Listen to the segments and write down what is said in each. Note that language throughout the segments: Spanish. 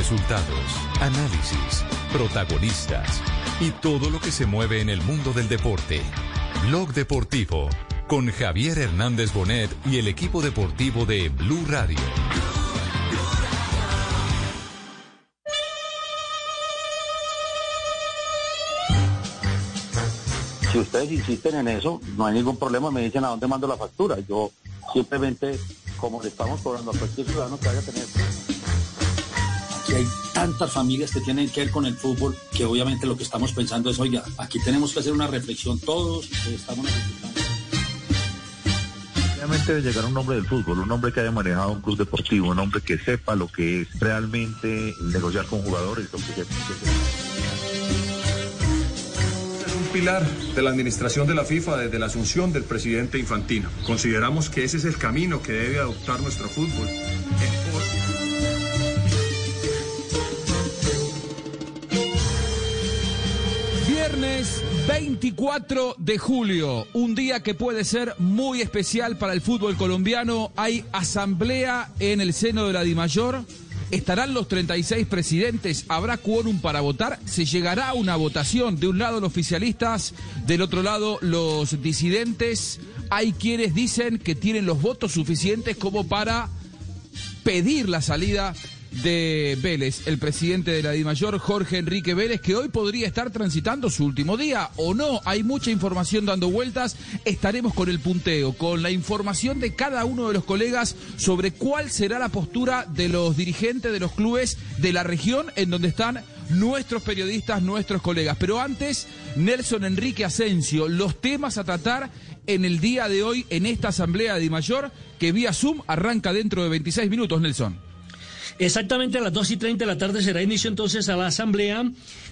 Resultados, análisis, protagonistas y todo lo que se mueve en el mundo del deporte. Blog Deportivo con Javier Hernández Bonet y el equipo deportivo de Blue Radio. Si ustedes insisten en eso, no hay ningún problema, me dicen a dónde mando la factura. Yo simplemente, como le estamos cobrando a cualquier ciudadano que vaya a tener Hay tantas familias que tienen que ver con el fútbol que obviamente lo que estamos pensando es, oiga, aquí tenemos que hacer una reflexión todos, eh, estamos necesitando. Obviamente debe llegar un hombre del fútbol, un hombre que haya manejado un club deportivo, un hombre que sepa lo que es realmente negociar con jugadores, lo que. Es un pilar de la administración de la FIFA desde la asunción del presidente Infantino. Consideramos que ese es el camino que debe adoptar nuestro fútbol. Viernes 24 de julio, un día que puede ser muy especial para el fútbol colombiano. Hay asamblea en el seno de la DIMAYOR. Estarán los 36 presidentes, habrá quórum para votar, se llegará a una votación, de un lado los oficialistas, del otro lado los disidentes. Hay quienes dicen que tienen los votos suficientes como para pedir la salida de Vélez, el presidente de la DIMAYOR, Jorge Enrique Vélez, que hoy podría estar transitando su último día o no. Hay mucha información dando vueltas. Estaremos con el punteo, con la información de cada uno de los colegas sobre cuál será la postura de los dirigentes de los clubes de la región en donde están nuestros periodistas, nuestros colegas. Pero antes, Nelson Enrique Asensio, los temas a tratar en el día de hoy en esta asamblea de DIMAYOR que vía Zoom arranca dentro de 26 minutos, Nelson. Exactamente a las 2 y 30 de la tarde será inicio entonces a la asamblea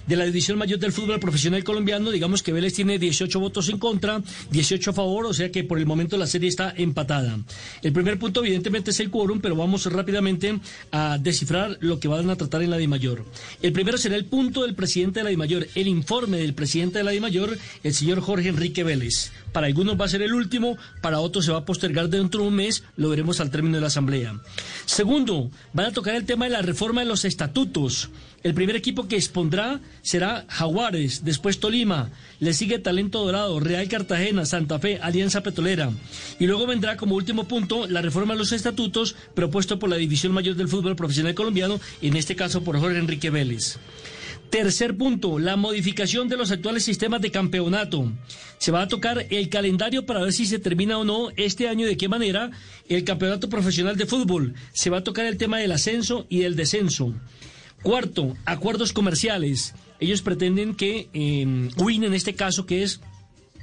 de la División Mayor del Fútbol Profesional Colombiano. Digamos que Vélez tiene 18 votos en contra, 18 a favor, o sea que por el momento la serie está empatada. El primer punto evidentemente es el quórum, pero vamos rápidamente a descifrar lo que van a tratar en la DIMAYOR. El primero será el punto del presidente de la DIMAYOR, el informe del presidente de la DIMAYOR, el señor Jorge Enrique Vélez. Para algunos va a ser el último, para otros se va a postergar dentro de un mes, lo veremos al término de la asamblea. Segundo, van a tocar el tema de la reforma de los estatutos. El primer equipo que expondrá será Jaguares, después Tolima, le sigue Talento Dorado, Real Cartagena, Santa Fe, Alianza Petrolera. Y luego vendrá como último punto la reforma de los estatutos propuesto por la División Mayor del Fútbol Profesional Colombiano, en este caso por Jorge Enrique Vélez. Tercer punto, la modificación de los actuales sistemas de campeonato. Se va a tocar el calendario para ver si se termina o no este año y de qué manera el campeonato profesional de fútbol. Se va a tocar el tema del ascenso y del descenso. Cuarto, acuerdos comerciales. Ellos pretenden que eh, WIN, en este caso, que es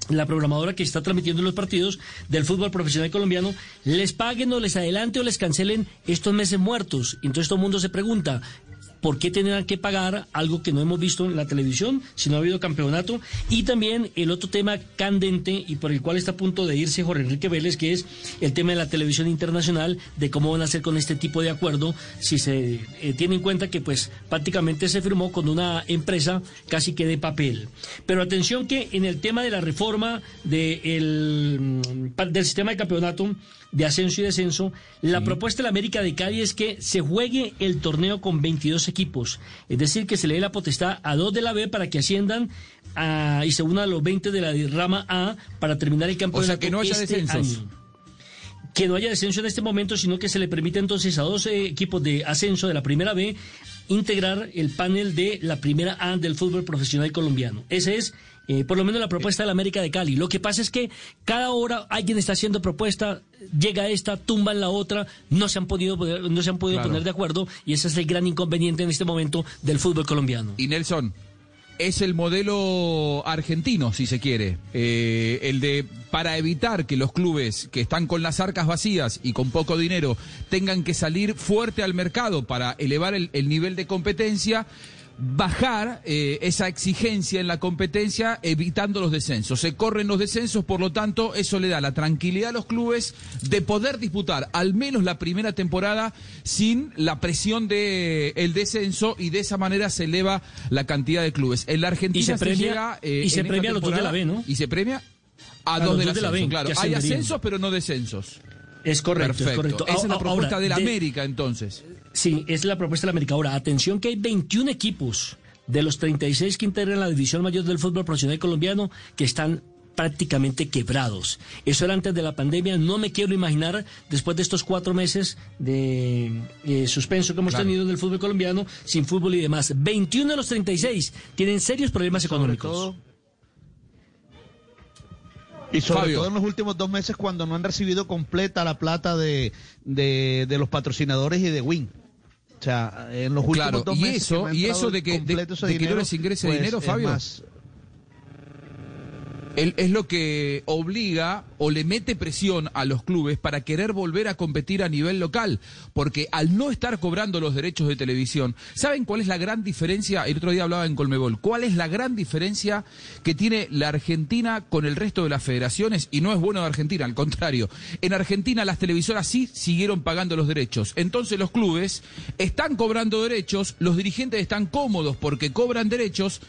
la programadora que está transmitiendo los partidos del fútbol profesional colombiano, les paguen o les adelante o les cancelen estos meses muertos. Entonces todo el mundo se pregunta, ¿por qué tendrán que pagar algo que no hemos visto en la televisión si no ha habido campeonato? Y también el otro tema candente y por el cual está a punto de irse Jorge Enrique Vélez, que es el tema de la televisión internacional, de cómo van a hacer con este tipo de acuerdo, si se eh, tiene en cuenta que pues prácticamente se firmó con una empresa casi que de papel. Pero atención que en el tema de la reforma de mm, del sistema de campeonato, de ascenso y descenso, la propuesta de la América de Cali es que se juegue el torneo con 22 equipos, es decir, que se le dé la potestad a dos de la B para que asciendan a- y se unan a los 20 de la rama A para terminar el campeonato. O sea, que no haya este descensos. año. Que no haya descenso en este momento, sino que se le permite entonces a 12 equipos de ascenso de la primera B integrar el panel de la primera A del fútbol profesional colombiano. Ese es, eh, por lo menos, la propuesta de la América de Cali. Lo que pasa es que cada hora alguien está haciendo propuesta, llega esta, tumban la otra, no se han podido, poner- no se han podido Claro. poner de acuerdo y ese es el gran inconveniente en este momento del fútbol colombiano. Y Nelson, es el modelo argentino, si se quiere. Eh, el de, para evitar que los clubes que están con las arcas vacías y con poco dinero tengan que salir fuerte al mercado para elevar el, el nivel de competencia, bajar eh, esa exigencia en la competencia evitando los descensos. Se corren los descensos, por lo tanto, eso le da la tranquilidad a los clubes de poder disputar al menos la primera temporada sin la presión de el descenso y de esa manera se eleva la cantidad de clubes. En la Argentina Y se premia- llega, eh, y se premia a los dos de la B, ¿no? Y se premia a, A dos del la ascenso, B, claro. Hay ascensos, pero no descensos. Es correcto, Perfecto. es correcto. Esa es la Ahora, propuesta de la de- América, entonces. Sí, es la propuesta de la América. Ahora, atención que hay 21 equipos de los 36 que integran la división mayor del fútbol profesional colombiano que están prácticamente quebrados. Eso era antes de la pandemia. No me quiero imaginar, después de estos cuatro meses de eh, suspenso que hemos tenido en el fútbol colombiano, sin fútbol y demás. 21 de los 36 tienen serios problemas económicos. y sobre todo en los últimos dos meses cuando no han recibido completa la plata de, de, los patrocinadores y de Win. O sea, en los últimos dos meses. Y eso, y eso de que, de, que no les ingrese pues, dinero, Fabio es lo que obliga o le mete presión a los clubes para querer volver a competir a nivel local, porque al no estar cobrando los derechos de televisión, ¿saben cuál es la gran diferencia? El otro día hablaba en Colmebol, ¿cuál es la gran diferencia que tiene la Argentina con el resto de las federaciones? Y no es bueno de Argentina, al contrario. En Argentina las televisoras sí siguieron pagando los derechos. Entonces los clubes están cobrando derechos, los dirigentes están cómodos porque cobran derechos,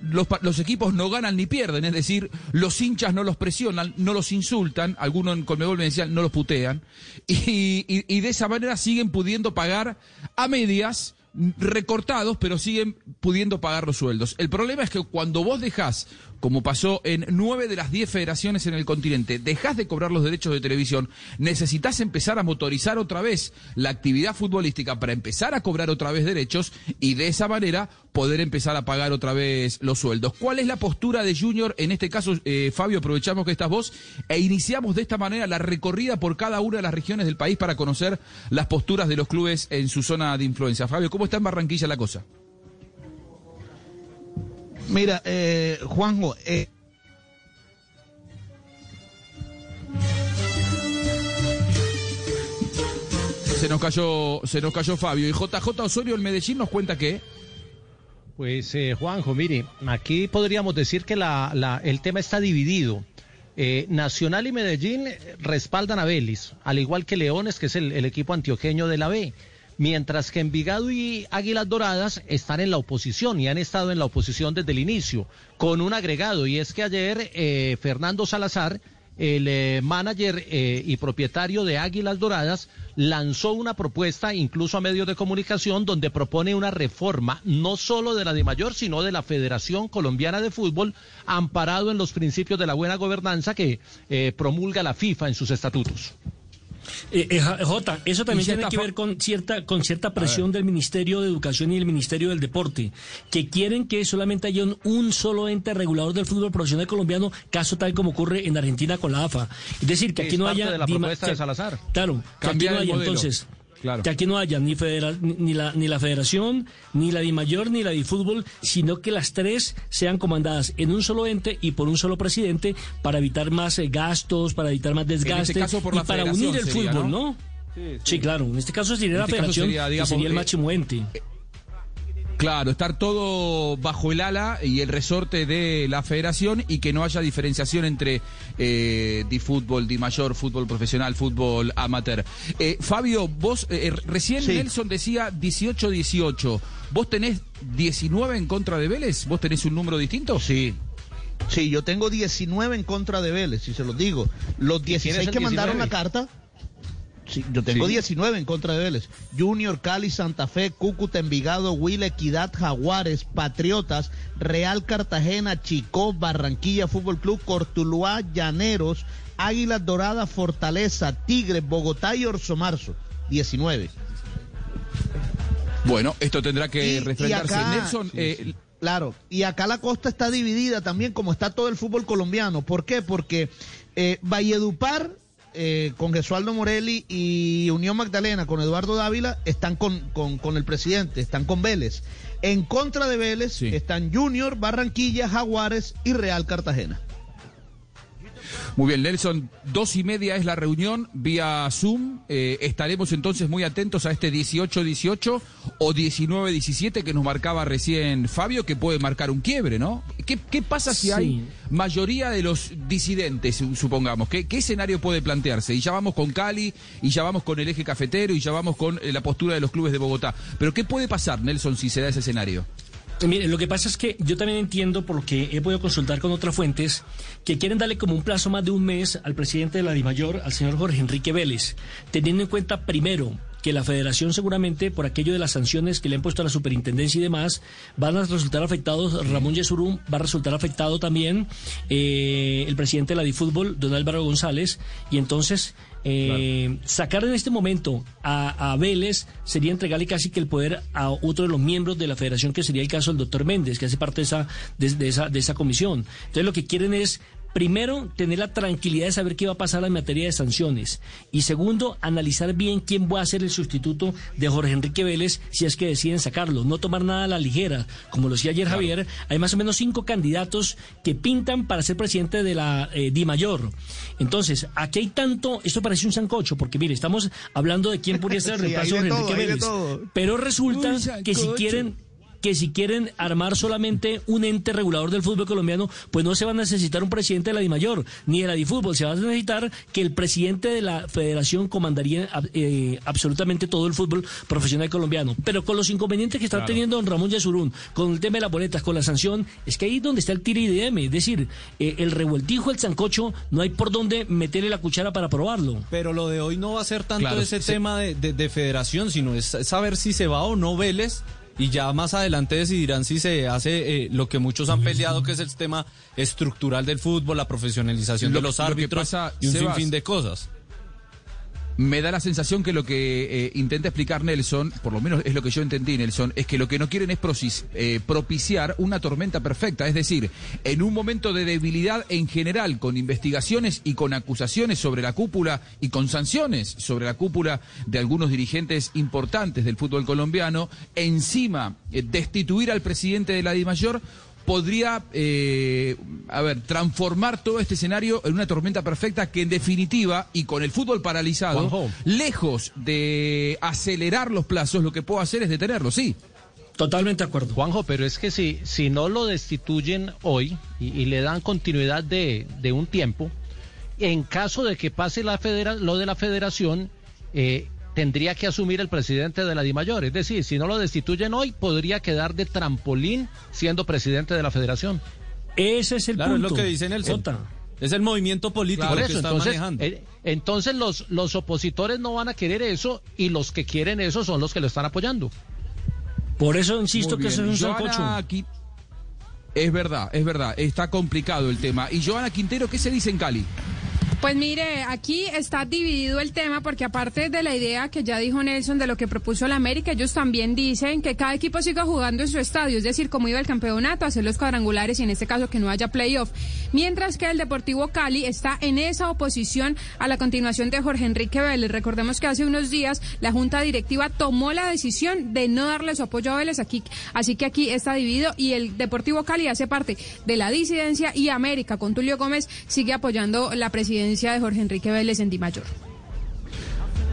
los, equipos no ganan ni pierden, es decir, los hinchas no los presionan, no los insultan, algunos en Colmebol me decían no los putean, y, y de esa manera siguen pudiendo pagar a medias recortados, pero siguen pudiendo pagar los sueldos. El problema es que cuando vos dejás como pasó en nueve de las diez federaciones en el continente, dejas de cobrar los derechos de televisión, necesitas empezar a motorizar otra vez la actividad futbolística para empezar a cobrar otra vez derechos y de esa manera poder empezar a pagar otra vez los sueldos. ¿Cuál es la postura de Junior? En este caso, eh, Fabio, aprovechamos que estás vos e iniciamos de esta manera la recorrida por cada una de las regiones del país para conocer las posturas de los clubes en su zona de influencia. Fabio, ¿cómo está en Barranquilla la cosa? Mira, eh, Juanjo, eh, se nos cayó, se nos cayó Fabio. Y JJ Osorio, el Medellín, nos cuenta que. Pues eh, Juanjo, mire, aquí podríamos decir que la, el tema está dividido. Eh, Nacional y Medellín respaldan a Vélez, al igual que Leones, que es el, el equipo antioqueño de la B mientras que Envigado y Águilas Doradas están en la oposición y han estado en la oposición desde el inicio, con un agregado, y es que ayer eh, Fernando Salazar, el eh, manager eh, y propietario de Águilas Doradas, lanzó una propuesta, incluso a medios de comunicación, donde propone una reforma no solo de la de mayor, sino de la Federación Colombiana de Fútbol, amparado en los principios de la buena gobernanza que promulga la FIFA en sus estatutos. Eh, eh, J, eso también tiene que ver con cierta, con cierta presión del Ministerio de Educación y el Ministerio del Deporte, que quieren que solamente haya un, solo ente regulador del fútbol profesional colombiano, caso tal como ocurre en Argentina con la AFA. Es decir, que aquí no haya... De la propuesta de Salazar. Claro, que aquí no haya entonces que aquí no haya ni, ni, la, ni la federación, ni la mayor ni la de fútbol, sino que las tres sean comandadas en un solo ente y por un solo presidente para evitar más eh, gastos, para evitar más este desgastes y para unir el fútbol, ¿no? Sí, claro. En este caso sería la este federación, sería, sería el eh, máximo ente. Claro, estar todo bajo el ala y el resorte de la federación y que no haya diferenciación entre eh, di fútbol, di mayor, fútbol profesional, fútbol amateur. Eh, Fabio, vos eh, recién Nelson decía 18-18. ¿Vos tenés 19 en contra de Vélez? ¿Vos tenés un número distinto? Sí. Sí, yo tengo 19 en contra de Vélez, si se los digo. Los 16 que mandaron la carta yo tengo 19 en contra de Vélez. Junior, Cali, Santa Fe, Cúcuta, Envigado, Huila, Equidad, Jaguares, Patriotas, Real Cartagena, Chicó, Barranquilla, Fútbol Club, Cortuluá, Llaneros, Águilas Doradas, Fortaleza, Tigre, Bogotá y Orso Marzo. 19. Bueno, esto tendrá que refrendarse. Nelson, eh, Claro, y acá la costa está dividida también como está todo el fútbol colombiano. ¿Por qué? Porque eh, Valledupar eh, con Gesualdo Morelli y Unión Magdalena con Eduardo Dávila están con, con, el presidente, están con Vélez. En contra de Vélez están Junior, Barranquilla, Jaguares y Real Cartagena. Muy bien, Nelson, dos y media es la reunión vía Zoom. Eh, estaremos entonces muy atentos a este 18-18 o 19-17 que nos marcaba recién Fabio, que puede marcar un quiebre, ¿no? ¿Qué, pasa si hay mayoría de los disidentes, supongamos? ¿Qué, ¿Qué, escenario puede plantearse? Y ya vamos con Cali, y ya vamos con el eje cafetero, y ya vamos con eh, la postura de los clubes de Bogotá. Pero ¿qué puede pasar, Nelson, si se da ese escenario? Mire, lo que pasa es que yo también entiendo, por lo que he podido consultar con otras fuentes, que quieren darle como un plazo más de un mes al presidente de la DIMAYOR, al señor Jorge Enrique Vélez, teniendo en cuenta primero que la federación seguramente, por aquello de las sanciones que le han puesto a la superintendencia y demás, van a resultar afectados, Ramón Yesurum va a resultar afectado también eh, el presidente de la DiFútbol, don Álvaro González, y entonces eh, sacar en este momento a, Vélez sería entregarle casi que el poder a otro de los miembros de la federación, que sería el caso del doctor Méndez, que hace parte de esa, de, esa, de esa comisión. Entonces lo que quieren es primero, tener la tranquilidad de saber qué va a pasar en materia de sanciones. Y segundo, analizar bien quién va a ser el sustituto de Jorge Enrique Vélez si es que deciden sacarlo. No tomar nada a la ligera. Como lo decía ayer Javier, hay más o menos cinco candidatos que pintan para ser presidente de la eh, Di Mayor. Entonces, aquí hay tanto, esto parece un sancocho, porque mire, estamos hablando de quién podría ser el reemplazo de Jorge Enrique Vélez. Pero resulta que si quieren que si quieren armar solamente un ente regulador del fútbol colombiano, pues no se va a necesitar un presidente de la DIMAYOR ni de la DIFútbol, se va a necesitar que el presidente de la federación comandaría eh, absolutamente todo el fútbol profesional colombiano. Pero con los inconvenientes que está teniendo don Ramón Yasurún, con el tema de las boletas, con la sanción, es que ahí es donde está el tiro y es decir, eh, el revueltijo, el zancocho, no hay por dónde meterle la cuchara para probarlo. Pero lo de hoy no va a ser tanto ese tema de, de federación, sino es saber si se va o no Vélez y ya más adelante decidirán si se hace eh, lo que muchos han peleado, que es el tema estructural del fútbol, la profesionalización de los árbitros y un sinfín de cosas me da la sensación que lo que eh, intenta explicar Nelson, por lo menos es lo que yo entendí, Nelson, es que lo que no quieren es eh, propiciar una tormenta perfecta. Es decir, en un momento de debilidad en general, con investigaciones y con acusaciones sobre la cúpula y con sanciones sobre la cúpula de algunos dirigentes importantes del fútbol colombiano, encima eh, destituir al presidente de la DIMAYOR podría, eh, a ver, transformar todo este escenario en una tormenta perfecta que en definitiva, y con el fútbol paralizado, lejos de acelerar los plazos, lo que puedo hacer es detenerlo, sí. Totalmente de acuerdo. Juanjo, pero es que si, si no lo destituyen hoy y, le dan continuidad de, de, un tiempo, en caso de que pase la federa, lo de la federación, eh, tendría que asumir el presidente de la DIMAYOR. Es decir, si no lo destituyen hoy, podría quedar de trampolín siendo presidente de la federación. Ese es el punto. es lo que Sota. Es el movimiento político que está entonces, manejando. Eh, entonces los, los opositores no van a querer eso y los que quieren eso son los que lo están apoyando. Por eso insisto que eso es un Aquí... Es verdad, es verdad, está complicado el tema. Y Joana Quintero, ¿qué se dice en Cali? Pues mire, aquí está dividido el tema porque aparte de la idea que ya dijo Nelson de lo que propuso la América, ellos también dicen que cada equipo siga jugando en su estadio, es decir, como iba el campeonato, hacer los cuadrangulares y en este caso que no haya playoff. Mientras que el Deportivo Cali está en esa oposición a la continuación de Jorge Enrique Vélez. Recordemos que hace unos días la Junta Directiva tomó la decisión de no darle su apoyo a Vélez aquí, así que aquí está dividido y el Deportivo Cali hace parte de la disidencia y América con Tulio Gómez sigue apoyando la presidencia de Jorge Enrique Vélez en Di Mayor.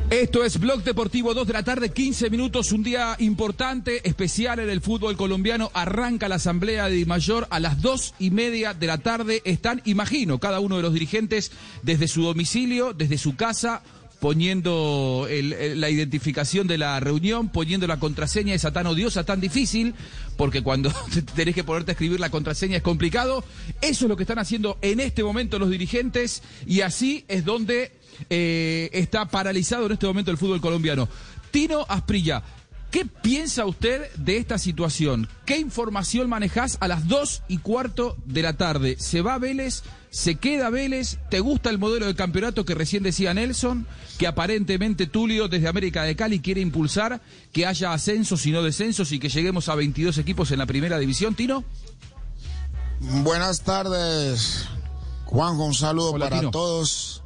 Esto es Blog Deportivo, 2 de la tarde, 15 minutos, un día importante, especial en el fútbol colombiano. Arranca la asamblea de Mayor a las dos y media de la tarde. Están, imagino, cada uno de los dirigentes desde su domicilio, desde su casa, poniendo la identificación de la reunión, poniendo la contraseña esa tan odiosa, tan difícil, porque cuando tenés que ponerte a escribir la contraseña es complicado. Eso es lo que están haciendo en este momento los dirigentes y así es donde eh, está paralizado en este momento el fútbol colombiano. Tino Asprilla, ¿Qué piensa usted de esta situación? ¿Qué información manejás a las dos y cuarto de la tarde? ¿Se va Vélez? ¿Se queda Vélez? ¿Te gusta el modelo de campeonato que recién decía Nelson? Que aparentemente Tulio desde América de Cali quiere impulsar que haya ascensos y no descensos y que lleguemos a 22 equipos en la primera división, Tino. Buenas tardes, Juan, un saludo para todos.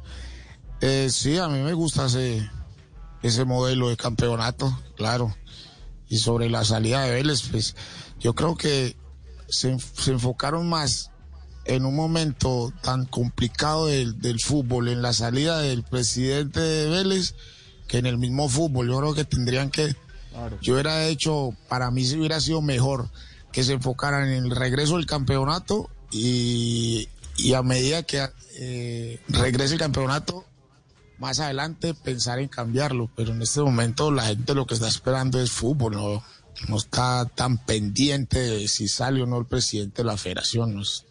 Eh, sí, a mí me gusta ese, ese modelo de campeonato, claro y sobre la salida de Vélez, pues yo creo que se, enfocaron más en un momento tan complicado del, fútbol, en la salida del presidente de Vélez, que en el mismo fútbol. Yo creo que tendrían que, yo hubiera hecho, para mí se hubiera sido mejor que se enfocaran en el regreso del campeonato y, a medida que eh, regrese el campeonato, más adelante pensar en cambiarlo, pero en este momento la gente lo que está esperando es fútbol, no, no está tan pendiente de si sale o no el presidente de la federación. es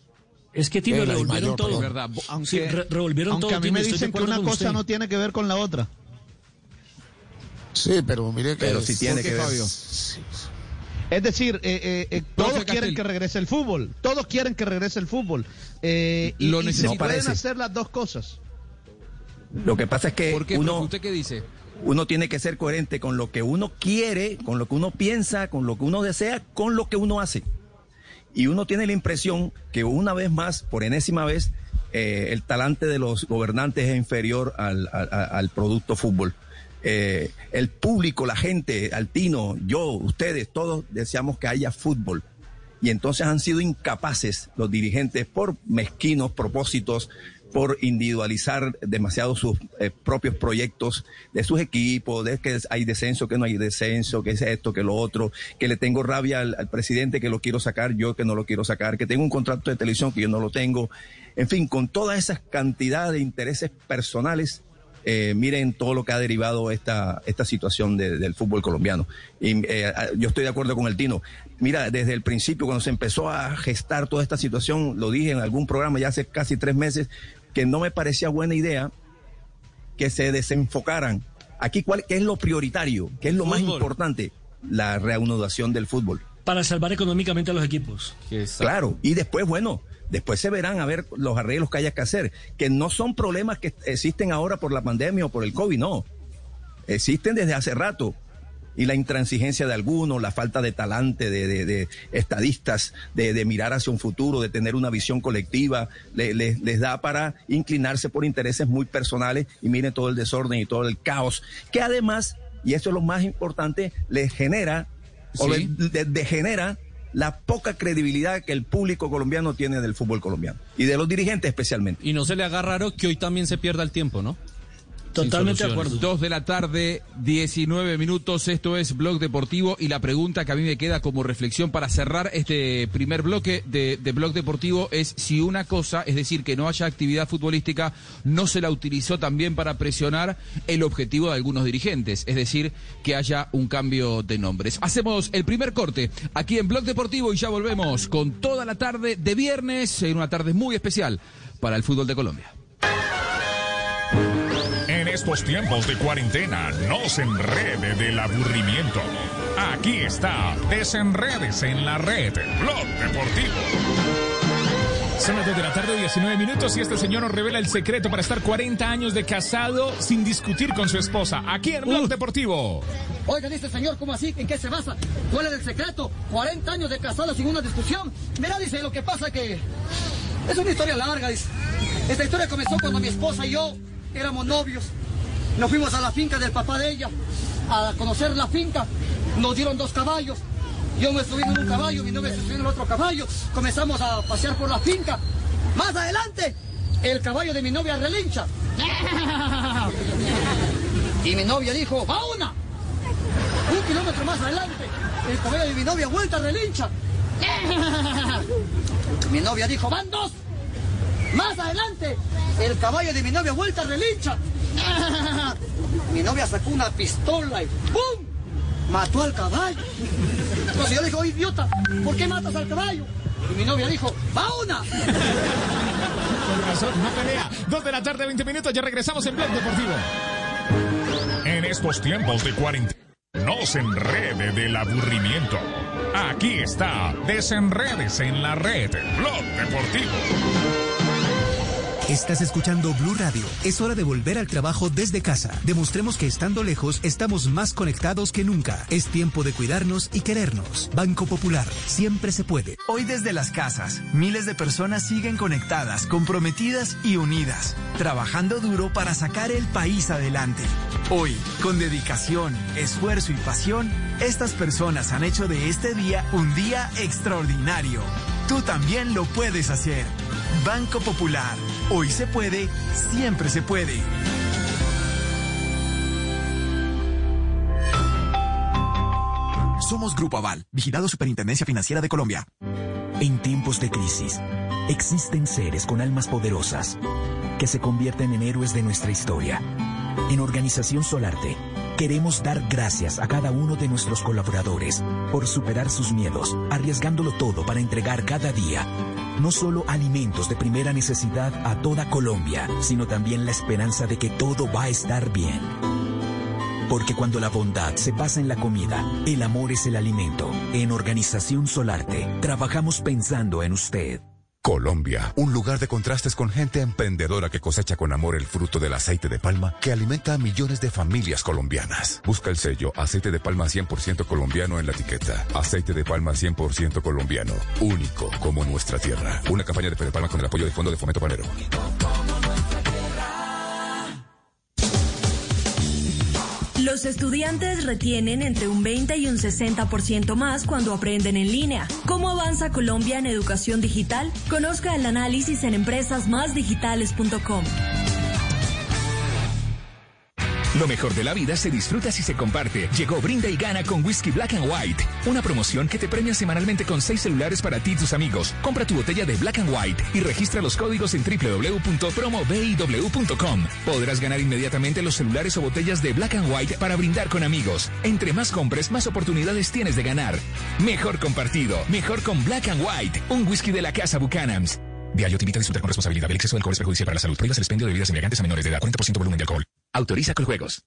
que tiene revolvieron todo, ¿verdad? Aunque, revolvieron aunque a mí me dicen que una cosa no tiene que ver con la otra. Sí, pero mire que... Pero si tiene que ver. Es decir, eh, eh, todos quieren que regrese el fútbol. Todos quieren que regrese el fútbol. y, Lo y se pueden hacer las dos cosas. Lo que pasa es que ¿Por qué? uno... ¿Usted qué dice? uno tiene que ser coherente con lo que uno quiere, con lo que uno piensa, con lo que uno desea, con lo que uno hace. Y uno tiene la impresión que una vez más, por enésima vez, eh, el talante de los gobernantes es inferior al, producto fútbol. Eh, el público, la gente, Altino, yo, ustedes, todos deseamos que haya fútbol. Y entonces han sido incapaces los dirigentes por mezquinos propósitos, por individualizar demasiado sus eh, propios proyectos de sus equipos, de que hay descenso, que no hay descenso, que es esto, que lo otro, que le tengo rabia al, presidente que lo quiero sacar, yo que no lo quiero sacar, que tengo un contrato de televisión que yo no lo tengo. En fin, con toda esa cantidad de intereses personales, eh, miren todo lo que ha derivado esta, esta situación del fútbol colombiano. Y eh, yo estoy de acuerdo con el Tino. Mira, desde el principio, cuando se empezó a gestar toda esta situación, lo dije en algún programa ya hace casi tres meses, que no me parecía buena idea que se desenfocaran. Aquí, ¿cuál, ¿qué es lo prioritario? ¿Qué es lo más importante? La reanudación del fútbol. Para salvar económicamente a los equipos. Claro, y después, bueno, después se verán a ver los arreglos que haya que hacer, que no son problemas que existen ahora por la pandemia o por el COVID, no. Existen desde hace rato y la intransigencia de algunos, la falta de talante de, estadistas, de, mirar hacia un futuro, de tener una visión colectiva, les da para inclinarse por intereses muy personales y miren todo el desorden y todo el caos, que además, y eso es lo más importante, les genera o les degenera la poca credibilidad que el público colombiano tiene del fútbol colombiano y de los dirigentes especialmente. Y no se le haga raro que hoy también se pierda el tiempo, ¿no? Totalmente de acuerdo. Dos de la tarde, 19 minutos. Esto es Blog Deportivo. Y la pregunta que a mí me queda como reflexión para cerrar este primer bloque de, de, Blog Deportivo es si una cosa, es decir, que no haya actividad futbolística, no se la utilizó también para presionar el objetivo de algunos dirigentes. Es decir, que haya un cambio de nombres. Hacemos el primer corte aquí en Blog Deportivo y ya volvemos con toda la tarde de viernes, en una tarde muy especial para el fútbol de Colombia estos tiempos de cuarentena no se enrede del aburrimiento. Aquí está, desenredes en la red, Blog Deportivo. Son las 2 de la tarde, 19 minutos, y este señor nos revela el secreto para estar 40 años de casado sin discutir con su esposa. Aquí en Blog Deportivo. Oiga, dice señor, ¿cómo así? ¿En qué se basa? ¿Cuál es el secreto? 40 años de casado sin una discusión. Mira, dice, lo que pasa que es una historia larga, dice. Esta historia comenzó cuando mi esposa y yo éramos novios. Nos fuimos a la finca del papá de ella a conocer la finca. Nos dieron dos caballos. Yo me subí en un caballo, mi novia se subió en el otro caballo. Comenzamos a pasear por la finca. Más adelante, el caballo de mi novia relincha. Y mi novia dijo, va una. Un kilómetro más adelante, el caballo de mi novia vuelta relincha. Mi novia dijo, van dos. Más adelante, el caballo de mi novia vuelta relincha. Mi novia sacó una pistola y ¡pum! Mató al caballo. Entonces yo le dije, idiota, ¿por qué matas al caballo? Y mi novia dijo, ¡va una! Con razón, no pelea. Dos de la tarde, 20 minutos, ya regresamos en Blog Deportivo. En estos tiempos de cuarentena, no se enrede del aburrimiento. Aquí está, desenredes en la red, Blog Deportivo. Estás escuchando Blue Radio. Es hora de volver al trabajo desde casa. Demostremos que estando lejos estamos más conectados que nunca. Es tiempo de cuidarnos y querernos. Banco Popular. Siempre se puede. Hoy desde las casas, miles de personas siguen conectadas, comprometidas y unidas, trabajando duro para sacar el país adelante. Hoy, con dedicación, esfuerzo y pasión, estas personas han hecho de este día un día extraordinario. Tú también lo puedes hacer. Banco Popular. Hoy se puede, siempre se puede. Somos Grupo Aval, vigilado Superintendencia Financiera de Colombia. En tiempos de crisis, existen seres con almas poderosas que se convierten en héroes de nuestra historia. En Organización Solarte, queremos dar gracias a cada uno de nuestros colaboradores por superar sus miedos, arriesgándolo todo para entregar cada día no solo alimentos de primera necesidad a toda Colombia, sino también la esperanza de que todo va a estar bien. Porque cuando la bondad se pasa en la comida, el amor es el alimento. En Organización Solarte, trabajamos pensando en usted. Colombia, un lugar de contrastes con gente emprendedora que cosecha con amor el fruto del aceite de palma que alimenta a millones de familias colombianas. Busca el sello aceite de palma 100% colombiano en la etiqueta. Aceite de palma 100% colombiano, único como nuestra tierra. Una campaña de Fede Palma con el apoyo del Fondo de Fomento Panero. Los estudiantes retienen entre un 20 y un 60% más cuando aprenden en línea. ¿Cómo avanza Colombia en educación digital? Conozca el análisis en empresasmásdigitales.com. Lo mejor de la vida se disfruta si se comparte. Llegó Brinda y Gana con Whisky Black and White. Una promoción que te premia semanalmente con seis celulares para ti y tus amigos. Compra tu botella de Black and White y registra los códigos en www.promobiw.com. Podrás ganar inmediatamente los celulares o botellas de Black and White para brindar con amigos. Entre más compres, más oportunidades tienes de ganar. Mejor compartido, mejor con Black and White. Un whisky de la casa Buchanan's. Diario te invita a disfrutar con responsabilidad. El exceso de alcohol es perjudicial para la salud. Prohíbas el expendio de bebidas embriagantes a menores de edad. 40% volumen de alcohol. Autoriza con juegos.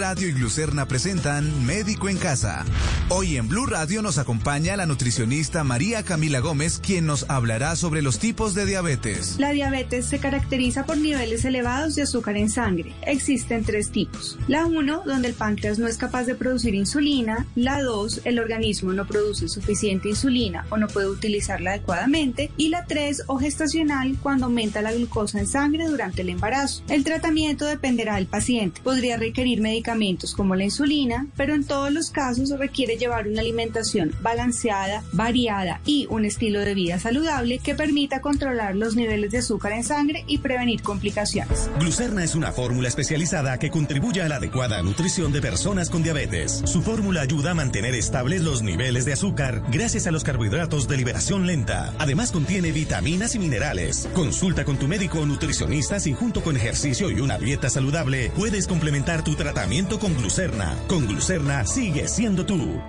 Radio y Glucerna presentan Médico en Casa. Hoy en Blue Radio nos acompaña la nutricionista María Camila Gómez, quien nos hablará sobre los tipos de diabetes. La diabetes se caracteriza por niveles elevados de azúcar en sangre. Existen tres tipos. La 1, donde el páncreas no es capaz de producir insulina. La 2, el organismo no produce suficiente insulina o no puede utilizarla adecuadamente. Y la 3, o gestacional, cuando aumenta la glucosa en sangre durante el embarazo. El tratamiento dependerá del paciente. Podría requerir medicamentos como la insulina, pero en todos los casos requiere llevar una alimentación balanceada, variada y un estilo de vida saludable que permita controlar los niveles de azúcar en sangre y prevenir complicaciones. Glucerna es una fórmula especializada que contribuye a la adecuada nutrición de personas con diabetes. Su fórmula ayuda a mantener estables los niveles de azúcar gracias a los carbohidratos de liberación lenta. Además contiene vitaminas y minerales. Consulta con tu médico o nutricionista si junto con ejercicio y una dieta saludable puedes complementar tu tratamiento con glucerna. Con glucerna sigue siendo tú.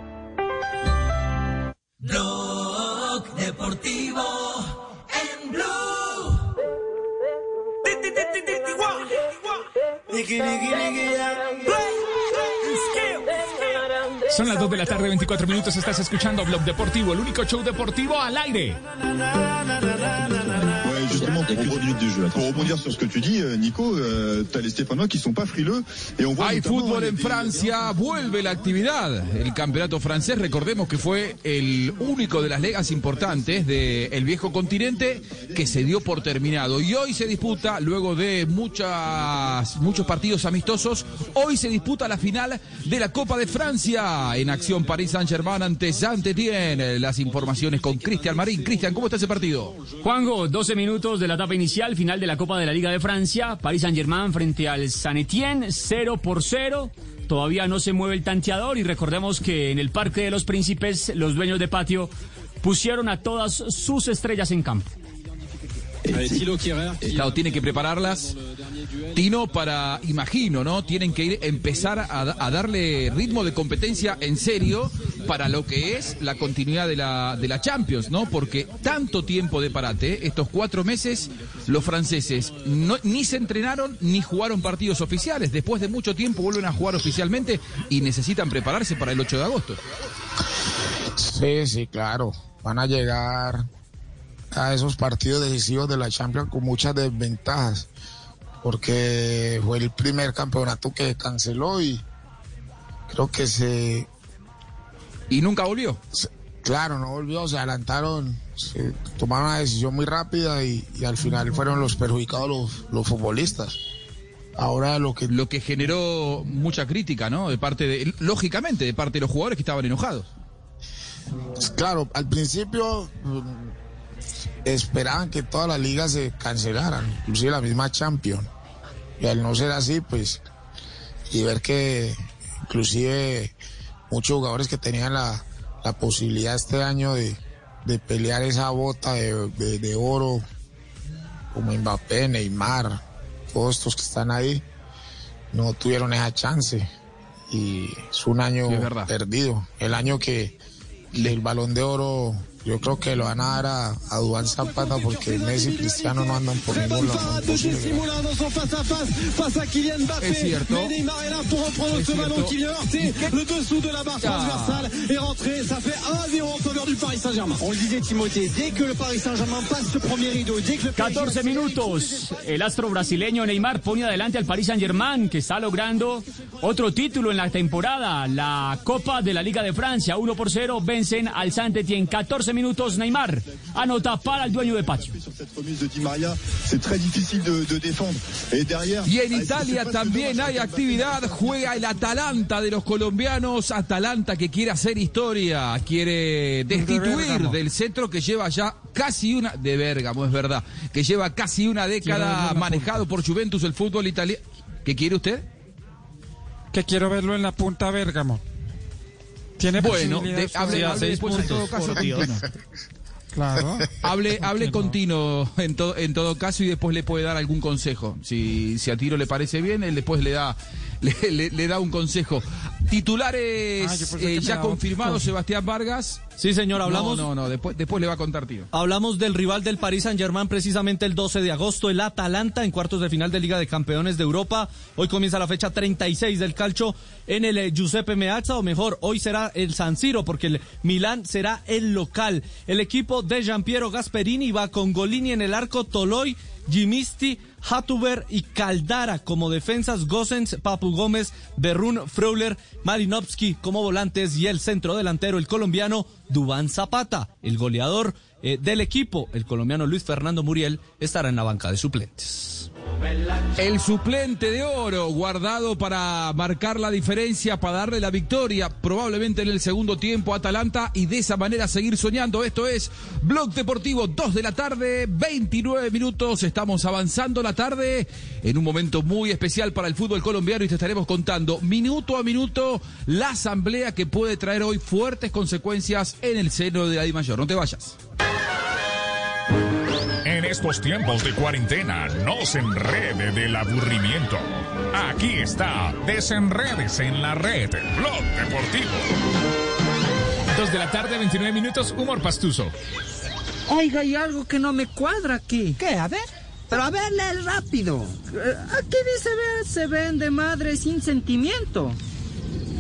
Blog Deportivo en Blue. Son las 2 de la tarde, 24 minutos. Estás escuchando Blog Deportivo, el único show deportivo al aire. justement pour rebondir, pour rebondir sur ce que tu dis, euh, Nico, euh, tu as les Stéphanois qui sont pas frileux et on voit Hay fútbol en Francia, vuelve la actividad. El campeonato francés, recordemos que fue el único de las ligas importantes del viejo continente que se dio por terminado. Y hoy se disputa, luego de muchas, muchos partidos amistosos, hoy se disputa la final de la Copa de Francia. En acción París Saint-Germain ante Saint-Étienne. Las informaciones con Cristian Marín. Cristian, ¿cómo está ese partido? Juanjo, 12 minutos de la etapa inicial, final de la Copa de la Liga de Francia. París Saint-Germain frente al Saint-Étienne, 0 por 0. Todavía no se mueve el tanteador y recordemos que en el Parque de los Príncipes los dueños de patio pusieron a todas sus estrellas en campo. Claro, tiene que prepararlas. Tino para, imagino, ¿no? Tienen que ir, empezar a, darle ritmo de competencia en serio para lo que es la continuidad de la, de la Champions, ¿no? Porque tanto tiempo de parate, estos cuatro meses, los franceses no, ni se entrenaron ni jugaron partidos oficiales. Después de mucho tiempo vuelven a jugar oficialmente y necesitan prepararse para el 8 de agosto. Sí, sí, claro. Van a llegar a esos partidos decisivos de la Champions con muchas desventajas, porque fue el primer campeonato que canceló y creo que se... ¿Y nunca volvió? Se, claro, no volvió, se adelantaron, se tomaron una decisión muy rápida y, y al final fueron los perjudicados los, los, futbolistas. Ahora lo que... Lo que generó mucha crítica, ¿no? De parte de, lógicamente, de parte de los jugadores que estaban enojados. Claro, al principio esperaban que todas las ligas se cancelaran, inclusive la misma Champions. Y al no ser así, pues, y ver que inclusive muchos jugadores que tenían la, la posibilidad este año de, de pelear esa bota de, de, de, oro, como Mbappé, Neymar, todos estos que están ahí, no tuvieron esa chance. Y es un año Sí, es verdad. perdido. El año que el balón de oro yo creo que lo van a dar a, a Duván Zapata porque Messi y Cristiano no andan por ningún lado. Es cierto. Es cierto. Le dessous de la barre transversale est rentré. Ça fait 1-0 en faveur du Paris Saint-Germain. On le disait, Timothée, dès que le Paris Saint-Germain passe ce premier rideau, dès que le 14 minutos. El astro brasileño Neymar pone adelante al Paris Saint-Germain, que está logrando otro título en la temporada, la Copa de la Liga de Francia. 1 por 0, vencen al Saint-Étienne. 14 minutos, Neymar anota para el dueño de patio. Y en Italia también hay actividad. Juega el Atalanta de los colombianos. Atalanta que quiere hacer historia, quiere destituir del centro que lleva ya casi una de Bérgamo, es verdad, que lleva casi una década manejado por Juventus el fútbol italiano. ¿Qué quiere usted? Que quiero verlo en la punta Bérgamo. Tiene bueno, de, hable, hable después en todo caso. Claro. Hable, hable continuo en, todo en todo caso y después le puede dar algún consejo. Si, si a Tiro le parece bien, él después le da, le, le, da un consejo. Titulares Ah, eh, ya confirmados, Sebastián Vargas. Sí, señor, hablamos. No, no, no, después, después le va a contar Tiro. Hablamos del rival del Paris Saint-Germain precisamente el 12 de agosto, el Atalanta, en cuartos de final de Liga de Campeones de Europa. Hoy comienza la fecha 36 del calcio en el eh, Giuseppe Meazza, o mejor, hoy será el San Siro, porque el Milán será el local. El equipo de Giampiero Gasperini va con Golini en el arco, Toloy, Gimisti, Hatuber y Caldara como defensas, Gosens, Papu Gómez, Berrún, Freuler, Marinovsky como volantes y el centro delantero, el colombiano Dubán Zapata, el goleador eh, del equipo, el colombiano Luis Fernando Muriel, estará en la banca de suplentes. El suplente de oro guardado para marcar la diferencia, para darle la victoria, probablemente en el segundo tiempo a Atalanta y de esa manera seguir soñando. Esto es Blog Deportivo, 2 de la tarde, 29 minutos. Estamos avanzando la tarde en un momento muy especial para el fútbol colombiano y te estaremos contando minuto a minuto la asamblea que puede traer hoy fuertes consecuencias en el seno de Mayor. No te vayas. En estos tiempos de cuarentena, no se enrede del aburrimiento. Aquí está, desenredes en la red, Blog Deportivo. Dos de la tarde, 29 minutos, humor pastuso. Oiga, hay algo que no me cuadra aquí. ¿Qué? A ver. Pero a ver, lee rápido. Eh, Aquí dice, se vende madre sin sentimiento.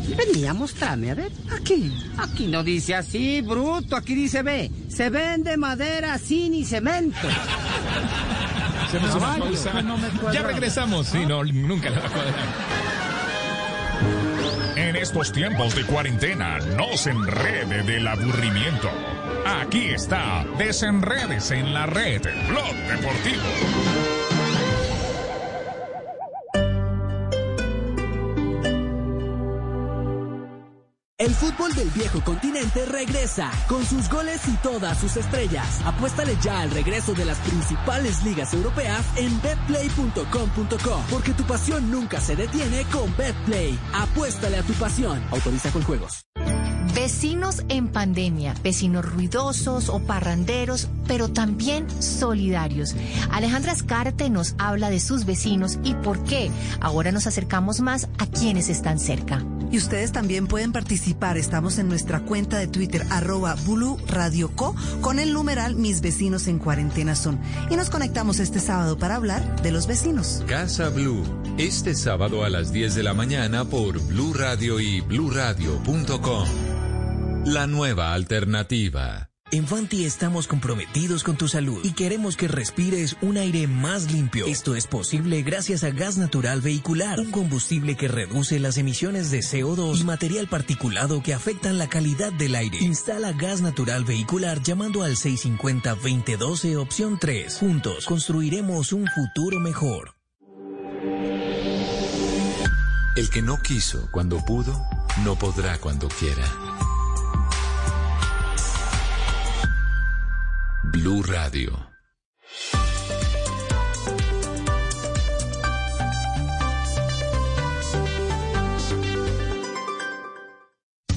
Venía, mostrame, a ver. Aquí. Aquí no dice así, bruto. Aquí dice, ve, se vende madera sin y cemento. Hacemos una pausa. no. Ya regresamos. Sí, no, nunca la va a cuadrar. En estos tiempos de cuarentena, no se enrede del aburrimiento. Aquí está, desenredes en la red, Blog Deportivo. El fútbol del viejo continente regresa con sus goles y todas sus estrellas. Apuéstale ya al regreso de las principales ligas europeas en betplay.com.co porque tu pasión nunca se detiene con Betplay. Apuéstale a tu pasión. Autoriza con juegos. Vecinos en pandemia, vecinos ruidosos o parranderos, pero también solidarios. Alejandra Escarte nos habla de sus vecinos y por qué ahora nos acercamos más a quienes están cerca. Y ustedes también pueden participar. Estamos en nuestra cuenta de Twitter, arroba Bulu Radio Co, con el numeral Mis vecinos en cuarentena son. Y nos conectamos este sábado para hablar de los vecinos. Casa Blue, este sábado a las 10 de la mañana por Blue Radio y bluradio.com. La nueva alternativa. En Fanti estamos comprometidos con tu salud y queremos que respires un aire más limpio. Esto es posible gracias a gas natural vehicular, un combustible que reduce las emisiones de CO2 y material particulado que afectan la calidad del aire. Instala gas natural vehicular llamando al 650-2012 opción 3. Juntos construiremos un futuro mejor. El que no quiso cuando pudo, no podrá cuando quiera. Blue Radio.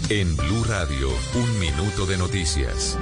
En Blue Radio, un minuto de noticias.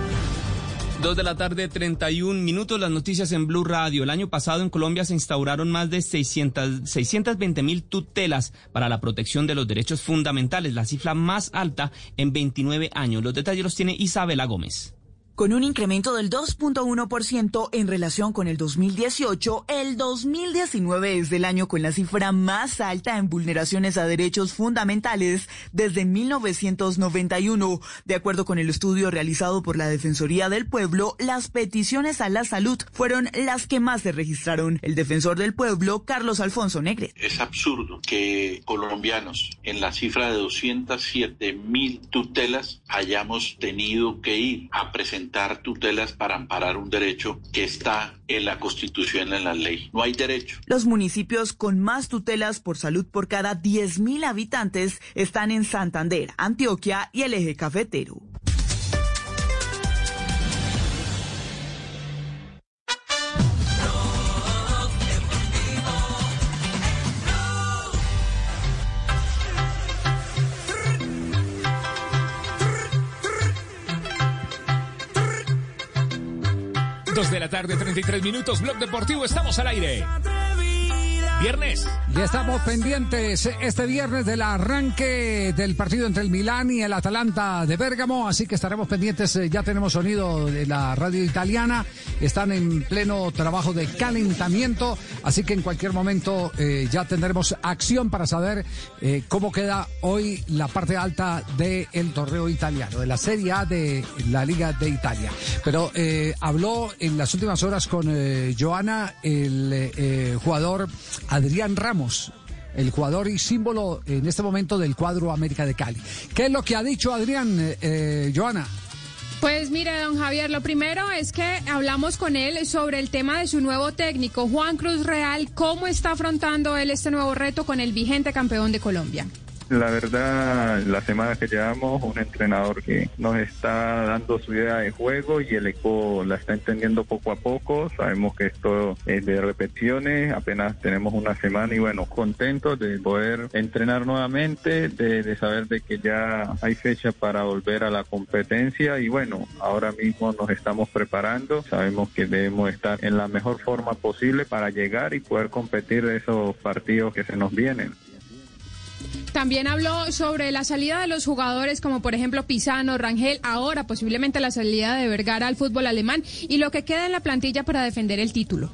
Dos de la tarde, 31 minutos, las noticias en Blue Radio. El año pasado en Colombia se instauraron más de 600, 620 mil tutelas para la protección de los derechos fundamentales, la cifra más alta en 29 años. Los detalles los tiene Isabela Gómez. Con un incremento del 2.1% en relación con el 2018, el 2019 es el año con la cifra más alta en vulneraciones a derechos fundamentales desde 1991. De acuerdo con el estudio realizado por la Defensoría del Pueblo, las peticiones a la salud fueron las que más se registraron. El defensor del pueblo, Carlos Alfonso Negre. Es absurdo que colombianos en la cifra de 207 mil tutelas hayamos tenido que ir a presentar tutelas para amparar un derecho que está en la Constitución, en la ley. No hay derecho. Los municipios con más tutelas por salud por cada 10.000 habitantes están en Santander, Antioquia y el eje cafetero. De la tarde, 33 minutos, Blog Deportivo, estamos al aire. Viernes. Ya estamos pendientes este viernes del arranque del partido entre el Milán y el Atalanta de Bérgamo, así que estaremos pendientes. eh, Ya tenemos sonido de la radio italiana, están en pleno trabajo de calentamiento, así que en cualquier momento eh, ya tendremos acción para saber eh, cómo queda hoy la parte alta del torneo italiano, de la Serie A de la Liga de Italia. Pero habló en las últimas horas con Joana, el jugador Adrián Ramos, el jugador y símbolo en este momento del cuadro América de Cali. ¿Qué es lo que ha dicho Adrián, eh, eh, Joana? Pues mire, don Javier, lo primero es que hablamos con él sobre el tema de su nuevo técnico, Juan Cruz Real, cómo está afrontando él este nuevo reto con el vigente campeón de Colombia. La verdad, la semana que llevamos, un entrenador que nos está dando su idea de juego y el equipo la está entendiendo poco a poco. Sabemos que esto es de repeticiones, apenas tenemos una semana y bueno, contentos de poder entrenar nuevamente, de, de saber de que ya hay fecha para volver a la competencia y bueno, ahora mismo nos estamos preparando. Sabemos que debemos estar en la mejor forma posible para llegar y poder competir esos partidos que se nos vienen. También habló sobre la salida de los jugadores como por ejemplo Pisano, Rangel, ahora posiblemente la salida de Vergara al fútbol alemán y lo que queda en la plantilla para defender el título.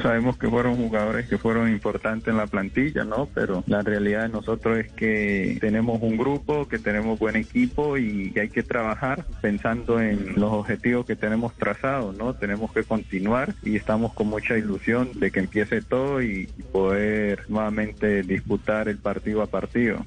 Sabemos que fueron jugadores que fueron importantes en la plantilla, ¿no? Pero la realidad de nosotros es que tenemos un grupo, que tenemos buen equipo y que hay que trabajar pensando en los objetivos que tenemos trazados, ¿no? Tenemos que continuar y estamos con mucha ilusión de que empiece todo y, poder nuevamente disputar el partido a partido.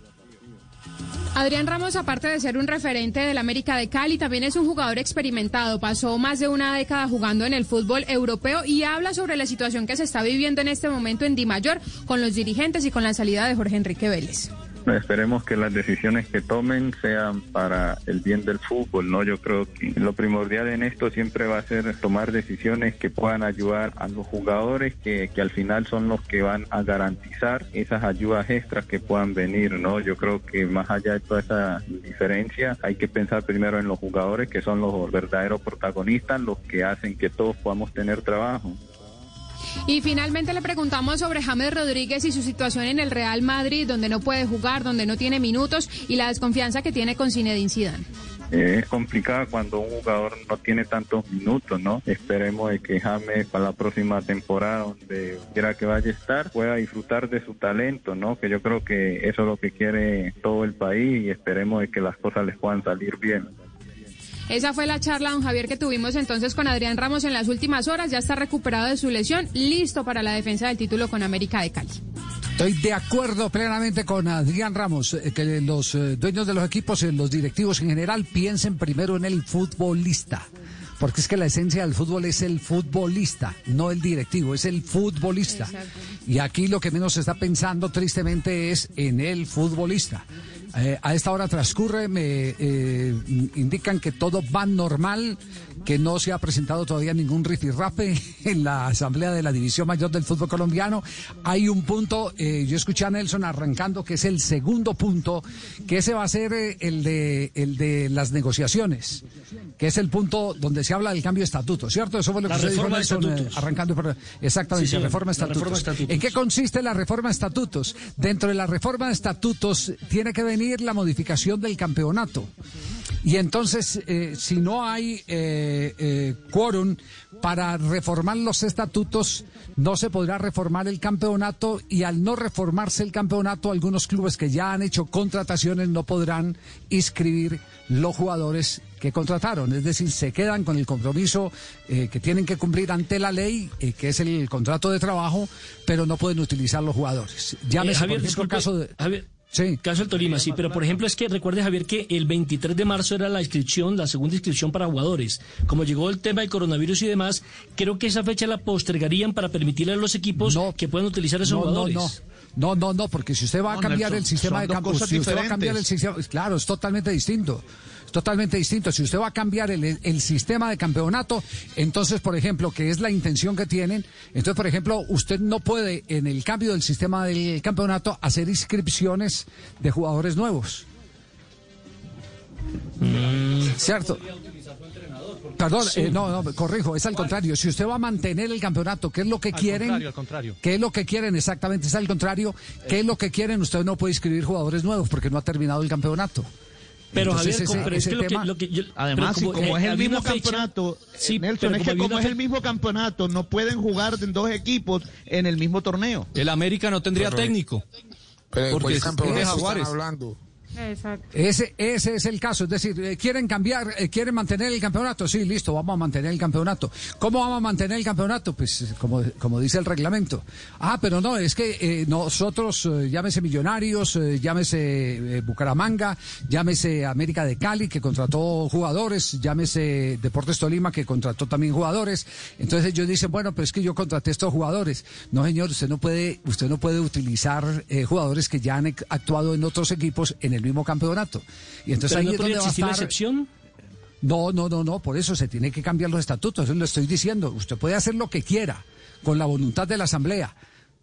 Adrián Ramos, aparte de ser un referente del América de Cali, también es un jugador experimentado. Pasó más de una década jugando en el fútbol europeo y habla sobre la situación que se está viviendo en este momento en Di Mayor con los dirigentes y con la salida de Jorge Enrique Vélez. Esperemos que las decisiones que tomen sean para el bien del fútbol, ¿no? Yo creo que lo primordial en esto siempre va a ser tomar decisiones que puedan ayudar a los jugadores, que, que al final son los que van a garantizar esas ayudas extras que puedan venir, ¿no? Yo creo que más allá de toda esa diferencia, hay que pensar primero en los jugadores, que son los verdaderos protagonistas, los que hacen que todos podamos tener trabajo. Y finalmente le preguntamos sobre James Rodríguez y su situación en el Real Madrid, donde no puede jugar, donde no tiene minutos y la desconfianza que tiene con Zinedine Zidane. Eh, es complicado cuando un jugador no tiene tantos minutos, ¿no? Esperemos de que James para la próxima temporada, donde quiera que vaya a estar, pueda disfrutar de su talento, ¿no? Que yo creo que eso es lo que quiere todo el país y esperemos de que las cosas les puedan salir bien. Esa fue la charla, don Javier, que tuvimos entonces con Adrián Ramos en las últimas horas. Ya está recuperado de su lesión, listo para la defensa del título con América de Cali. Estoy de acuerdo plenamente con Adrián Ramos, eh, que los eh, dueños de los equipos, eh, los directivos en general, piensen primero en el futbolista. Porque es que la esencia del fútbol es el futbolista, no el directivo, es el futbolista. Y aquí lo que menos se está pensando tristemente es en el futbolista. Eh, a esta hora transcurre, me eh, indican que todo va normal, que no se ha presentado todavía ningún rifirrafe en la asamblea de la División Mayor del Fútbol Colombiano. Hay un punto, eh, yo escuché a Nelson arrancando, que es el segundo punto, que ese va a ser eh, el, de, el de las negociaciones, que es el punto donde se habla del cambio de estatuto, ¿cierto? Eso fue lo que La usted dijo, Nelson, eh, arrancando. por- exactamente, Sí, señor, reforma estatutos. reforma estatutos. ¿En qué consiste la reforma de estatutos? Dentro de la reforma de estatutos tiene que venir la modificación del campeonato. Y entonces, eh, si no hay eh, eh, quórum para reformar los estatutos, no se podrá reformar el campeonato y al no reformarse el campeonato, algunos clubes que ya han hecho contrataciones no podrán inscribir los jugadores que contrataron. Es decir, se quedan con el compromiso eh, que tienen que cumplir ante la ley, eh, que es el contrato de trabajo, pero no pueden utilizar los jugadores. Llámese, Eh, Javier, por ejemplo, el disculpe, caso de... Javier, Sí. Caso del Tolima, sí, pero por ejemplo es que recuerde Javier que el 23 de marzo era la inscripción, la segunda inscripción para jugadores. Como llegó el tema del coronavirus y demás, creo que esa fecha la postergarían para permitirle a los equipos que puedan utilizar esos No, no, jugadores. no. No, no, no, porque si usted va a No, cambiar Nelson, el sistema de campo, cosas si usted va a diferentes. cambiar el sistema, claro, es totalmente distinto. Totalmente distinto. Si usted va a cambiar el, el sistema de campeonato, entonces, por ejemplo, que es la intención que tienen, entonces, por ejemplo, usted no puede, en el cambio del sistema del campeonato, hacer inscripciones de jugadores nuevos. ¿Cierto? Perdón, Sí. eh, no, no, corrijo, es al contrario. Si usted va a mantener el campeonato, ¿qué es lo que Al quieren? contrario, al contrario. ¿Qué es lo que quieren exactamente? Es al contrario. ¿Qué es lo que quieren? Usted no puede inscribir jugadores nuevos porque no ha terminado el campeonato. Pero Entonces, Javier, ese- como- ese que lo que, tema- lo que yo- Además, y como es el mismo fecha- campeonato, sí, Nelson, pero es que como una es el mismo campeonato, no pueden jugar en dos equipos en el mismo torneo. El América no tendría Correcto. técnico. Pero porque ¿cuál es campeonato de están Jaguares. hablando? Ese, ese es el caso, es decir, eh, quieren cambiar, eh, quieren mantener el campeonato, sí, listo, vamos a mantener el campeonato. ¿Cómo vamos a mantener el campeonato? Pues eh, como, como dice el reglamento. Ah, pero no, es que nosotros, llámese Millonarios, llámese Bucaramanga, llámese América de Cali, que contrató jugadores, llámese Deportes Tolima, que contrató también jugadores. Entonces ellos dicen, bueno, pero es que yo contraté estos jugadores. No, señor, usted no puede, usted no puede utilizar jugadores que ya han actuado en otros equipos en el mismo campeonato. Y entonces ¿Pero ahí no es podría donde va a existir la estar. excepción? No, no, no, no, por eso se tiene que cambiar los estatutos, eso lo estoy diciendo. Usted puede hacer lo que quiera con la voluntad de la Asamblea,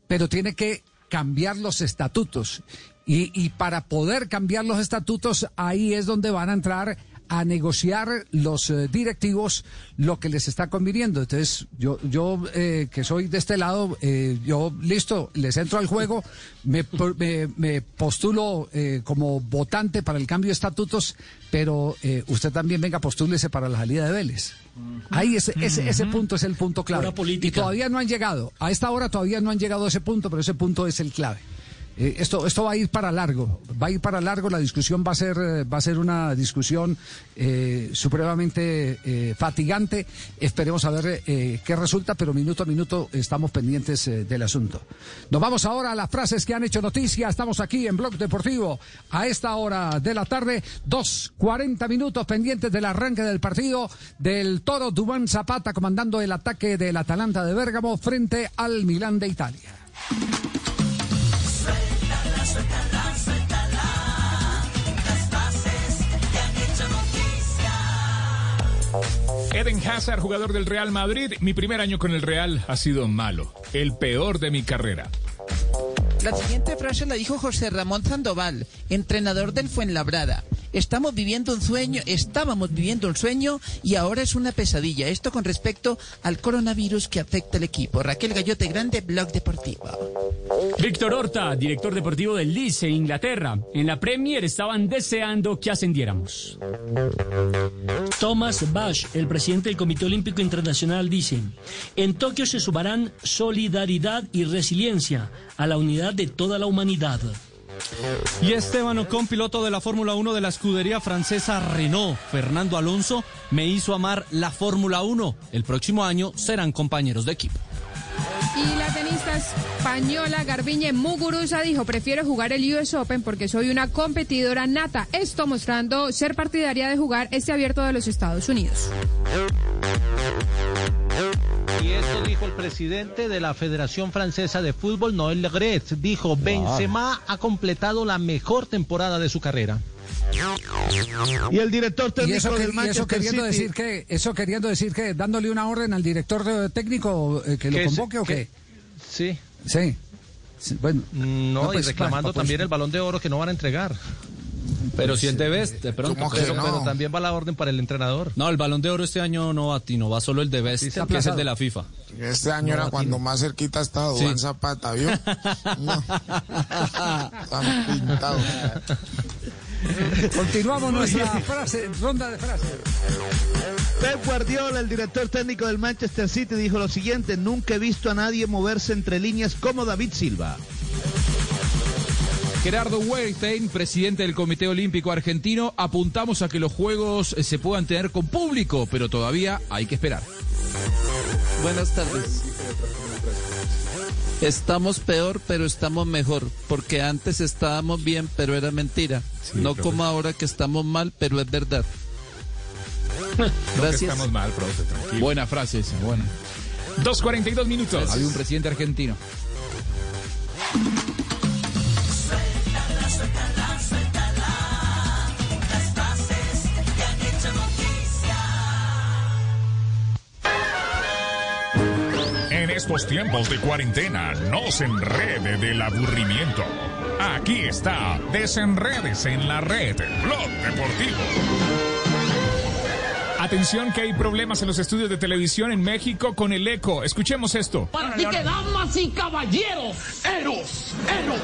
pero tiene que cambiar los estatutos. Y, y para poder cambiar los estatutos, ahí es donde van a entrar a negociar los eh, directivos lo que les está conviniendo. Entonces, yo, yo eh, que soy de este lado, eh, yo listo, les entro al juego, me, me- me postulo eh, como votante para el cambio de estatutos, pero eh, usted también venga, postúlese para la salida de Vélez. Ahí ese, ese, ese punto es el punto clave. Y todavía no han llegado. A esta hora todavía no han llegado a ese punto, pero ese punto es el clave. Eh, esto, esto va a ir para largo, va a ir para largo, la discusión va a ser, eh, va a ser una discusión eh, supremamente fatigante. Esperemos a ver qué resulta, pero minuto a minuto estamos pendientes del asunto. Nos vamos ahora a las frases que han hecho noticia. Estamos aquí en Blog Deportivo a esta hora de la tarde, dos cuarenta minutos pendientes del arranque del partido del Toro Dubán Zapata comandando el ataque del Atalanta de Bérgamo frente al Milán de Italia. Suéltala, suéltala. Las han hecho noticia. Eden Hazard, jugador del Real Madrid. Mi primer año con el Real ha sido malo, el peor de mi carrera. La siguiente frase la dijo José Ramón Sandoval, entrenador del Fuenlabrada. Estamos viviendo un sueño, estábamos viviendo un sueño y ahora es una pesadilla. Esto con respecto al coronavirus que afecta al equipo. Raquel Gallote Grande, Blog Deportivo. Víctor Horta, director deportivo del en Inglaterra. En la Premier estaban deseando que ascendiéramos. Thomas Bach, el presidente del Comité Olímpico Internacional, dice, en Tokio se sumarán solidaridad y resiliencia a la unidad de toda la humanidad. Y Esteban Ocon, piloto de la Fórmula 1 de la escudería francesa Renault, Fernando Alonso, me hizo amar la Fórmula 1. El próximo año serán compañeros de equipo. Y la tenista española Garbiñe Muguruza dijo, prefiero jugar el US Open porque soy una competidora nata. Esto mostrando ser partidaria de jugar este abierto de los Estados Unidos. Y esto dijo el presidente de la Federación Francesa de Fútbol, Noël Le Gret. Dijo, Benzema ha completado la mejor temporada de su carrera. Y el director Y técnico eso, que- del y eso Manchester queriendo City. decir que, eso queriendo decir que dándole una orden al director técnico eh, que lo convoque o qué? Sí. Sí. Sí, Bueno. No, No, pues, y reclamando pues- también el balón de oro que no van a entregar. Pero si es de Best, de pronto. ¿Cómo que pero, no? también va la orden para el entrenador. No, el balón de oro este año no va, Tino, va solo el de Best, Sí, que es el de la FIFA. Este año No, era cuando más cerquita estaba Sí. Duván Zapata, ¿vio? No. Tan pintado. Continuamos nuestra frase, ronda de frases. Pep Guardiola, el director técnico del Manchester City, dijo lo siguiente, nunca he visto a nadie moverse entre líneas como David Silva. Gerardo Weinstein, presidente del Comité Olímpico Argentino, apuntamos a que los Juegos eh, se puedan tener con público, pero todavía hay que esperar. Buenas tardes. Estamos peor, pero estamos mejor, porque antes estábamos bien, pero era mentira. no como ahora que estamos mal, pero es verdad. Gracias. estamos mal, profe, tranquilo. Buena frase esa, buena. 2.42 minutos. Había un presidente argentino. Suéltala, suéltala. Las frases que han hecho noticia. En estos tiempos de cuarentena, no se enrede del aburrimiento. Aquí está, desenredes en la red, Blog Deportivo. Atención que hay problemas en los estudios de televisión en México con el eco. Escuchemos esto. Así que damas y caballeros, eros, eros,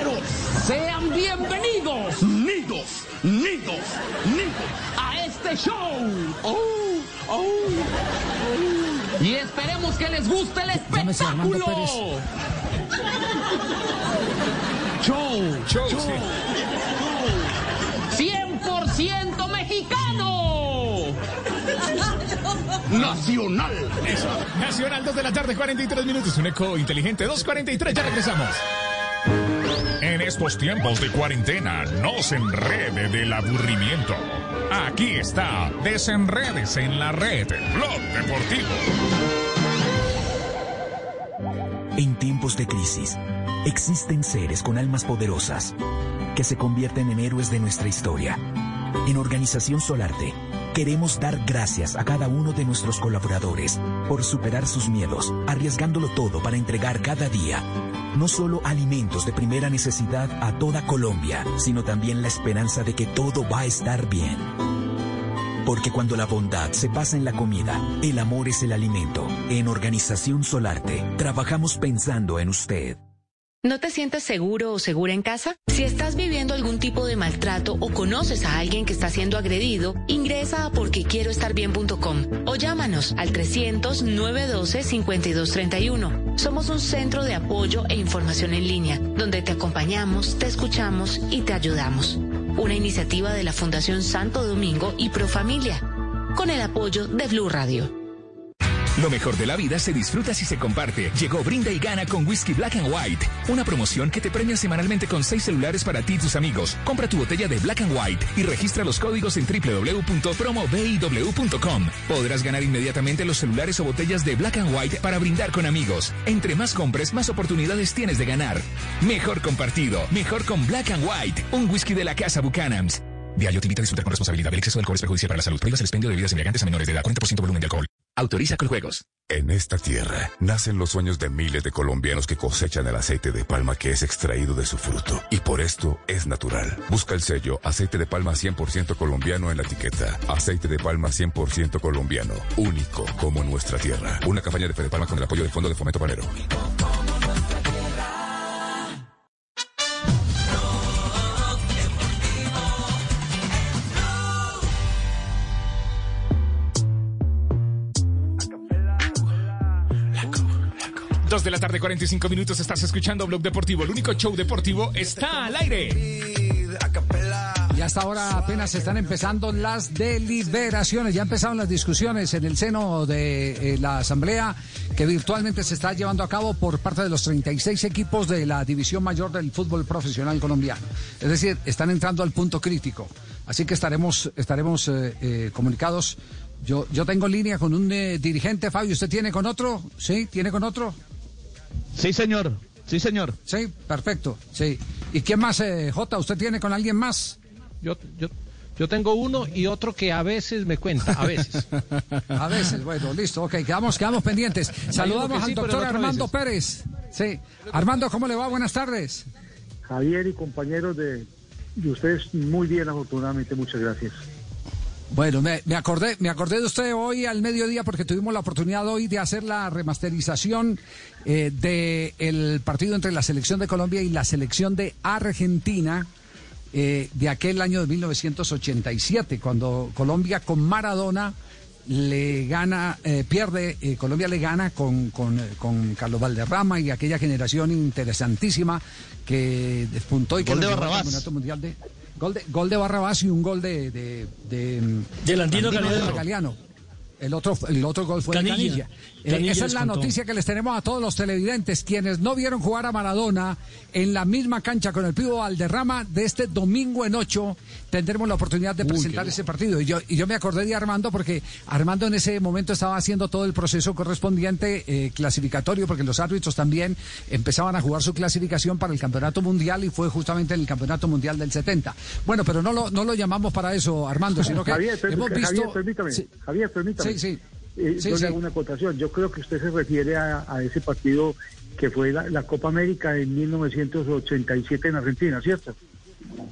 eros, sean bienvenidos, nidos, nidos, nidos, a este show. Oh, oh, oh. Y esperemos que les guste el espectáculo. Show, Show, sí. 100% Nacional. Eso. Nacional, 2 de la tarde, 43 minutos. Un eco inteligente, 2.43. Ya regresamos. En estos tiempos de cuarentena, no se enrede del aburrimiento. Aquí está, desenredes en la red, Blog Deportivo. En tiempos de crisis, existen seres con almas poderosas que se convierten en héroes de nuestra historia. En Organización Solarte, queremos dar gracias a cada uno de nuestros colaboradores por superar sus miedos, arriesgándolo todo para entregar cada día no solo alimentos de primera necesidad a toda Colombia, sino también la esperanza de que todo va a estar bien. Porque cuando la bondad se pasa en la comida, el amor es el alimento. En Organización Solarte, trabajamos pensando en usted. ¿No te sientes seguro o segura en casa? Si estás viviendo algún tipo de maltrato o conoces a alguien que está siendo agredido, ingresa a porquequieroestarbien.com o llámanos al 300-912-5231. Somos un centro de apoyo e información en línea, donde te acompañamos, te escuchamos y te ayudamos. Una iniciativa de la Fundación Santo Domingo y Profamilia, con el apoyo de Blue Radio. Lo mejor de la vida se disfruta si se comparte. Llegó Brinda y Gana con Whisky Black and White. Una promoción que te premia semanalmente con seis celulares para ti y tus amigos. Compra tu botella de Black and White y registra los códigos en www.promobiw.com. Podrás ganar inmediatamente los celulares o botellas de Black and White para brindar con amigos. Entre más compres, más oportunidades tienes de ganar. Mejor compartido. Mejor con Black and White. Un whisky de la casa Buchanan's. Diario te invita a disfrutar con responsabilidad. El exceso de alcohol es perjudicial para la salud. Prohíbas el expendio de bebidas embriagantes a menores de edad. 40% volumen de alcohol. Autoriza con juegos. En esta tierra nacen los sueños de miles de colombianos que cosechan el aceite de palma que es extraído de su fruto. Y por esto es natural. Busca el sello aceite de palma 100% colombiano en la etiqueta. Aceite de palma 100% colombiano. Único como nuestra tierra. Una campaña de Fede Palma con el apoyo del Fondo de Fomento Panero. Dos de la tarde, 45 minutos. Estás escuchando Blog Deportivo. El único show deportivo está al aire. Y hasta ahora apenas están empezando las deliberaciones, ya empezaron las discusiones en el seno de eh, la Asamblea que virtualmente se está llevando a cabo por parte de los 36 equipos de la División Mayor del Fútbol Profesional Colombiano. Es decir, están entrando al punto crítico. Así que estaremos, estaremos eh, eh, comunicados. Yo, yo tengo línea con un dirigente, Fabio. ¿Usted tiene con otro? ¿Sí? ¿Tiene con otro? Sí, señor. Sí, señor. Sí, perfecto. Sí. ¿Y quién más, eh, Jota? ¿Usted tiene con alguien más? Yo, yo, yo tengo uno y otro que a veces me cuenta, a veces. A veces, bueno, listo, ok, quedamos, quedamos pendientes. Saludamos al doctor Armando veces. Pérez. Sí. Armando, ¿cómo le va? Buenas tardes. Javier y compañeros de, de ustedes, muy bien, afortunadamente, muchas gracias. Bueno, me, me acordé, me acordé de usted hoy al mediodía porque tuvimos la oportunidad hoy de hacer la remasterización eh, del partido entre la selección de Colombia y la selección de Argentina eh, de aquel año de 1987, cuando Colombia con Maradona le gana, eh, pierde, eh, Colombia le gana con, con, eh, con Carlos Valderrama y aquella generación interesantísima que despuntó y que Gol de Barrabás. Campeonato Mundial de gol de gol de Barrabás y un gol de de, de Del Andino Galeano. Galeano. El otro, el otro gol fue de Canilla. Eh, esa es la noticia que les tenemos a todos los televidentes, quienes no vieron jugar a Maradona en la misma cancha con el Pivo Valderrama de este domingo en 8, tendremos la oportunidad de presentar ese partido. Y yo, y yo me acordé de Armando porque Armando en ese momento estaba haciendo todo el proceso correspondiente eh, clasificatorio, porque los árbitros también empezaban a jugar su clasificación para el Campeonato Mundial y fue justamente en el Campeonato Mundial del 70. Bueno, pero no lo, no lo llamamos para eso, Armando, sino que Javier, hemos Javier, visto... permítame. Sí. Javier, permítame. Sí, sí. Eh, Sí, yo sí. le hago una acotación. Yo creo que usted se refiere a, a ese partido que fue la, la Copa América en 1987 en Argentina, ¿cierto?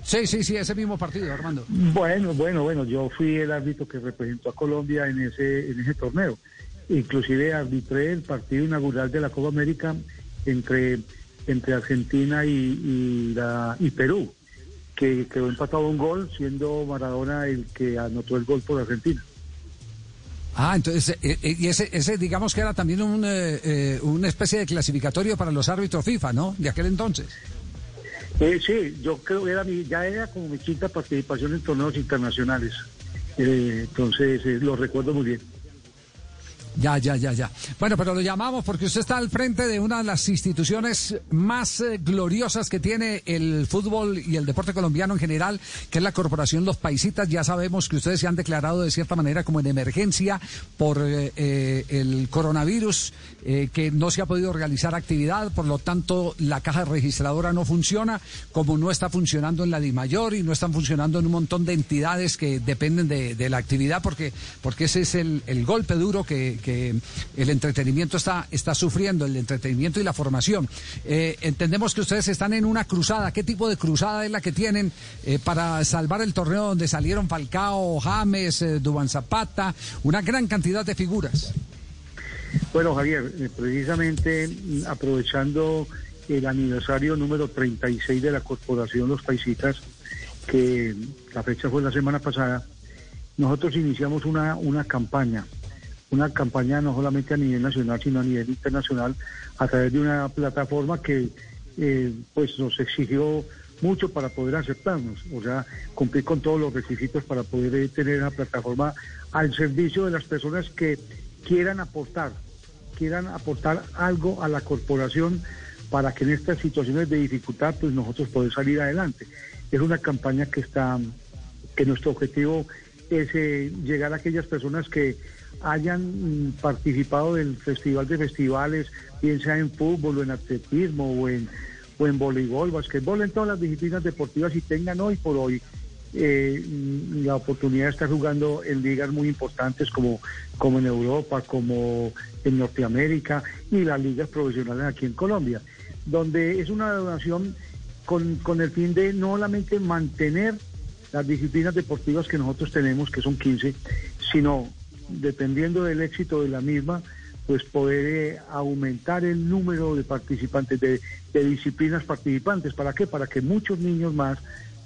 Sí, sí, sí, ese mismo partido, Armando. Bueno, bueno, bueno, yo fui el árbitro que representó a Colombia en ese, en ese torneo. Inclusive arbitré el partido inaugural de la Copa América entre, entre Argentina y, y, la, y Perú, que quedó empatado a un gol, siendo Maradona el que anotó el gol por Argentina. Ah, entonces, eh, eh, y ese, ese digamos que era también un, eh, eh, una especie de clasificatorio para los árbitros FIFA, ¿no? De aquel entonces. Sí, yo creo que era mi, ya era como mi quinta participación en torneos internacionales. Entonces, lo recuerdo muy bien. Ya, ya, ya, ya. Bueno, pero lo llamamos porque usted está al frente de una de las instituciones más eh, gloriosas que tiene el fútbol y el deporte colombiano en general, que es la Corporación Los Paisitas. Ya sabemos que ustedes se han declarado de cierta manera como en emergencia por eh, eh, el coronavirus, que no se ha podido realizar actividad, por lo tanto la caja registradora no funciona, como no está funcionando en la DIMAYOR y no están funcionando en un montón de entidades que dependen de, la actividad, porque, porque ese es el, golpe duro que el entretenimiento está, está sufriendo, el entretenimiento y la formación. Eh, entendemos que ustedes están en una cruzada. ¿Qué tipo de cruzada es la que tienen eh, para salvar el torneo donde salieron Falcao, James, eh, Zapata, una gran cantidad de figuras? Bueno, Javier, eh, precisamente mm, aprovechando el aniversario número 36 de la Corporación Los Paisitas, que la fecha fue la semana pasada, nosotros iniciamos una, una campaña, una campaña no solamente a nivel nacional, sino a nivel internacional, a través de una plataforma que eh, pues nos exigió mucho para poder aceptarnos, o sea, cumplir con todos los requisitos para poder eh, tener una plataforma al servicio de las personas que quieran aportar, quieran aportar algo a la corporación para que en estas situaciones de dificultad pues nosotros podamos salir adelante. Es una campaña que está, que nuestro objetivo es eh, llegar a aquellas personas que hayan mm, participado del Festival de Festivales, bien sea en fútbol o en atletismo o en, o en voleibol, basquetbol, en todas las disciplinas deportivas y tengan hoy por hoy eh, mm, la oportunidad de estar jugando en ligas muy importantes como, como en Europa, como en Norteamérica y las ligas profesionales aquí en Colombia, donde es una donación con, con el fin de no solamente mantener las disciplinas deportivas que nosotros tenemos, que son 15, sino dependiendo del éxito de la misma, pues poder eh, aumentar el número de participantes, de, de disciplinas participantes. ¿Para qué? Para que muchos niños más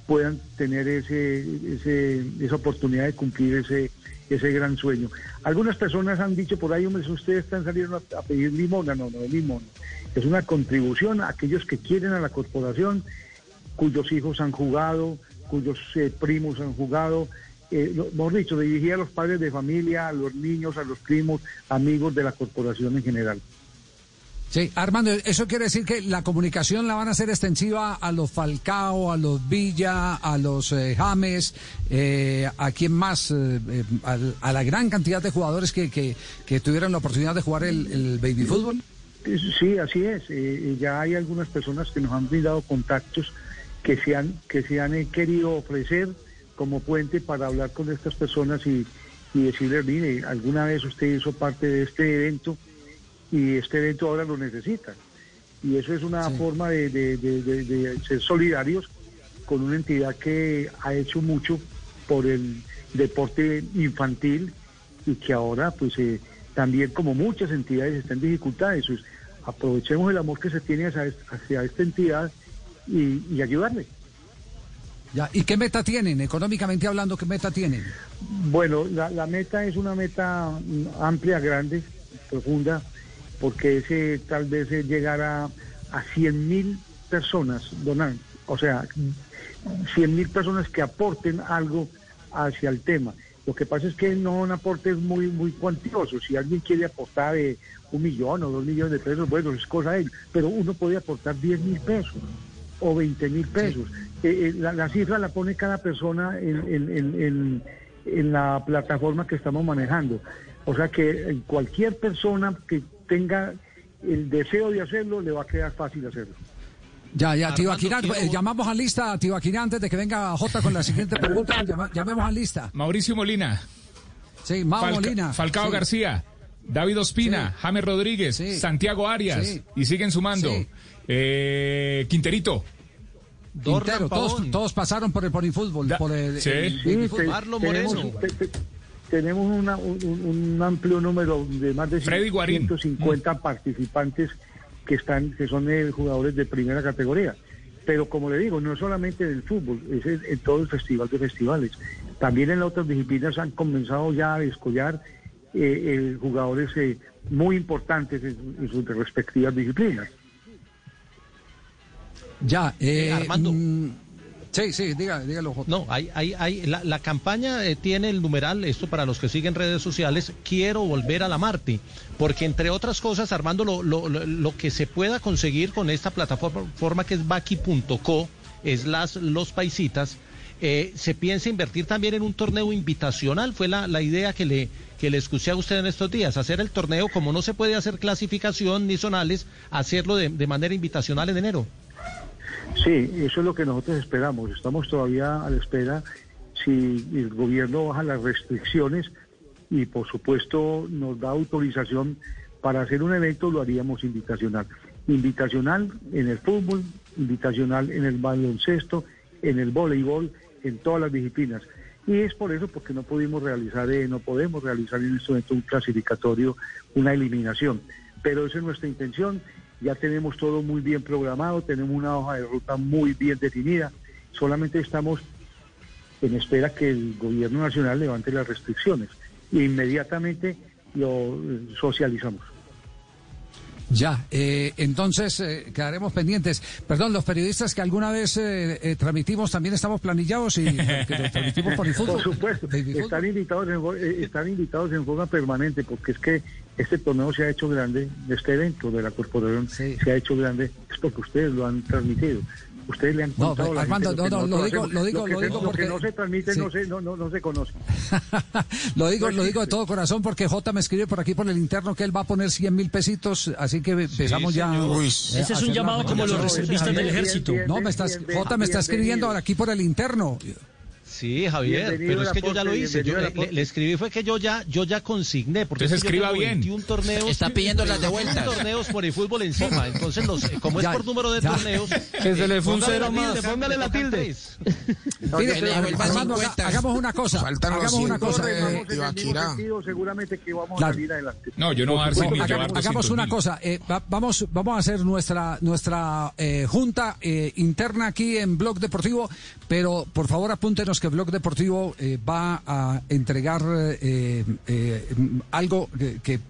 puedan tener ese, ese, esa oportunidad de cumplir ese, ese gran sueño. Algunas personas han dicho por ahí, hombre, ustedes están saliendo a, pedir limona, no, no es limón. Es una contribución a aquellos que quieren a la corporación, cuyos hijos han jugado, cuyos eh, primos han jugado, eh, lo- mejor dicho, dirigir a los padres de familia, a los niños, a los primos, amigos de la corporación en general. Sí, Armando, eso quiere decir que la comunicación la van a hacer extensiva a los Falcao, a los Villa, a los eh, James, eh, a quién más, eh, eh, a, la gran cantidad de jugadores que, que, que tuvieron la oportunidad de jugar el, el baby fútbol. Sí, así es. Eh, ya hay algunas personas que nos han brindado contactos que se han, que se han eh, querido ofrecer como puente para hablar con estas personas y, y decirles, mire, alguna vez usted hizo parte de este evento y este evento ahora lo necesita. Y eso es una forma de, de- de- ser solidarios con una entidad que ha hecho mucho por el deporte infantil y que ahora pues eh, también como muchas entidades están en dificultades, pues, aprovechemos el amor que se tiene hacia, hacia esta entidad y, y ayudarle. Ya, ¿Y qué meta tienen? Económicamente hablando, ¿qué meta tienen? Bueno, la, la meta es una meta amplia, grande, profunda, porque ese tal vez es llegar a, a 100 mil personas donar, o sea, 100 mil personas que aporten algo hacia el tema. Lo que pasa es que no son aportes muy muy cuantiosos. Si alguien quiere aportar eh, un millón o dos millones de pesos, bueno, es cosa de él. Pero uno puede aportar 10 mil pesos o 20 mil pesos. Eh, la, la cifra la pone cada persona en, en- en- en- en la plataforma que estamos manejando. O sea que eh, cualquier persona que tenga el deseo de hacerlo, le va a quedar fácil hacerlo. Ya, ya, Armando, Tibaquirá, quiero- eh, llamamos a lista, Tibaquirá, antes de que venga Jota con la siguiente pregunta, llama- llamemos a lista. Mauricio Molina. Sí, Mao Falca- Molina. Falcao Sí. García. David Ospina, Sí. James Rodríguez, Santiago Arias, Sí. y siguen sumando. Sí. Eh, Quinterito. Quintero, todos, todos pasaron por el ponifútbol, por el, sí. el Sí, tenemos, te- te- tenemos una- un, un- amplio número de más de Freddy Guarín. 150 participantes que están que son eh, jugadores de primera categoría. Pero como le digo, no solamente en el fútbol, es en, en todo el festival de festivales. También en las otras disciplinas han comenzado ya a descollar eh, eh, jugadores eh, muy importantes en, en sus respectivas disciplinas. Ya, eh, Eh, Armando. mm, sí, sí, diga, dígalo. No, hay, hay, hay, la, la campaña eh, tiene el numeral, esto para los que siguen redes sociales, quiero volver a la Marti, porque entre otras cosas, Armando, lo, lo, lo- lo que se pueda conseguir con esta plataforma forma que es baki.co, es las los paisitas, eh, se piensa invertir también en un torneo invitacional, fue la, la idea que le, que le escuché a usted en estos días, hacer el torneo, como no se puede hacer clasificación ni zonales, hacerlo de, de manera invitacional en enero. Sí, eso es lo que nosotros esperamos. Estamos todavía a la espera si el gobierno baja las restricciones y por supuesto nos da autorización para hacer un evento, lo haríamos invitacional. Invitacional en el fútbol, invitacional en el baloncesto, en el voleibol, en todas las disciplinas. Y es por eso porque no pudimos realizar, eh, no podemos realizar en este momento un clasificatorio, una eliminación. Pero esa es nuestra intención. Ya tenemos todo muy bien programado, tenemos una hoja de ruta muy bien definida. Solamente estamos en espera que el gobierno nacional levante las restricciones. E inmediatamente lo eh, socializamos. Ya, eh, entonces eh, quedaremos pendientes. Perdón, los periodistas que alguna vez eh, eh, transmitimos también estamos planillados y que los transmitimos por el fútbol. Por supuesto, están invitados, en, eh, están invitados en forma permanente porque es que este torneo se ha hecho grande, este evento de la corporación se ha hecho grande, es porque ustedes lo han transmitido. Ustedes le han No, contado a la Armando, gente no, no, lo digo- hacemos. lo digo- lo se- digo que porque- no se transmite sí. no, se, no, no, no se conoce. Lo digo, lo digo de todo corazón porque J me escribe por aquí por el interno que él va a poner 100 mil pesitos, así que empezamos ya. señor. eh, ese es un llamado como los reservistas del ejército. No, me estás, J me está escribiendo ahora aquí por el interno. Sí, Javier, Bienvenido pero es que yo ya lo hice. Yo le, escribí fue que yo ya yo ya consigné. Porque Entonces es que yo escriba bien. 21 torneos. Está pidiendo las de vueltas. 21 torneos por el fútbol encima. Entonces, los, eh, como es por número de ya. torneos. Que se le fue un cero más. tilde, Póngale la tilde. Mire, Armando, haga- hagamos una cosa. Faltan Hagamos una 100 cosa. eh, vamos en el mismo sentido, seguramente que vamos Claro. a salir adelante. No, yo no voy a dar Bueno, 100 mil, yo voy a hagamos, dar hagamos 200 una cosa, eh, va- vamos, vamos a hacer nuestra nuestra eh, junta eh, interna aquí en Blog Deportivo, pero por favor apúntenos que Blog Deportivo eh, va a entregar eh, eh, algo que,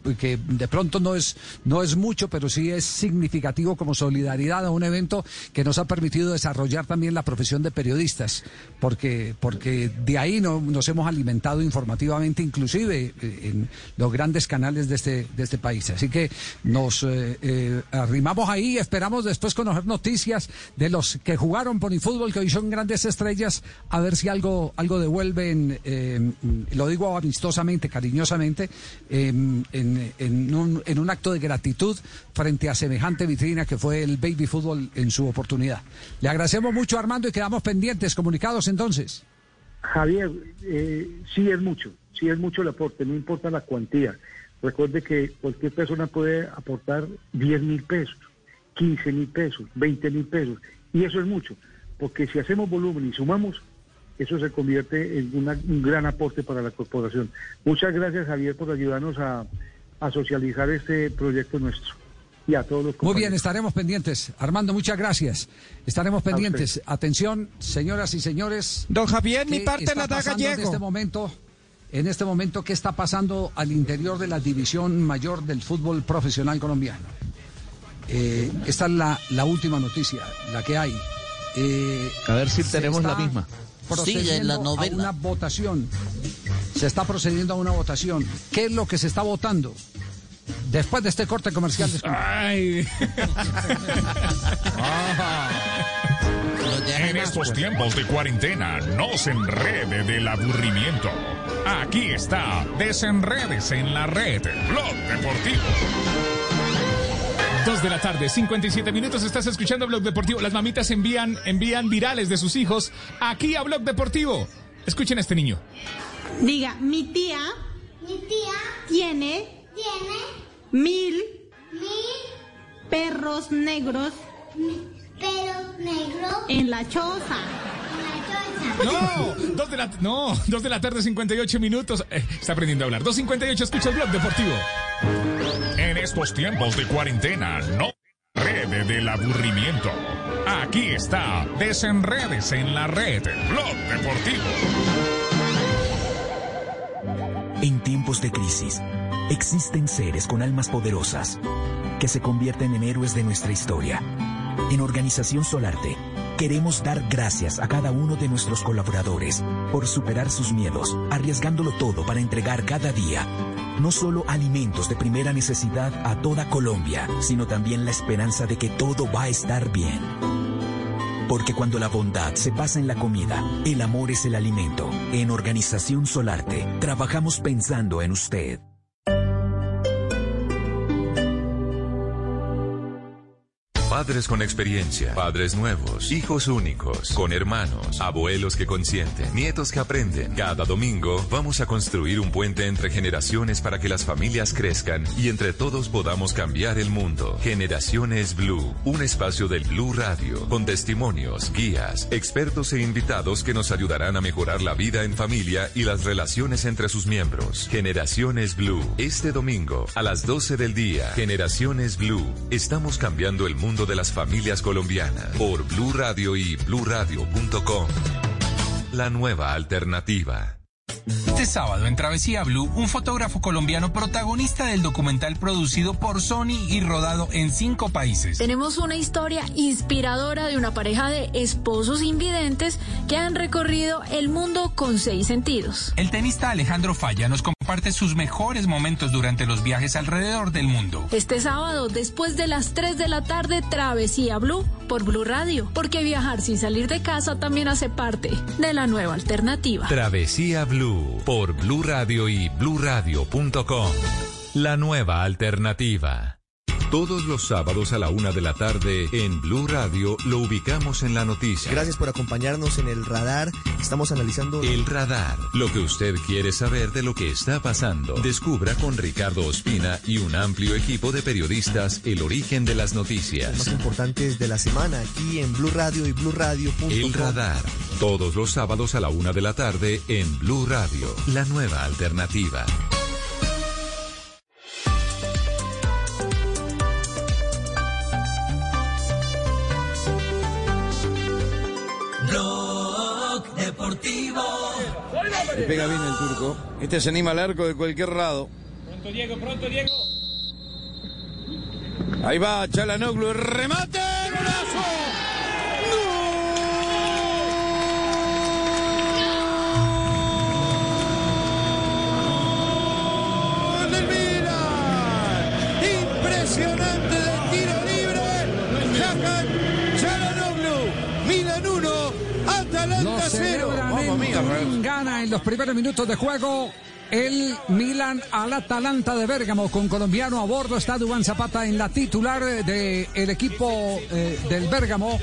de pronto no es no es mucho, pero sí es significativo como solidaridad a un evento que nos ha permitido desarrollar también la profesión de periodistas, porque porque de ahí no- nos hemos alimentado informativamente, inclusive en los grandes canales de este de este país. Así que nos arrimamos ahí esperamos después conocer noticias de los que jugaron fútbol que hoy son grandes estrellas, a ver si algo algo devuelven, eh, lo digo amistosamente, cariñosamente, en, en un, en un acto de gratitud frente a semejante vitrina que fue el baby fútbol en su oportunidad. Le agradecemos mucho Armando y quedamos pendientes, comunicados entonces. Javier, eh, sí es mucho, sí es mucho el aporte, no importa la cuantía. Recuerde que cualquier persona puede aportar 10 mil pesos, 15 mil pesos, 20 mil pesos, y eso es mucho, porque si hacemos volumen y sumamos, eso se convierte en una- un gran aporte para la corporación. Muchas gracias, Javier, por ayudarnos a, a socializar este proyecto nuestro. y a todos los Muy compañeros. bien, estaremos pendientes. Armando, muchas gracias. Estaremos pendientes. Atención, señoras y señores. Don Javier, mi ¿qué parte está la da pasando En gallego. este momento, en este momento, ¿qué está pasando al interior de la división mayor del fútbol profesional colombiano? Eh, esta es la, la última noticia, la que hay. Eh, A ver si tenemos la está misma. Procediendo la a novela. una votación. Se está procediendo a una votación. ¿Qué es lo que se está votando? Después de este corte comercial. Ay. En estos tiempos de cuarentena, no se enrede del aburrimiento. Aquí está, desenredes en la red, Blog Deportivo. Dos de la tarde, 57 minutos, estás escuchando Blog Deportivo. Las mamitas envían, envían virales de sus hijos aquí a Blog Deportivo. Escuchen a este niño. Diga, mi tía. Mi tía. Tiene. Tiene. Mil. Mil. Perros negros. Perros negros. En la choza. No, dos de la, no, dos de la tarde, 58 minutos. Eh, está aprendiendo a hablar. 2.58, escucha el Blog Deportivo. Estos tiempos de cuarentena, no se enrede del aburrimiento. Aquí está, desenredes en la red, Blog Deportivo. En tiempos de crisis, existen seres con almas poderosas que se convierten en héroes de nuestra historia. En Organización Solarte, queremos dar gracias a cada uno de nuestros colaboradores por superar sus miedos, arriesgándolo todo para entregar cada día no solo alimentos de primera necesidad a toda Colombia, sino también la esperanza de que todo va a estar bien. Porque cuando la bondad se pasa en la comida, el amor es el alimento. En Organización Solarte, trabajamos pensando en usted. Padres con experiencia, padres nuevos, hijos únicos, con hermanos, abuelos que consienten, nietos que aprenden. Cada domingo vamos a construir un puente entre generaciones para que las familias crezcan y entre todos podamos cambiar el mundo. Generaciones Blue, un espacio del Blue Radio, con testimonios, guías, expertos e invitados que nos ayudarán a mejorar la vida en familia y las relaciones entre sus miembros. Generaciones Blue, este domingo a las 12 del día. Generaciones Blue, estamos cambiando el mundo de las familias colombianas por Blue Radio y bluradio.com. La nueva alternativa. Este sábado en Travesía Blue, un fotógrafo colombiano protagonista del documental producido por Sony y rodado en cinco países. Tenemos una historia inspiradora de una pareja de esposos invidentes que han recorrido el mundo con seis sentidos. El tenista Alejandro Falla nos comparte sus mejores momentos durante los viajes alrededor del mundo. Este sábado, después de las 3 de la tarde, Travesía Blue por Blue Radio, porque viajar sin salir de casa también hace parte de la nueva alternativa. Travesía Blue por Blue Radio y bluradio.com. La nueva alternativa. Todos los sábados a la una de la tarde en Blue Radio lo ubicamos en la noticia. Gracias por acompañarnos en el radar. Estamos analizando El radar, lo que usted quiere saber de lo que está pasando. Descubra con Ricardo Ospina y un amplio equipo de periodistas el origen de las los más noticias. importantes de la semana aquí en Blue Radio y BlueRadio.com. El radar, todos los sábados a la una de la tarde en Blue Radio, la nueva alternativa. Este se anima al arco de cualquier lado. Pronto Diego, pronto Diego. Ahí va Chalanoglu, el remate, los primeros minutos de juego el Milan al Atalanta de Bérgamo con colombiano a bordo está Dubán Zapata en la titular del equipo eh, del Bérgamo.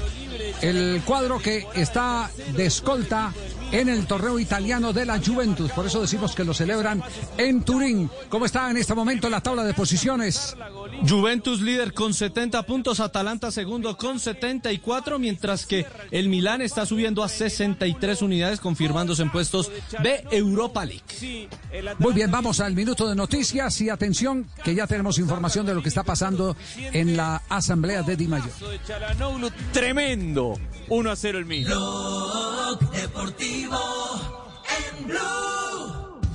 El cuadro que está de escolta en el torneo italiano de la Juventus. Por eso decimos que lo celebran en Turín. ¿Cómo está en este momento la tabla de posiciones? Juventus líder con 70 puntos, Atalanta segundo con 74, mientras que el Milán está subiendo a 63 unidades, confirmándose en puestos de Europa League. Muy bien, vamos al minuto de noticias y atención que ya tenemos información de lo que está pasando en la asamblea de Di Mayor. Tremendo. 1 a 0 el mismo. Blog Deportivo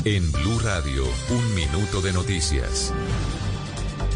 En Blue Radio, un minuto de noticias.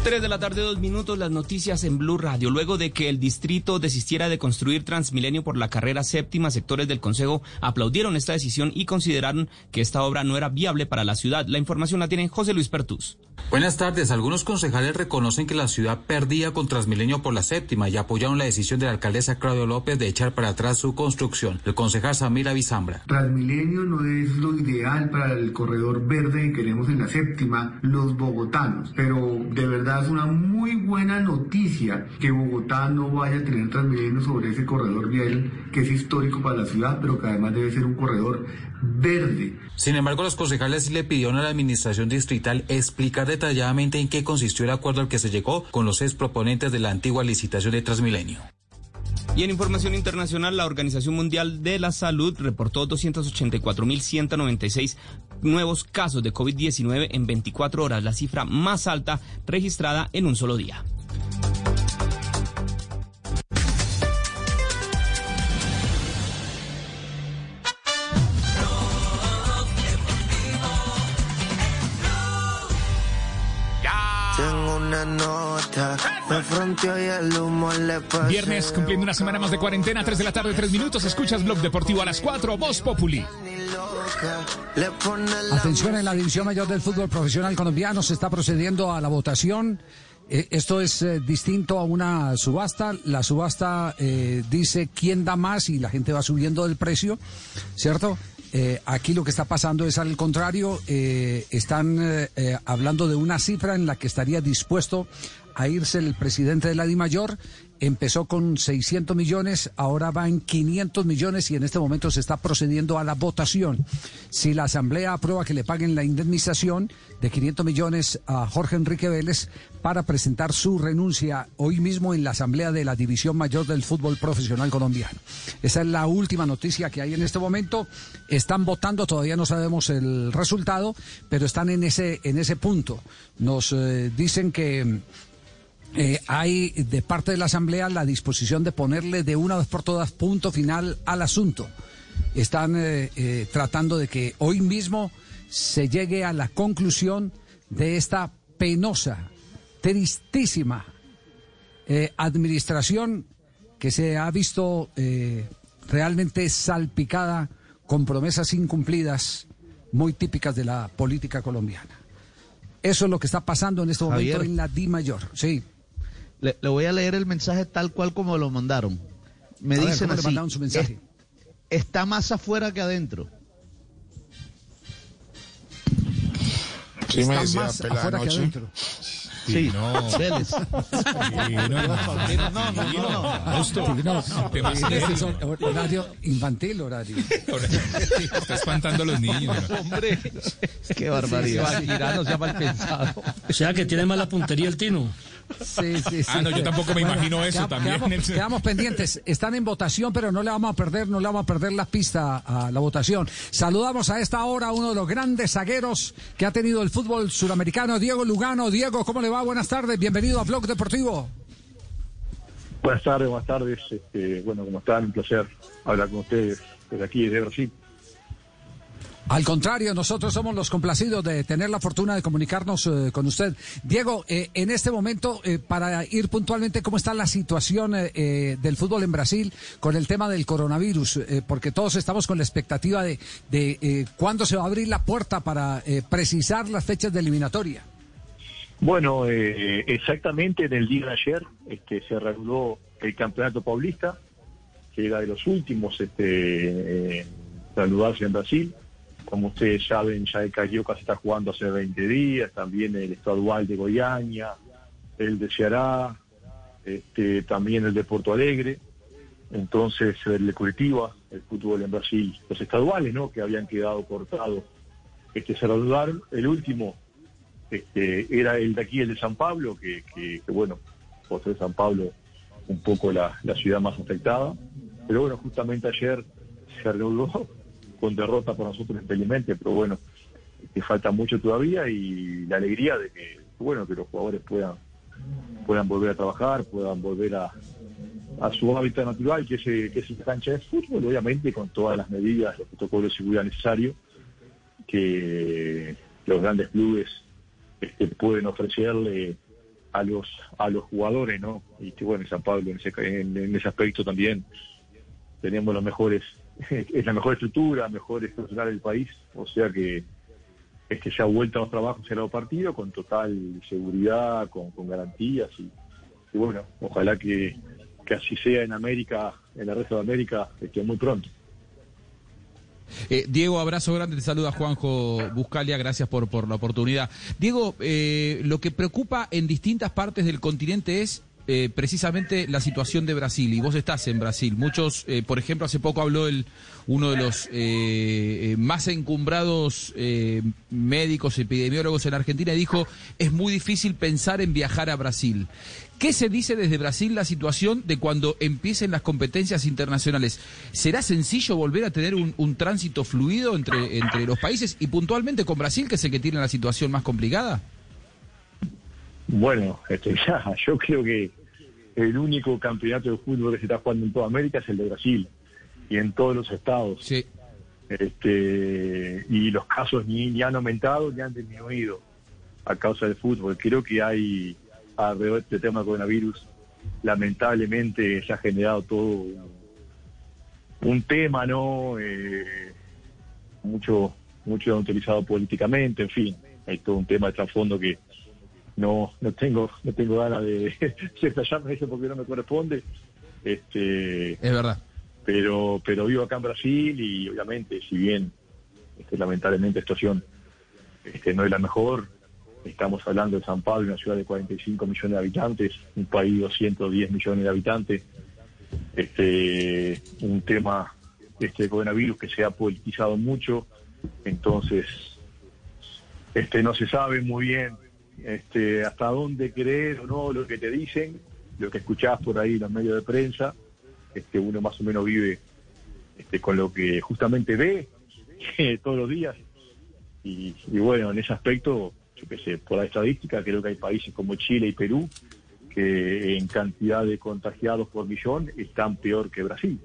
3 de la tarde, dos minutos, las noticias en Blue Radio. Luego de que el distrito desistiera de construir Transmilenio por la carrera séptima, sectores del Consejo aplaudieron esta decisión y consideraron que esta obra no era viable para la ciudad. La información la tiene José Luis Pertus. Buenas tardes. Algunos concejales reconocen que la ciudad perdía con Transmilenio por la séptima y apoyaron la decisión de la alcaldesa Claudio López de echar para atrás su construcción. El concejal Samira Bizambra. Transmilenio no es lo ideal para el corredor verde que queremos en la séptima los bogotanos, pero de verdad es una muy buena noticia que Bogotá no vaya a tener Transmilenio sobre ese corredor vial que es histórico para la ciudad, pero que además debe ser un corredor verde. Sin embargo, los concejales sí le pidieron a la administración distrital explicar detalladamente en qué consistió el acuerdo al que se llegó con los ex proponentes de la antigua licitación de Transmilenio. Y en información internacional, la Organización Mundial de la Salud reportó 284.196 nuevos casos de COVID-19 en 24 horas, la cifra más alta registrada en un solo día. Una nota, me fronteó y el humo le pasé. Viernes, cumpliendo una semana más de cuarentena, 3 de la tarde, 3 minutos. Escuchas Blog Deportivo a las 4, Voz Populi. Atención en la división mayor del fútbol profesional colombiano, se está procediendo a la votación. Eh, esto es eh, distinto a una subasta. La subasta eh, dice quién da más y la gente va subiendo el precio, ¿cierto? Eh, aquí lo que está pasando es al contrario, eh, están eh, hablando de una cifra en la que estaría dispuesto a irse el presidente de la DIMAYOR. Empezó con 600 millones, ahora va en 500 millones y en este momento se está procediendo a la votación. Si la Asamblea aprueba que le paguen la indemnización de 500 millones a Jorge Enrique Vélez para presentar su renuncia hoy mismo en la Asamblea de la División Mayor del Fútbol Profesional Colombiano. Esa es la última noticia que hay en este momento. Están votando, todavía no sabemos el resultado, pero están en ese, en ese punto. Nos eh, dicen que eh, hay de parte de la Asamblea la disposición de ponerle de una vez por todas punto final al asunto. Están eh, eh, tratando de que hoy mismo se llegue a la conclusión de esta penosa, tristísima administración que se ha visto realmente salpicada con promesas incumplidas muy típicas de la política colombiana. Eso es lo que está pasando en este momento Javier. en la Di Mayor. Sí. Le, le voy a leer el mensaje tal cual como lo mandaron. Me A ver, dicen ¿cómo le así. mandaron su mensaje? "Es- está más afuera que adentro. Sí, me decía más afuera que adentro. Sí, no. Vélez. Sí, no, no, no, horario infantil, horario. Está espantando a los niños. Hombre, qué barbaridad. Sí, Tirano se ha mal pensado. O sea que tiene mala puntería el Tino. Sí, sí, sí. Ah, no, yo tampoco me imagino eso quedamos- también. Quedamos, quedamos pendientes. Están en votación, pero no le vamos a perder, no le vamos a perder la pista a la votación. Saludamos a esta hora a uno de los grandes zagueros que ha tenido el fútbol suramericano, Diego Lugano. Diego, ¿cómo le va? Buenas tardes. Bienvenido a Blog Deportivo. Buenas tardes, buenas tardes. Este, bueno, ¿cómo están? Un placer hablar con ustedes desde aquí, desde Brasil. Al contrario, nosotros somos los complacidos de tener la fortuna de comunicarnos eh, con usted. Diego, eh, en este momento, eh, para ir puntualmente, ¿cómo está la situación del fútbol en Brasil con el tema del coronavirus? Porque todos estamos con la expectativa de, de cuándo se va a abrir la puerta para precisar las fechas de eliminatoria. Bueno, exactamente en el día de ayer este, se reanudó el campeonato paulista, que era de los últimos este, en reanudarse en Brasil. Como ustedes saben, ya el Carioca se está jugando hace 20 días, también el estadual de Goiânia, el de Ceará, este, también el de Porto Alegre. Entonces, el de Curitiba el fútbol en Brasil. Los estaduales, ¿no? Que habían quedado cortados. Este, se reanudaron. El último este, era el de aquí, el de San Pablo, que, bueno, por ser San Pablo un poco la, la ciudad más afectada. Pero bueno, justamente ayer se reanudó con derrota por nosotros en Pelimente, pero bueno, que falta mucho todavía y la alegría de que, bueno, que los jugadores puedan puedan volver a trabajar, puedan volver a, su hábitat natural, que es, que cancha de fútbol, obviamente con todas las medidas, los protocolos de seguridad necesarios que los grandes clubes este, pueden ofrecerle a los a los jugadores, ¿no? Y que bueno, en San Pablo en ese, en, en ese aspecto también tenemos los mejores, es la mejor estructura, mejores profesionales del país, o sea que este ya vuelta a los trabajos en el partido con total seguridad, con, garantías y, bueno, ojalá que, que así sea en América, en el resto de América, este, muy pronto. Eh, Diego, abrazo grande, te saluda Juanjo Buscalia, gracias por, por la oportunidad. Diego, eh, lo que preocupa en distintas partes del continente es eh, precisamente la situación de Brasil, y vos estás en Brasil. Muchos, eh, por ejemplo, hace poco habló el, uno de los eh, eh, más encumbrados médicos, epidemiólogos en Argentina, y dijo, es muy difícil pensar en viajar a Brasil. ¿Qué se dice desde Brasil la situación de cuando empiecen las competencias internacionales? ¿Será sencillo volver a tener un, tránsito fluido entre, entre los países y puntualmente con Brasil, que es el que tiene la situación más complicada? Bueno, este, yo creo que el único campeonato de fútbol que se está jugando en toda América es el de Brasil y en todos los estados. Sí. Este, y los casos ni, ni han aumentado ni han disminuido a causa del fútbol. Creo que hay alrededor de este tema del coronavirus, lamentablemente se ha generado todo un, un tema, ¿no? Eh, mucho, mucho utilizado políticamente, en fin, hay todo un tema de trasfondo que no, no tengo, no tengo ganas de explayarme eso porque no me corresponde. Este, Es verdad. pero pero vivo acá en Brasil y obviamente si bien este, lamentablemente la situación este, no es la mejor estamos hablando de San Pablo una ciudad de 45 millones de habitantes un país de 210 millones de habitantes este un tema este coronavirus que se ha politizado mucho entonces este no se sabe muy bien este hasta dónde creer o no lo que te dicen lo que escuchás por ahí en los medios de prensa este, uno más o menos vive este, con lo que justamente ve todos los días. Y, y bueno, en ese aspecto, yo qué sé, por la estadística, creo que hay países como Chile y Perú que en cantidad de contagiados por millón están peor que Brasil.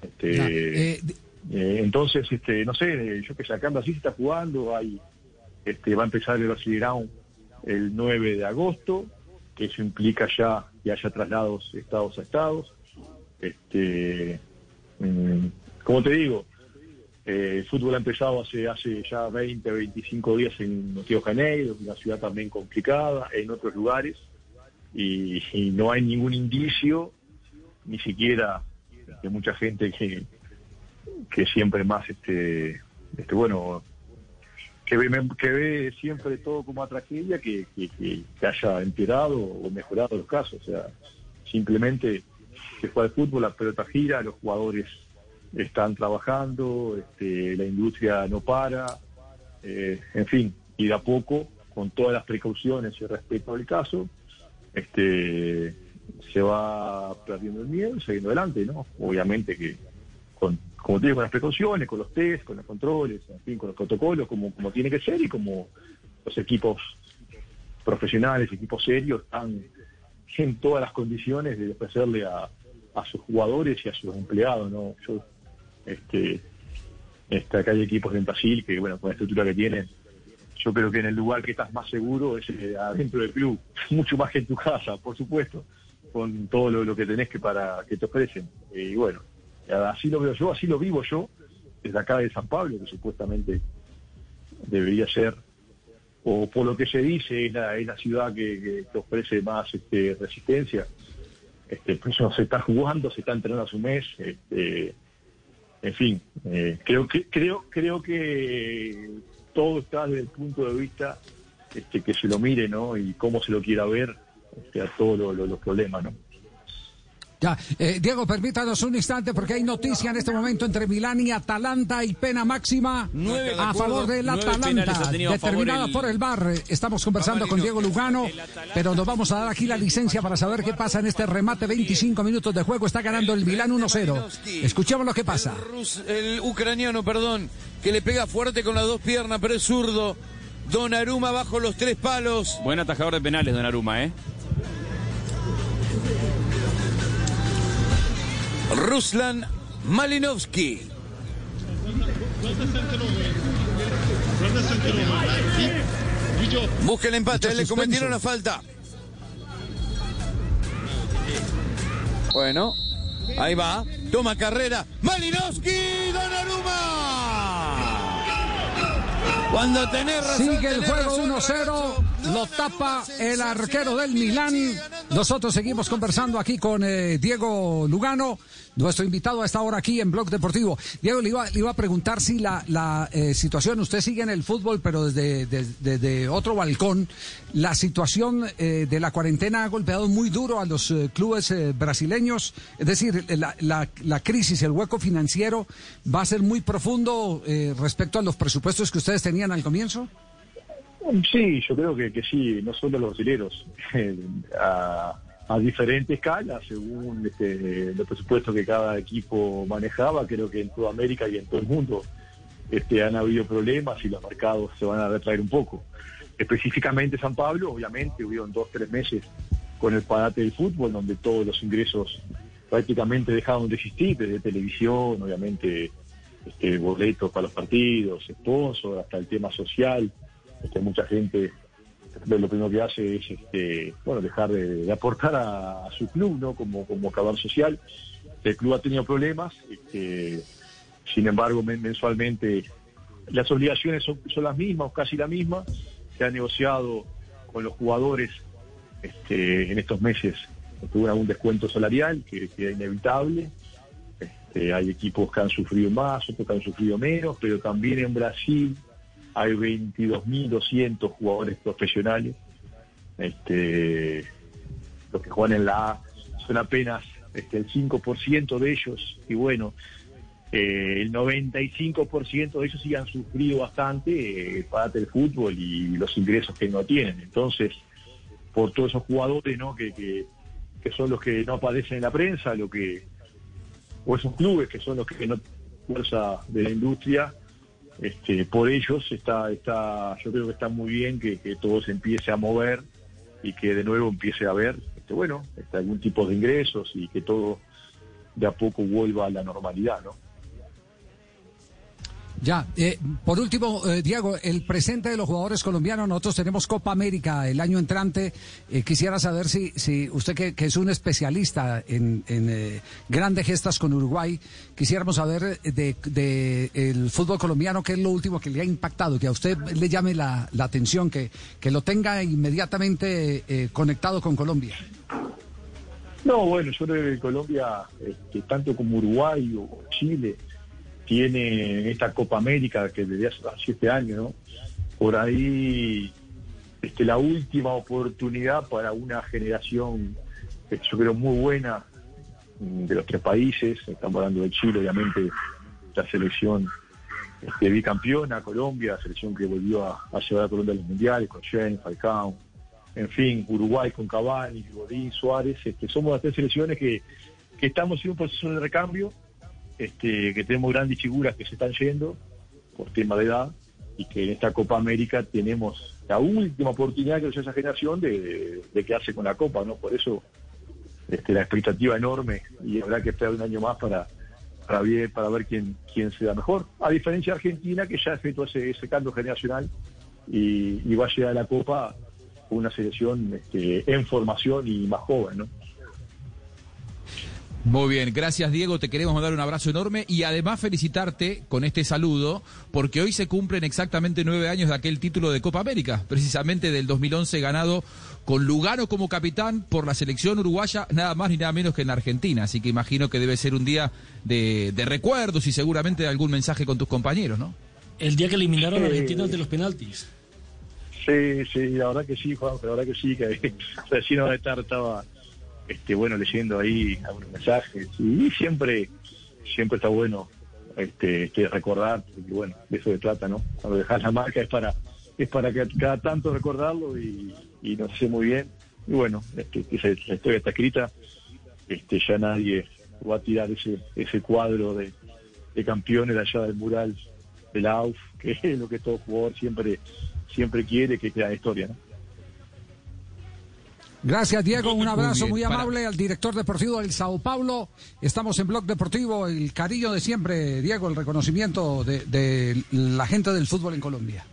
Este, eh, eh, entonces, este, no sé, yo que sé, acá en Brasil se está jugando, hay, este, va a empezar el Brasileirão el 9 de agosto, que eso implica ya que haya traslados estados a estados. Este, mm, como te digo, eh, el fútbol ha empezado hace, hace ya 20, 25 días en Río Janeiro, una ciudad también complicada, en otros lugares, y, y no hay ningún indicio, ni siquiera de mucha gente que, que siempre más, este, este bueno, que ve, que ve siempre todo como una tragedia, que, que, que- haya empeorado o mejorado los casos. O sea, simplemente se juega el fútbol, la pelota gira, los jugadores están trabajando, este, la industria no para, eh, en fin, y de a poco, con todas las precauciones y respeto al caso, este, se va perdiendo el miedo y siguiendo adelante, ¿no? Obviamente que con, como te digo, con las precauciones, con los test, con los controles, en fin, con los protocolos, como, como tiene que ser y como los equipos profesionales, equipos serios, están en todas las condiciones de ofrecerle a, a sus jugadores y a sus empleados, ¿no? Yo, este, este, acá hay equipos en Brasil que, bueno, con la estructura que tienen, yo creo que en el lugar que estás más seguro es eh, adentro del club, mucho más que en tu casa, por supuesto, con todo lo, lo que tenés que para que te ofrecen. Y bueno, así lo veo yo, así lo vivo yo, desde acá de San Pablo, que supuestamente debería ser, o por lo que se dice, es la, es la ciudad que, que- ofrece más este, resistencia. Este, pues no se está jugando, se está entrenando a su mes. Este, en fin, eh, creo que creo creo que todo está desde el punto de vista este, que se lo mire, ¿no? Y cómo se lo quiera ver este, a todos lo- los problemas, ¿no? Ya, eh, Diego, permítanos un instante porque hay noticia en este momento entre Milán y Atalanta y pena máxima Nueve, a acuerdo. favor del Atalanta, determinada el- por el VAR. Estamos conversando con Diego Lugano, pero nos vamos a dar aquí la licencia para saber qué pasa en este remate. 25 minutos de juego, está ganando el Milán 1-0. Escuchemos lo que pasa. Rus- el ucraniano, perdón, que le pega fuerte con las dos piernas, pero es zurdo. Donnarumma bajo los tres palos. Buen atajador de penales, Donnarumma, ¿eh? Ruslan Malinovsky. Busca el empate, le cometieron una falta. Bueno, ahí va. Toma carrera. Malinovsky, Donnarumma. Cuando tenés razón. Sigue el tenés juego razón, 1-0, lo tapa el arquero del Milán. Nosotros seguimos conversando aquí con eh, Diego Lugano, nuestro invitado a esta hora aquí en Blog Deportivo. Diego, le iba, le iba a preguntar si la, eh, situación, usted sigue en el fútbol, pero desde, desde- otro balcón, la situación eh, de la cuarentena ha golpeado muy duro a los eh, clubes brasileños. Es decir, la, la- la crisis, el hueco financiero va a ser muy profundo respecto a los presupuestos que ustedes tenían al comienzo. Sí, yo creo que, sí, no solo los brasileños, a, a diferentes escalas, según este, los presupuestos que cada equipo manejaba, creo que en toda América y en todo el mundo este, han habido problemas y los mercados se van a retraer un poco. Específicamente San Pablo, obviamente, hubieron dos, tres meses con el parate del fútbol, donde todos los ingresos prácticamente dejaron de existir, desde televisión, obviamente, este, boletos para los partidos, sponsors, hasta el tema social. Este, mucha gente lo primero que hace es este, bueno, dejar de, aportar a, su club ¿no? como, como cabal social. El club ha tenido problemas, este, sin embargo, men- mensualmente las obligaciones son, son las mismas o casi las mismas. Se ha negociado con los jugadores este, en estos meses, tuvo algún descuento salarial que, que inevitable. Este, hay equipos que han sufrido más, otros que han sufrido menos, pero también en Brasil hay 22.200 jugadores profesionales. Este, los que juegan en la A son apenas este, el 5% de ellos y bueno, eh, el 95% de ellos sí han sufrido bastante eh, el fútbol y los ingresos que no tienen. Entonces, por todos esos jugadores ¿no? que, que, son los que no aparecen en la prensa, lo que o esos clubes que son los que no fuerza de la industria, este, por ellos está, está, yo creo que está muy bien que, todo se empiece a mover y que de nuevo empiece a haber, este, bueno, este, algún tipo de ingresos y que todo de a poco vuelva a la normalidad, ¿no? Ya, eh, por último, eh, Diego, el presente de los jugadores colombianos, nosotros tenemos Copa América el año entrante. Eh, quisiera saber si, si usted que, es un especialista en, en, eh, grandes gestas con Uruguay, quisiéramos saber de, de el fútbol colombiano, qué es lo último que le ha impactado, que a usted le llame la, la atención, que, que lo tenga inmediatamente eh, conectado con Colombia. No, bueno, yo creo que Colombia, este, tanto como Uruguay o Chile, tiene esta Copa América que desde hace siete años, ¿no? Por ahí, este, la última oportunidad para una generación, que yo creo muy buena, mm, de los tres países, estamos hablando de Chile, obviamente, la selección este, bicampeona, Colombia, selección que volvió a, llevar a Colombia a los mundiales, con Shen, Falcao, en fin, Uruguay con Cavani, Godín, Suárez, este, somos las tres selecciones que, que estamos en un proceso de recambio, este, que tenemos grandes figuras que se están yendo por tema de edad y que en esta Copa América tenemos la última oportunidad que nos esa generación de, de, de quedarse con la Copa, ¿no? Por eso este, la expectativa enorme y habrá que esperar un año más para para ver, para ver quién, quién se da mejor. A diferencia de Argentina, que ya efectuó ese, cambio generacional y, y va a llegar a la Copa una selección este, en formación y más joven, ¿no? Muy bien, gracias Diego, te queremos mandar un abrazo enorme y además felicitarte con este saludo porque hoy se cumplen exactamente nueve años de aquel título de Copa América, precisamente del 2011 ganado con Lugano como capitán por la selección uruguaya, nada más ni nada menos que en Argentina, así que imagino que debe ser un día de, de recuerdos y seguramente de algún mensaje con tus compañeros, ¿no? El día que eliminaron a Argentina de los penaltis. Sí, sí, la verdad que sí, Juan, la verdad que sí, que recién de estar estaba este, bueno, leyendo ahí algunos mensajes y siempre, siempre está bueno este, este, recordar, porque bueno, de eso se trata, ¿no? Cuando dejas la marca es para, es para que cada tanto recordarlo y, y no sé muy bien. Y bueno, este, esa- la historia está escrita, este, ya nadie va a tirar ese, ese cuadro de, de campeones allá del mural de la AUF, que es lo que todo jugador siempre, siempre quiere que quede la historia, ¿no? Gracias, Diego. Un abrazo bien. muy Para- amable al director deportivo del Sao Paulo. Estamos en Blog Deportivo. El cariño de siempre, Diego, el reconocimiento de, de la gente del fútbol en Colombia.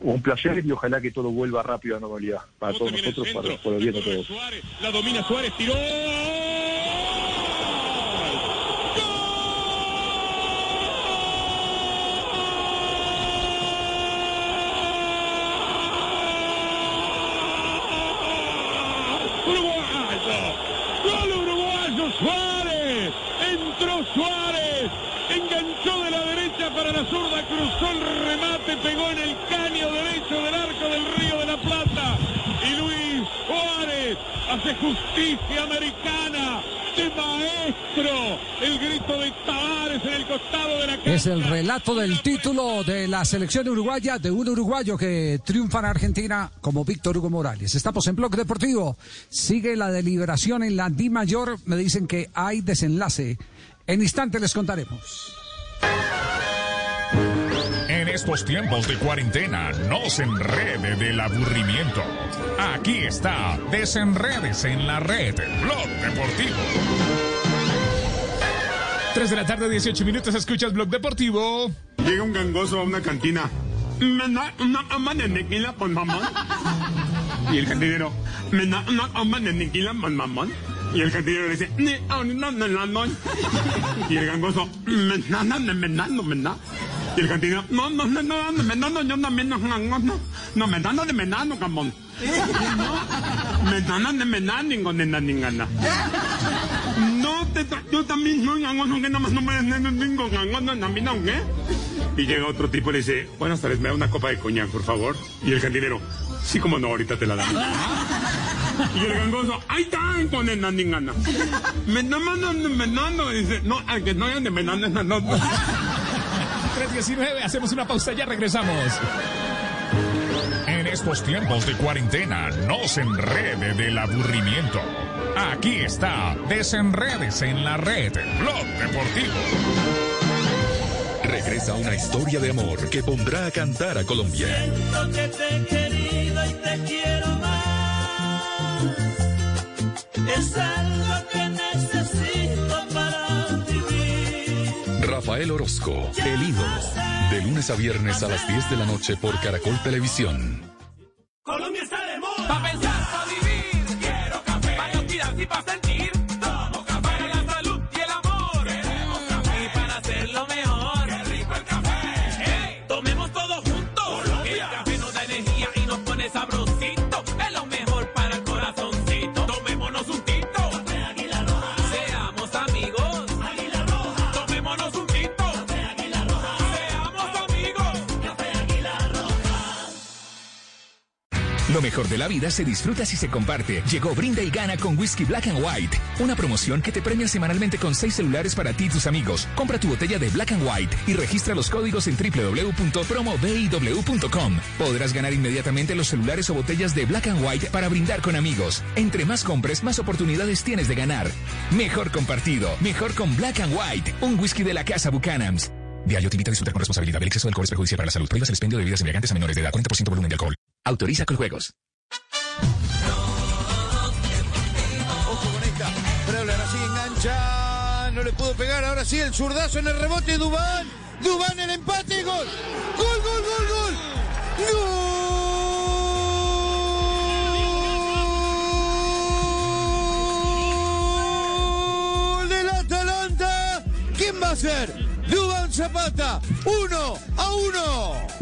Un placer y ojalá que todo vuelva rápido a normalidad para todos nosotros, para, para el bien de todos. La domina Suárez, tiró. Uruguayo, gol uruguayo Suárez, entró Suárez, enganchó de la derecha para la zurda, cruzó el remate, pegó en el caño derecho del arco del Río de la Plata y Luis Suárez hace justicia americana de maestro, el grito de Tavares en el costado de la cancha. Es el relato del título de la selección uruguaya, de un uruguayo que triunfa en Argentina como Víctor Hugo Morales. Estamos en Blog Deportivo. Sigue la deliberación en la Di Mayor. Me dicen que hay desenlace. En instante les contaremos. En estos tiempos de cuarentena, no se enrede del aburrimiento. Aquí está, desenredes en la red, Blog Deportivo. 3 de la tarde, 18 minutos, escuchas Blog Deportivo. Llega un gangoso a una cantina. ¿Me da una ama de tequila con mamón? Y el cantinero, ¿me da una ama de tequila con mamón? Y el cantinero le dice. Y el gangoso. Y el cantinero, no, no, no, no, no, yo también no, no, no, no, me dan de menano, camón. No, me dan de menano, ni con nena, ni gana. No, te, yo también gangoso, que nada más no me ¿no? ¿qué? Y llega otro tipo y le dice, buenas tardes, me da una copa de coñac, por favor. Y el cantinero, sí, como no, ahorita te la damos. Y el gangoso, ahí está, con el nandingana. Me menando. Y dice, no, al que no hayan de menando es la nota. 319, hacemos una pausa, ya regresamos. En estos tiempos de cuarentena, no se enrede del aburrimiento. Aquí está, desenredes en la red, Blog Deportivo. Regresa una historia de amor que pondrá a cantar a Colombia. Siento que te he querido y te quiero más. Es algo que necesito para vivir. Rafael Orozco, el ídolo. De lunes a viernes a las 10 de la noche por Caracol Televisión. Colombia está de moda. Pa' pensar, la vida se disfruta si se comparte. Llegó Brinda y Gana con Whisky Black and White. Una promoción que te premia semanalmente con seis celulares para ti y tus amigos. Compra tu botella de Black and White y registra los códigos en www.promobiw.com. Podrás ganar inmediatamente los celulares o botellas de Black and White para brindar con amigos. Entre más compres, más oportunidades tienes de ganar. Mejor compartido, mejor con Black and White. Un whisky de la casa Buchanan's. Diario te invita a disfrutar con responsabilidad. El exceso de alcohol es perjudicial para la salud. Prohíbas el expendio de bebidas embriagantes a menores de edad. 40% volumen de alcohol. Autoriza con juegos. Ojo con esta. Pero ahora sí engancha. No le pudo pegar. Ahora sí el zurdazo en el rebote. Dubán. Dubán el empate. Gol. Gol, gol, gol, gol. Gol. ¿Quién va a ser? Dubán Zapata. Uno a uno.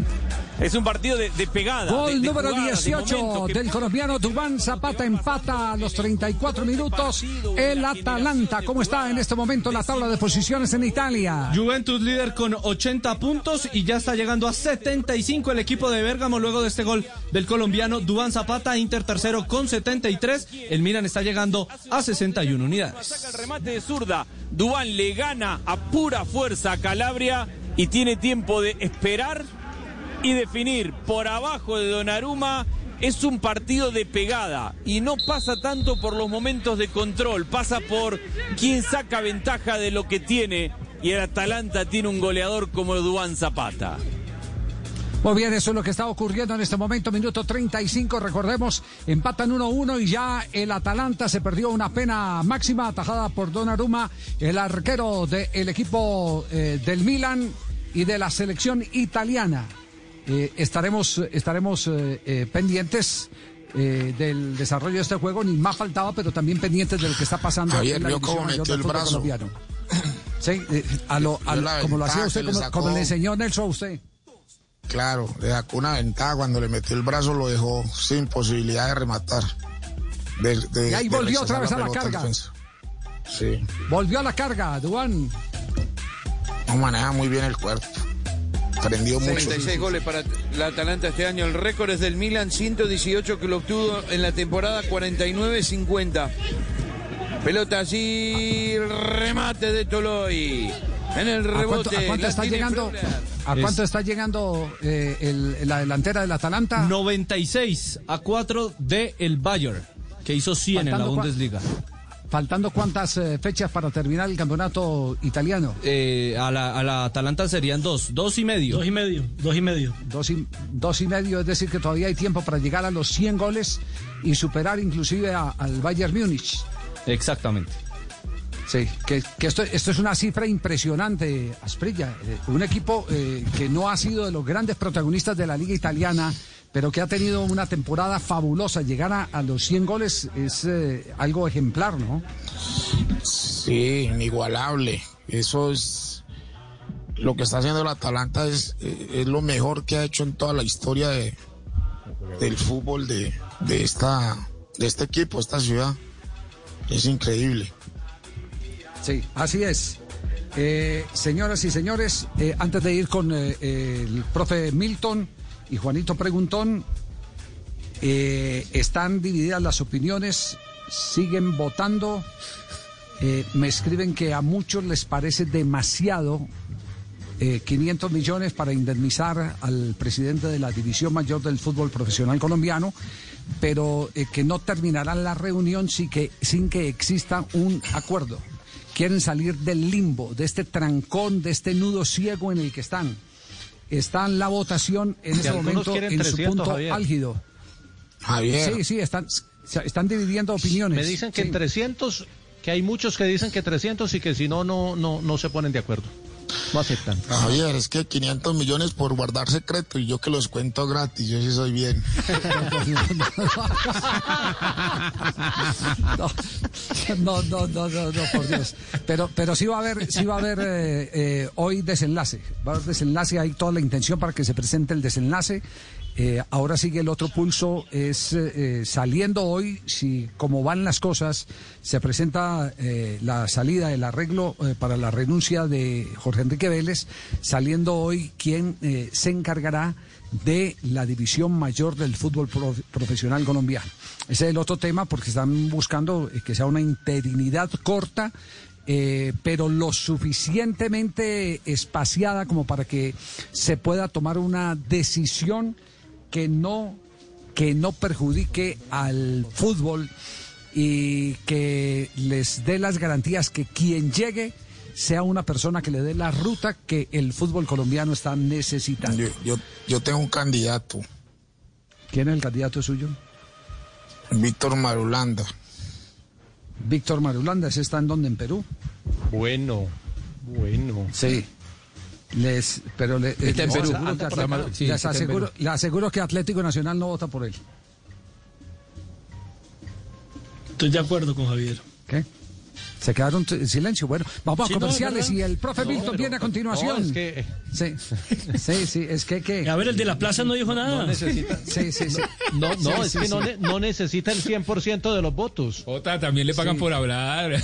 Es un partido de, de pegada. Gol de número jugadas, de 18 momentos que- del colombiano Dubán Zapata empata a los 34 minutos el Atalanta. ¿Cómo está en este momento la tabla de posiciones en Italia? Juventus líder con 80 puntos y ya está llegando a 75 el equipo de Bérgamo luego de este gol del colombiano Dubán Zapata, Inter tercero con 73, el Milan está llegando a 61 unidades. Saca el remate de zurda. Dubán le gana a pura fuerza a Calabria y tiene tiempo de esperar y definir por abajo de Donnarumma. Es un partido de pegada y no pasa tanto por los momentos de control, pasa por quién saca ventaja de lo que tiene y el Atalanta tiene un goleador como Dubán Zapata. Muy bien, eso es lo que está ocurriendo en este momento, minuto 35, recordemos, empatan 1-1 y ya el Atalanta se perdió una pena máxima atajada por Donnarumma, el arquero del equipo eh, del Milan y de la selección italiana. Eh, estaremos estaremos eh, eh, pendientes eh, del desarrollo de este juego, ni más faltaba, pero también pendientes de lo que está pasando la vio cómo metió el brazo. colombiano. Sí, eh, a lo, a Vio lo- la como lo hacía usted, que le como, como le enseñó Nelson a usted. Claro, le sacó una ventaja cuando le metió el brazo, lo dejó sin posibilidad de rematar. De- de- Y ahí de volvió otra vez a la pelota al carga. Sí, Volvió a la carga, Duan. no maneja muy bien el cuerpo. Aprendió mucho. 36 goles para la Atalanta este año. El récord es del Milan, 118 que lo obtuvo en la temporada 49-50. Pelota allí, remate de Toloy. En el ¿A rebote. cuánto, a cuánto está llegando? ¿A cuánto está llegando eh, el- la delantera del Atalanta? 96 a 4 de el Bayern, que hizo 100 en la cua- Bundesliga. Faltando cuántas eh, fechas para terminar el campeonato italiano. Eh, a, la, a la Atalanta serían dos, dos y medio. Dos y medio, dos y medio. Dos y, dos y medio, es decir, que todavía hay tiempo para llegar a los 100 goles y superar inclusive a- al Bayern Múnich. Exactamente. Sí, que, que esto, esto es una cifra impresionante, Asprilla. Eh, un equipo eh, que no ha sido de los grandes protagonistas de la liga italiana, pero que ha tenido una temporada fabulosa. Llegar a, a los 100 goles es eh, algo ejemplar, ¿no? Sí, inigualable. Eso es lo que está haciendo el Atalanta es, eh, es lo mejor que ha hecho en toda la historia de, del fútbol de, de esta de este equipo, esta ciudad. Es increíble. Sí, así es. Eh, señoras y señores, eh, antes de ir con eh, el profe Milton y Juanito Preguntón, eh, están divididas las opiniones, siguen votando. Eh, me escriben que a muchos les parece demasiado eh, 500 millones para indemnizar al presidente de la División Mayor del Fútbol Profesional Colombiano, pero eh, que no terminarán la reunión sin que, sin que exista un acuerdo. Quieren salir del limbo, de este trancón, de este nudo ciego en el que están. Está en la votación en algunos momento en su 300, punto Javier. álgido. Javier. Sí, sí, están, están dividiendo opiniones. Me dicen que Sí. en 300, que hay muchos que dicen que 300 y que si no, no, no, no se ponen de acuerdo. No aceptan. Javier, es que 500 millones por guardar secreto y yo que los cuento gratis, yo sí soy bien. No, no, no, no, no, por Dios. Pero, pero sí va a haber, sí va a haber eh, eh, hoy desenlace. Va a haber desenlace, hay toda la intención para que se presente el desenlace. Eh, ahora sigue el otro pulso, es eh, eh, saliendo hoy, si como van las cosas, se presenta la salida, el arreglo para la renuncia de Jorge Enrique Vélez, saliendo hoy quien se encargará de la división mayor del fútbol prof- profesional colombiano. Ese es el otro tema porque están buscando que sea una interinidad corta, pero lo suficientemente espaciada como para que se pueda tomar una decisión que no, que no perjudique al fútbol y que les dé las garantías que quien llegue sea una persona que le dé la ruta que el fútbol colombiano está necesitando. Yo, yo, yo tengo un candidato, ¿Quién es el candidato suyo? Víctor Marulanda. Víctor Marulanda, ¿ese está en donde? ¿En Perú? Bueno, bueno. Sí. Les, pero le, Está en les Perú. aseguro que. Sí, les aseguro- Perú. le aseguro que Atlético Nacional no vota por él. Estoy de acuerdo con Javier. ¿Qué? Se quedaron en silencio. Bueno, vamos Sí, a comerciales y el profe No, Milton pero- viene a continuación. no, es que- Sí, sí, sí, es que... que... A ver, el de la plaza no dijo nada. No necesita. Sí, sí, sí. No, no, Sí, es sí, que sí. no, ne- no necesita el 100% de los votos. Otra, también le pagan Sí. por hablar.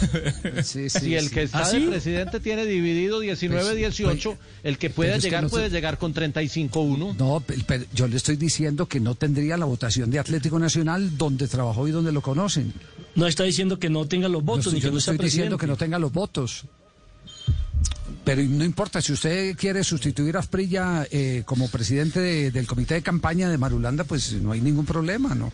Sí, si el que está ¿Ah, de sí? presidente tiene dividido 19-18, el que pueda llegar se- puede llegar con 35-1. No, pe- pero yo le estoy diciendo que no tendría la votación de Atlético Nacional donde trabajó y donde lo conocen. No está diciendo que no tenga los votos No, ni que no sea estoy diciendo que no tenga los votos. Pero no importa, si usted quiere sustituir a Asprilla eh, como presidente de- del comité de campaña de Marulanda, pues no hay ningún problema, ¿no?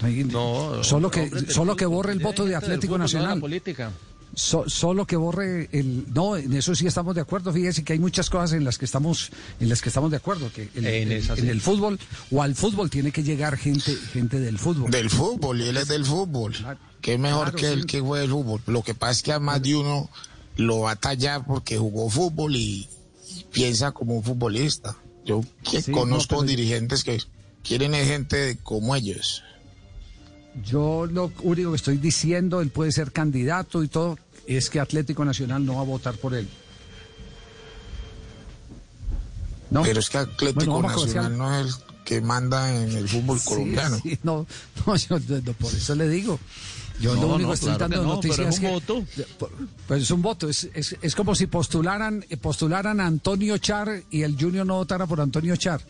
No hay- solo que hombre solo que borre el voto de Atlético Nacional. política. So- solo que borre el no en eso sí estamos de acuerdo fíjese que hay muchas cosas en las que estamos en las que estamos de acuerdo que el- En el- en el fútbol o al fútbol tiene que llegar gente gente del fútbol Del fútbol, y él es del fútbol. Qué mejor Claro, que el sí. que juega el fútbol. Lo que pasa es que a más de uno lo va a tallar porque jugó fútbol y, y piensa como un futbolista. Yo que Sí, conozco no, pero- dirigentes que quieren gente como ellos. Yo lo único que estoy diciendo, él puede ser candidato y todo, es que Atlético Nacional no va a votar por él. ¿No? Pero es que Atlético Bueno, Nacional no es el que manda en el fútbol Sí, colombiano. sí, no, no, yo no, no, por eso le digo. Yo No, lo único no, que estoy claro que dando no, noticias pero es un que- voto. Pues es un voto, es, es, es como si postularan, postularan a Antonio Char y el Junior no votara por Antonio Char.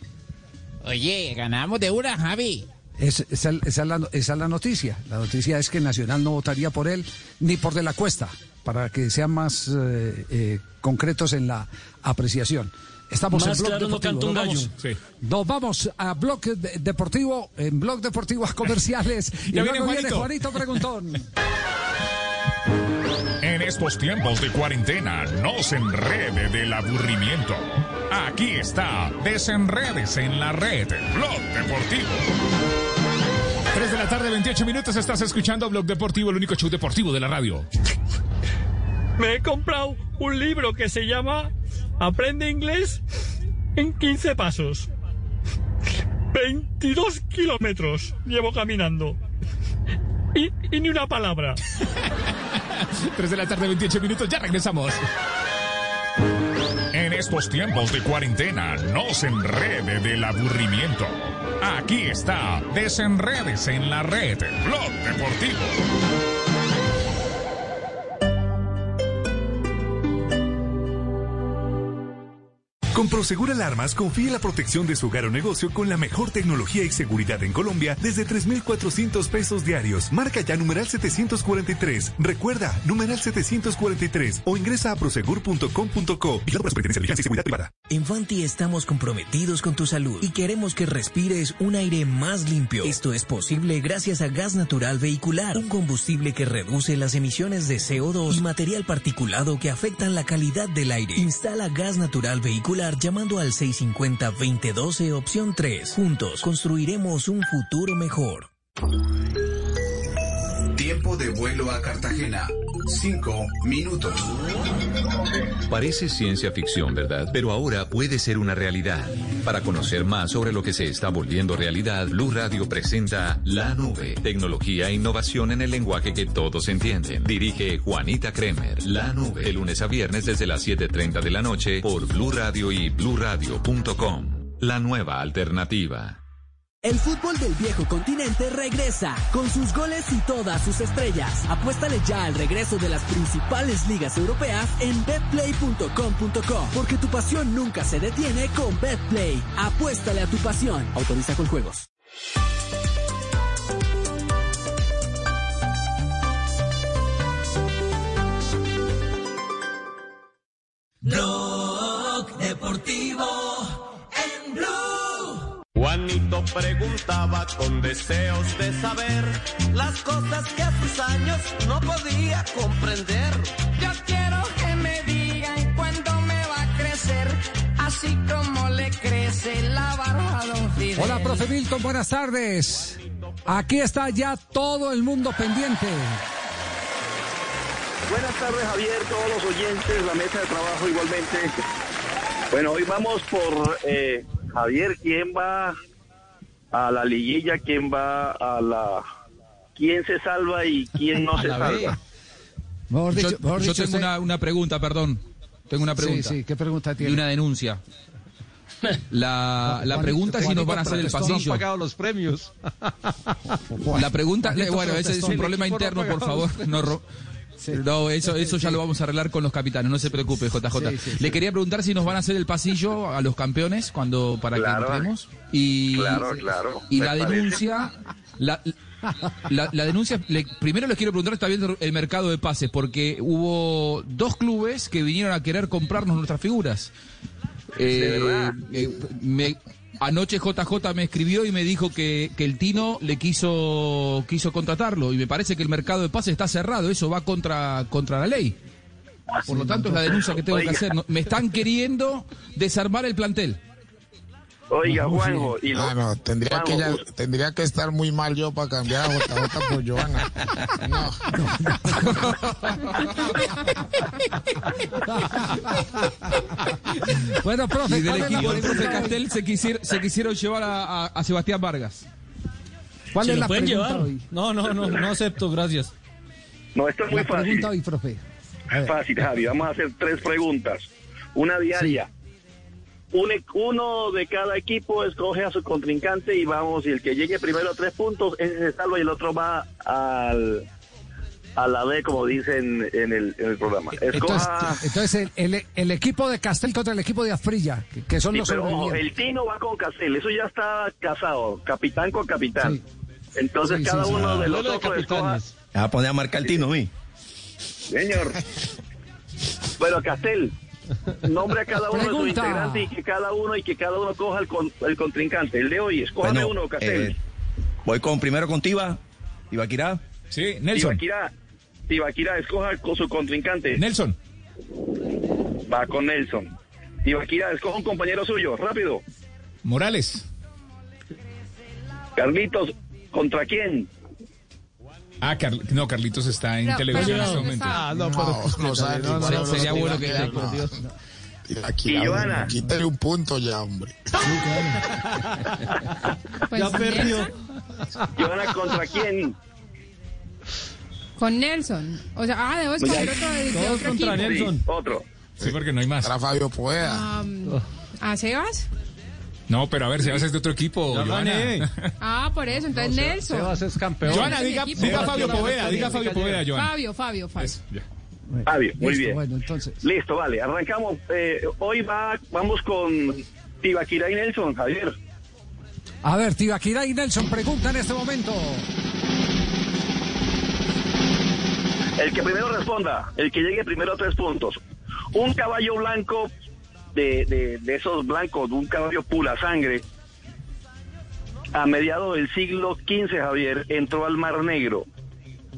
Oye, ganamos de una, Javi. Es- esa, esa es la, esa es la noticia. La noticia es que Nacional no votaría por él ni por De la Cuesta, para que sean más eh, eh, concretos en la apreciación. Estamos Más en Blog claro no Deportivo. un Nos vamos, nos vamos a Blog de- Deportivo, en Blog Deportivo a comerciales. y luego viene viene Juanito. Juanito Preguntón. En estos tiempos de cuarentena, no se enrede del aburrimiento. Aquí está, desenredes en la red, Blog Deportivo. 3 de la tarde, 28 minutos, estás escuchando Blog Deportivo, el único show deportivo de la radio. Me he comprado un libro que se llama Aprende inglés en 15 pasos. 22 kilómetros llevo caminando. Y, y ni una palabra. 3 de la tarde, 28 minutos, ya regresamos. En estos tiempos de cuarentena, no se enrede del aburrimiento. Aquí está, desenredes en la red, Blog Deportivo. Con Prosegur Alarmas confíe la protección de su hogar o negocio con la mejor tecnología y seguridad en Colombia desde 3,400 pesos diarios. Marca ya numeral 743. Recuerda, numeral 743 o ingresa a prosegur.com.co y de Vigilancia y Seguridad Privada. En Fanti estamos comprometidos con tu salud y queremos que respires un aire más limpio. Esto es posible gracias a gas natural vehicular, un combustible que reduce las emisiones de CO2 y material particulado que afectan la calidad del aire. Instala gas natural vehicular llamando al 650-2012 opción 3. Juntos construiremos un futuro mejor. De vuelo a Cartagena. Cinco minutos. Parece ciencia ficción, ¿verdad? Pero ahora puede ser una realidad. Para conocer más sobre lo que se está volviendo realidad, Blue Radio presenta La Nube, tecnología e innovación en el lenguaje que todos entienden. Dirige Juanita Kremer. La Nube, de lunes a viernes desde las 7:30 de la noche por Blue Radio y bluradio.com. La nueva alternativa. El fútbol del viejo continente regresa con sus goles y todas sus estrellas. Apuéstale ya al regreso de las principales ligas europeas en betplay.com.co porque tu pasión nunca se detiene con Betplay. Apuéstale a tu pasión. Autoriza con juegos. Blog Deportivo en Blue. Juanito preguntaba con deseos de saber las cosas que a sus años no podía comprender. Yo quiero que me digan cuándo me va a crecer, así como le crece la barba a Don Fidel. Hola, profe Milton, buenas tardes. Aquí está ya todo el mundo pendiente. Buenas tardes, Javier, todos los oyentes, la mesa de trabajo igualmente. Bueno, hoy vamos por eh, Javier, ¿quién va a la liguilla? ¿Quién va a la... ¿Quién se salva y quién no se salva? Mejor dicho- yo mejor yo dicho, tengo usted- una, una pregunta, perdón. Tengo una pregunta. Sí, sí, ¿qué pregunta Y tiene? una denuncia. La, la pregunta es si nos van a hacer el pasillo. Pagado los premios. La pregunta, bueno, ese es un problema interno, por favor. No, no, eso, eso ya lo vamos a arreglar con los capitanes, no se preocupe, JJ. Sí, sí, Le sí. quería preguntar si nos van a hacer el pasillo a los campeones cuando para Claro. que entremos. Y, Claro, claro, y la parece. denuncia, la, la, la denuncia, le- primero les quiero preguntar, está viendo el mercado de pases, porque hubo dos clubes que vinieron a querer comprarnos nuestras figuras. Eh, eh, me- anoche JJ me escribió y me dijo que, que el Tino le quiso quiso contratarlo y me parece que el mercado de pases está cerrado, eso va contra contra la ley. Por lo tanto es la denuncia que tengo que hacer. Me están queriendo desarmar el plantel. Oiga, Juanjo, y lo- Ah, no, tendría que, ya- tendría que estar muy mal yo para cambiar a JJ por Joana. No. Bueno, profe, Y del ¿cuál es la equipo del profe? Castel se, quisier- se quisieron llevar a, a- a Sebastián Vargas. ¿Cuál ¿Se es lo la pueden pregunta llevar? hoy? No, no, no, no acepto, gracias. no, esto es muy La fácil. pregunta hoy, profe. Fácil, Javi. Vamos a hacer tres preguntas. Una diaria. Uno de cada equipo escoge a su contrincante y vamos, y el que llegue primero a tres puntos, ese se salva y el otro va al, a la B, como dicen en el, en el programa. Entonces, Escoja... entonces el, el- el equipo de Castel contra el equipo de Afrilla, que, que son Sí, los pero el Tino va con Castel, eso ya está casado, capitán con capitán. Sí. Entonces Sí, cada sí, sí. uno de los otros escoja... a poner a marcar el tino mí. Señor. Bueno, Castel, nombre a cada uno de sus integrantes y que cada uno y que cada uno coja el, con- el contrincante. El de hoy, escójame Bueno, uno, Castel. eh, voy con primero con Tiva, Ibaquirá. Sí, Nelson. Tibaquirá, Tibaquirá, escoja con su contrincante. Nelson. Va con Nelson. Tibaquirá, escoja un compañero suyo, rápido. Morales. Carlitos, ¿contra quién? Ah, Carl- no, Carlitos está en Pero- televisión en pero este ¿dónde momento. Ah, no, No, pero no no, no, no, sería bueno que- mierda. por Dios. Aquí, Y Joana. quítale un punto ya, hombre. Pues Ya perdió. Joana, ¿contra quién? con Nelson. O sea, ah, debo escoger otro de, de otro contra equipo. Nelson. Sí, otro. Sí, porque no hay más. Era Fabio Poeda. Am, ¿A Sebas? No, pero a ver, si vas de otro equipo, Ya Joana. gané. Ah, por eso, entonces Nelson. Sebas es campeón. Joana, diga, diga Sebas Fabio Poveda, diga Fabio Poveda, Joana. Fabio, Fabio, Fabio. Eso, ya. Fabio, muy Listo, bien. Bueno, entonces. Listo, vale, arrancamos. Eh, hoy va, vamos con Tibaquira y Nelson, Javier. A ver, Tibaquirá y Nelson pregunta en este momento. El que primero responda, el que llegue primero a tres puntos. Un caballo blanco de, de, de esos blancos, un caballo pura sangre, a mediados del siglo XV, Javier, entró al Mar Negro.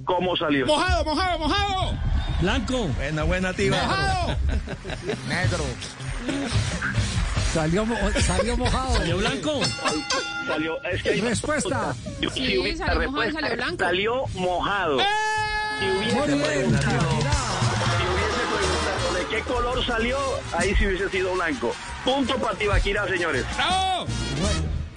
¿Cómo salió? Mojado, mojado, mojado. Blanco. Buena, buena, Tiva. Mojado. Negro. Salió, mo- salió mojado. ¿Salió blanco? Salió, es que Respuesta. Sí, hubiera- salió mojado salió blanco. Salió mojado. Si hubiese Muy bien, qué color salió, ahí sí hubiese sido blanco. Punto para Tibaquira, señores. ¡Bravo!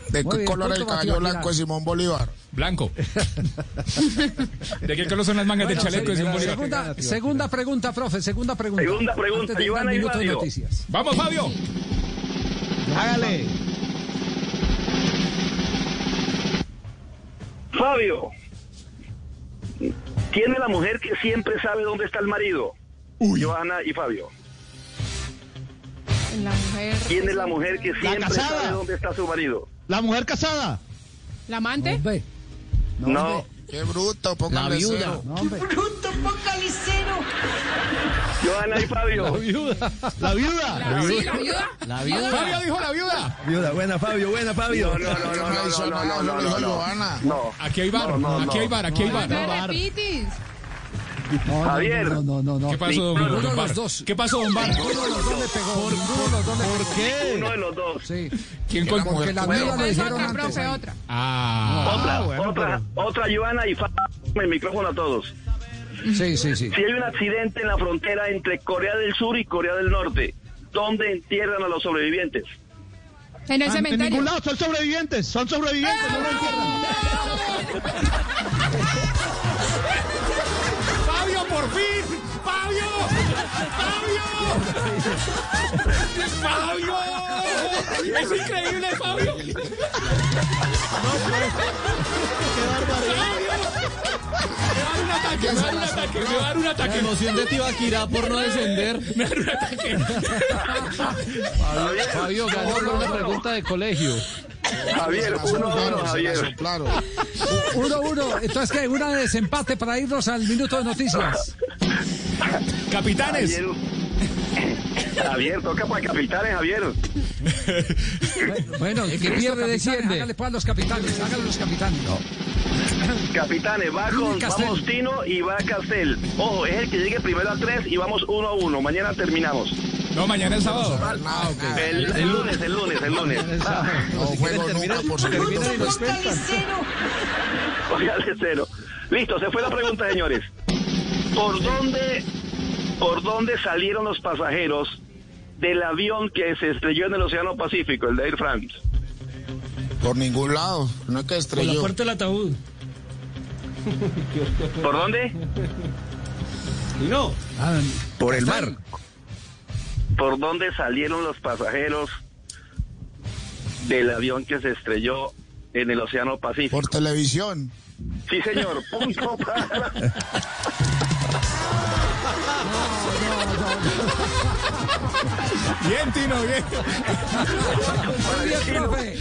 ¿De Muy qué bien, color es el caballo blanco de Simón Bolívar? Blanco. ¿De qué color son las mangas del chaleco de Simón Bolívar? segunda, segunda pregunta, profe, segunda pregunta. Segunda pregunta, Ivana y minuto de Fabio. noticias. ¡Vamos, Fabio! Hágale. Fabio, ¿quién es la mujer que siempre sabe dónde está el marido? Johanna y Fabio. La mujer. ¿Quién es la mujer que siempre casada. sabe dónde está su marido? La mujer casada. ¿La amante? Hombre, No. Qué bruto, póngale viuda. cero. no, hombre. Johanna y Fabio. La viuda. La viuda. ¿La, sí, la viuda? La viuda. Fabio dijo la viuda. Viuda, buena, Fabio, buena, Fabio. No, no, no, no, no, no, no, no, no, no, Johanna. no. Aquí hay bar, No, no, aquí no. hay bar, aquí hay No bar. me repites. No, no, Javier. No, no, no, no. ¿Qué pasó, don, don de los dos. ¿Qué pasó, don Bar? Ninguno de los dos le pegó. Ninguno de los dos le pegó. ¿Por qué? Uno de los dos. Sí. ¿Quién con... Porque la Bueno, viuda le dijeron otra, antes. profe, ahí. otra. Ah, Otra, bueno, otra, otra Johanna y Fabio. El micrófono a todos. Sí, sí, sí. Si hay un accidente en la frontera entre Corea del Sur y Corea del Norte, ¿dónde entierran a los sobrevivientes? En el En cementerio. ningún lado, son sobrevivientes, son sobrevivientes, no lo entierran. ¡Fabio! ¡Es increíble, Fabio! Me va a dar un ataque, me va a dar un ataque. La emoción de Tibaquirá por no descender. Me va un ataque. Fabio, Fabio ganó por una pregunta de colegio. Javier, uno a uno, Javier. Claro. Uno, uno. Entonces, ¿qué? Una de desempate para irnos al minuto de noticias. Capitanes. Javier, Javier, toca para capitanes, Javier. Bueno, El que pierde desciende. Hágale pues a los capitanes, hágale los capitanes. Capitanes, va con, vamos Tino y va Castel. Ojo, es el que llegue primero a tres y vamos uno a uno. Mañana terminamos. No, mañana es sábado. El, el lunes, el lunes, el lunes. Ah, No juego nunca por cero. Listo, se fue la pregunta, señores. ¿Por dónde, por dónde salieron los pasajeros del avión que se estrelló en el Océano Pacífico, el de Air France? Por ningún lado. No es que Por la estrelló. puerta del ataúd. ¿Por dónde? No. Ah, Por el mar. ¿Por dónde salieron los pasajeros del avión que se estrelló en el Océano Pacífico? Por televisión. Sí, señor. Punto para... Bien, Tino, bien. Muy bien, profe.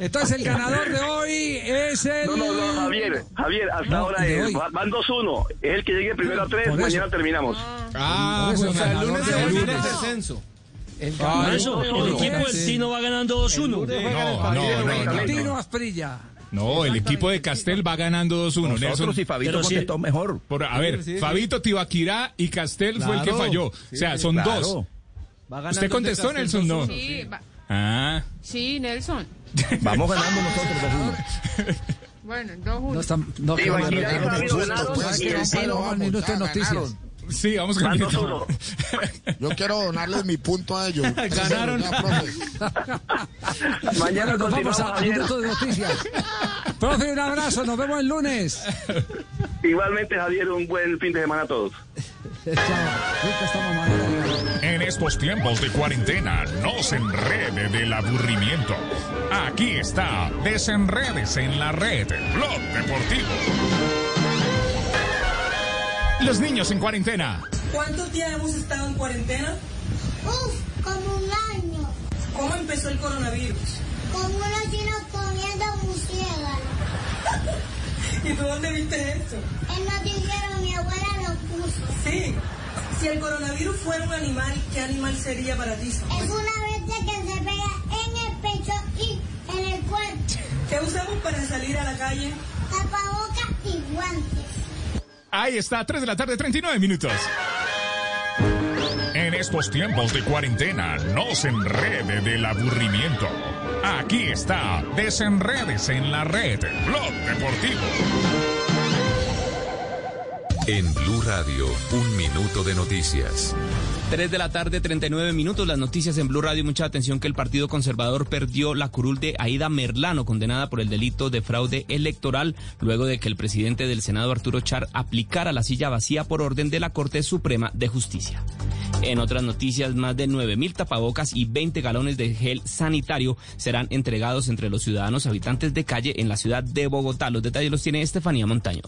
Entonces, el ganador de hoy es el. No, no, no, Javier, Javier, hasta No, ahora es, van 2-1. Es el que llegue primero a tres, Por eso. mañana terminamos. Ah, Por eso, bueno, el lunes el de lunes. Lunes descenso. El eso, el equipo del Tino va ganando 2-1. No, no, no, no, Tino no. Asprilla. No, el equipo de Castel va ganando 2-1. Nosotros Nelson. y Fabito Pero sí- contestó mejor. Por, a ver, Sí, sí. Fabito, Tibaquirá y Castel fue el que falló. O sea, son Claro. dos. Va ganando ¿Usted contestó, Castel Nelson? No. 2-1, Sí, va- Ah. sí, Nelson. Vamos ganando nosotros 2-1. Bueno, 2-1. No. No, a- Fabio ganaron, pues, y que el no Sí, vamos con 2-1. Yo quiero donarles mi punto a ellos. Ganaron. Mañana Nos vamos Javier. minuto de noticias. Profe, un abrazo. Nos vemos el lunes. Igualmente, Javier, un buen fin de semana a todos. En estos tiempos de cuarentena, no se enrede del aburrimiento. Aquí está, desenredes en la red, Blog Deportivo. Los niños en cuarentena. ¿Cuántos días hemos estado en cuarentena? Uf, como un año. ¿Cómo empezó el coronavirus? Como unos chinos comiendo murciélago. ¿Y tú dónde viste esto? El noticiero mi abuela lo puso. Sí. Si el coronavirus fuera un animal, ¿qué animal sería para ti? Samuel? Es una bestia que se pega en el pecho y en el cuerpo. ¿Qué usamos para salir a la calle? Tapabocas y guantes. Ahí está, 3 de la tarde, 39 minutos. En estos tiempos de cuarentena, no se enrede del aburrimiento. Aquí está, desenredes en la red, Blog Deportivo. En Blue Radio, un minuto de noticias. 3 de la tarde, 39 minutos. Las noticias en Blue Radio. Mucha atención que el Partido Conservador perdió la curul de Aida Merlano, condenada por el delito de fraude electoral, luego de que el presidente del Senado, Arturo Char, aplicara la silla vacía por orden de la Corte Suprema de Justicia. En otras noticias, más de 9 mil tapabocas y 20 galones de gel sanitario serán entregados entre los ciudadanos habitantes de calle en la ciudad de Bogotá. Los detalles los tiene Estefanía Montaño.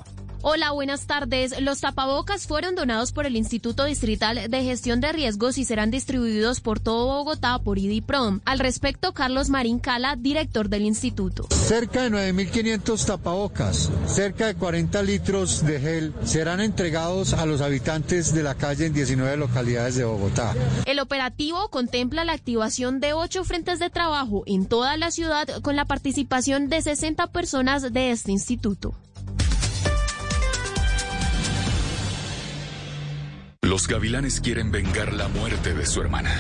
Hola, buenas tardes. Los tapabocas fueron donados por el Instituto Distrital de Gestión de Riesgos y serán distribuidos por todo Bogotá por IDIPROM. Al respecto, Carlos Marín Cala, director del instituto. Cerca de 9.500 tapabocas, cerca de 40 litros de gel serán entregados a los habitantes de la calle en 19 localidades de Bogotá. El operativo contempla la activación de ocho frentes de trabajo en toda la ciudad con la participación de 60 personas de este instituto. Los gavilanes quieren vengar la muerte de su hermana.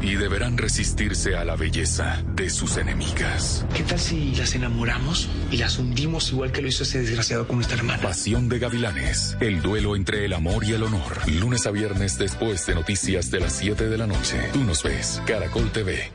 Y deberán resistirse a la belleza de sus enemigas. ¿Qué tal si las enamoramos y las hundimos igual que lo hizo ese desgraciado con nuestra hermana? Pasión de gavilanes. El duelo entre el amor y el honor. Lunes a viernes después de noticias de las 7 de la noche. Tú nos ves. Caracol TV.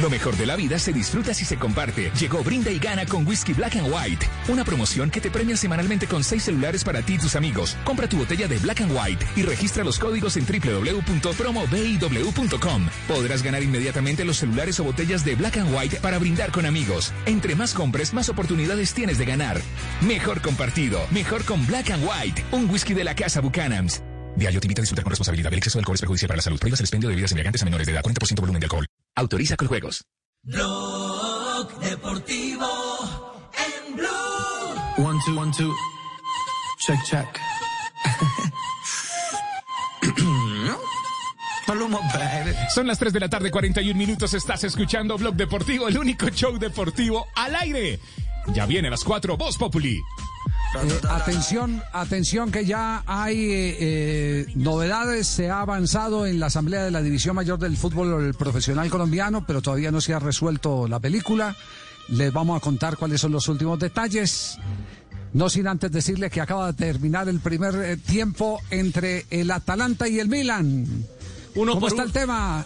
Lo mejor de la vida se disfruta si se comparte. Llegó Brinda y Gana con Whisky Black and White. Una promoción que te premia semanalmente con seis celulares para ti y tus amigos. Compra tu botella de Black and White y registra los códigos en www.promobiw.com. Podrás ganar inmediatamente los celulares o botellas de Black and White para brindar con amigos. Entre más compres, más oportunidades tienes de ganar. Mejor compartido, mejor con Black and White. Un whisky de la casa Buchanan's. Diario te invita a disfrutar con responsabilidad. El exceso de alcohol es perjudicial para la salud. Prohíbas el expendio de bebidas embriagantes a menores de edad. 40% volumen de alcohol. Autoriza con juegos. Blog Deportivo en Blue. One, two, one, two. Check, check. Son las 3 de la tarde, 41 minutos. Estás escuchando Blog Deportivo, el único show deportivo al aire. Ya viene a las 4, Voz Populi. Eh, atención, atención que ya hay eh, eh, novedades, se ha avanzado en la Asamblea de la División Mayor del Fútbol Profesional Colombiano, pero todavía no se ha resuelto la película. Les vamos a contar cuáles son los últimos detalles. No sin antes decirle que acaba de terminar el primer tiempo entre el Atalanta y el Milan. Uno ¿Cómo por está uno. el tema?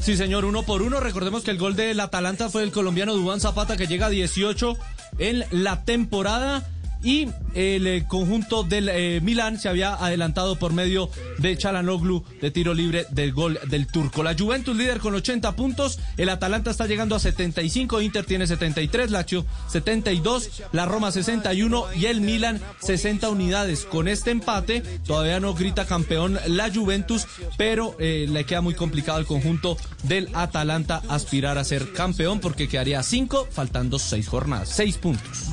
Sí, señor, uno por uno. Recordemos que el gol del Atalanta fue el colombiano Dubán Zapata, que llega a 18 en la temporada. Y el eh, conjunto del eh, Milán se había adelantado por medio de Chalanoglu de tiro libre del gol del turco. La Juventus líder con 80 puntos, el Atalanta está llegando a 75, Inter tiene 73, Lazio 72, la Roma 61 y el Milan 60 unidades. Con este empate todavía no grita campeón la Juventus, pero eh, le queda muy complicado al conjunto del Atalanta aspirar a ser campeón porque quedaría a 5 faltando 6 jornadas, 6 puntos.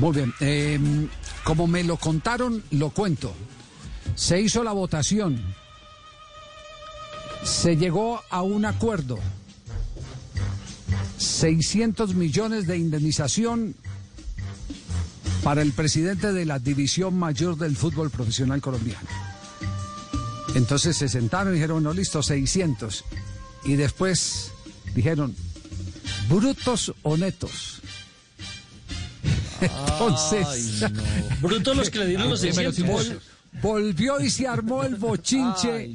Muy bien. eh, como me lo contaron, lo cuento. Se hizo la votación. Se llegó a un acuerdo. 600 millones de indemnización para el presidente de la División Mayor del Fútbol Profesional Colombiano. Entonces se sentaron y dijeron, no, listo, 600. Y después dijeron, brutos o netos. Entonces, Brutos los que le dieron los 600. Vol- volvió y se armó el bochinche.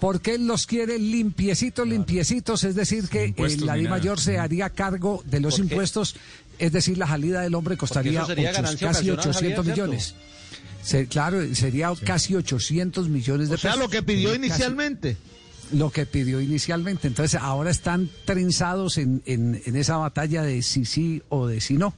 Porque él los quiere limpiecitos, limpiecitos, es decir, que eh, la Di. Mayor se haría cargo de los impuestos, es decir, la salida del hombre costaría ocho- casi ocasional, 800 Javier, ¿cierto? millones. Se- claro, sería casi 800 millones de O sea, pesos. lo que pidió Casi- inicialmente. lo que pidió inicialmente. Entonces ahora están trenzados en, en- en esa batalla de si sí o de si no.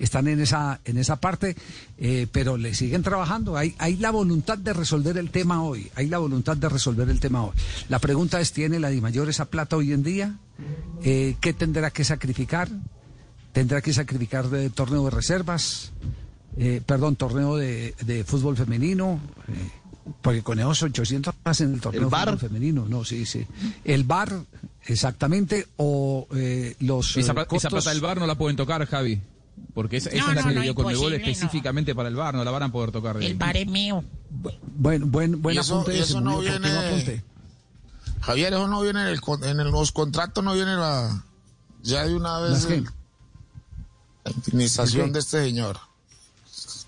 Están en esa, en esa parte, eh, pero le siguen trabajando. Hay, hay la voluntad de resolver el tema hoy. Hay la voluntad de resolver el tema hoy. La pregunta es, ¿tiene la DIMAYOR esa plata hoy en día? Eh, ¿Qué tendrá que sacrificar? ¿Tendrá que sacrificar de torneo de reservas? Eh, perdón, torneo de, de fútbol femenino. eh, porque con esos 800 más en el torneo ¿El fútbol femenino, no, sí, sí. El bar, exactamente, o eh, los Esa, pla- esa costos- plata del bar no la pueden tocar, Javi. Porque esa, esa No, es la no, que le dio Conmebol específicamente para el bar, no la van a poder tocar. de ahí. es mío. Buen, buen, buen Y eso- apunte eso no viene- apunte. Javier, eso no viene en, el, en el- los contratos, no viene la, ya de una vez el- la indemnización ¿El de este señor.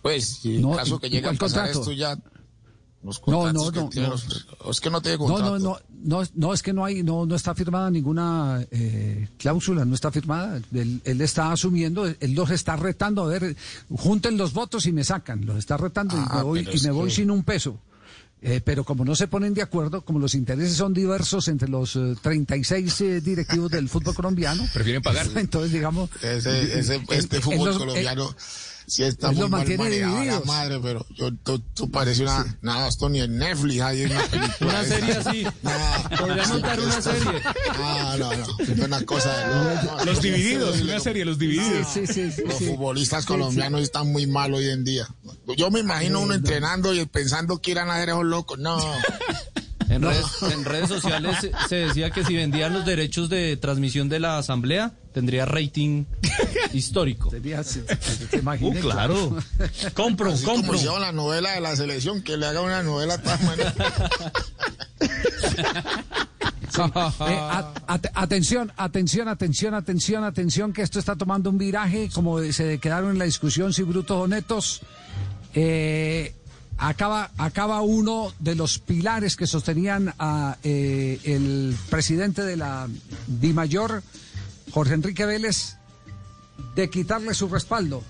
Pues, si en No, caso que ¿y llegue a pasar contrato? esto ya, los No, contratos no, que no, no. los- es que no tiene No, contrato. no, no, no, no, es que no hay, no, no está firmada ninguna eh, cláusula, no está firmada. Él, él está asumiendo, él los está retando, a ver, junten los votos y me sacan, los está retando y Ah, me voy, pero y me voy sin un peso. Eh, pero como no se ponen de acuerdo, como los intereses son diversos entre los eh, 36 eh, directivos del fútbol colombiano, Prefieren pagar. entonces digamos, Ese, ese- este fútbol los- colombiano sí está muy mal manejado, la madre, pero yo, tú, tú pareces una, nada, esto ni en Netflix hay una película. Una serie así. Nada. Podría montar una serie. No, no, no, es una cosa de no, no, Los no, divididos, no, una no, serie, los divididos. sí, sí, sí, Los sí. futbolistas Sí, colombianos sí. están muy mal hoy en día. Yo me imagino uno entrenando y pensando que irán a hacer esos locos. No. En, redes, en redes sociales se- se decía que si vendían los derechos de transmisión de la asamblea, tendría rating histórico. Sería- se- se- se imagina, Uh, claro. Compro, Así como compro. hicieron la novela de la selección, que le haga una novela a todas maneras. Eh, a- at- atención, atención, atención, atención, atención, que esto está tomando un viraje, como se quedaron en la discusión si brutos o netos. Eh, acaba, acaba uno de los pilares que sostenían a eh, el presidente de la DIMAYOR Jorge Enrique Vélez de quitarle su respaldo.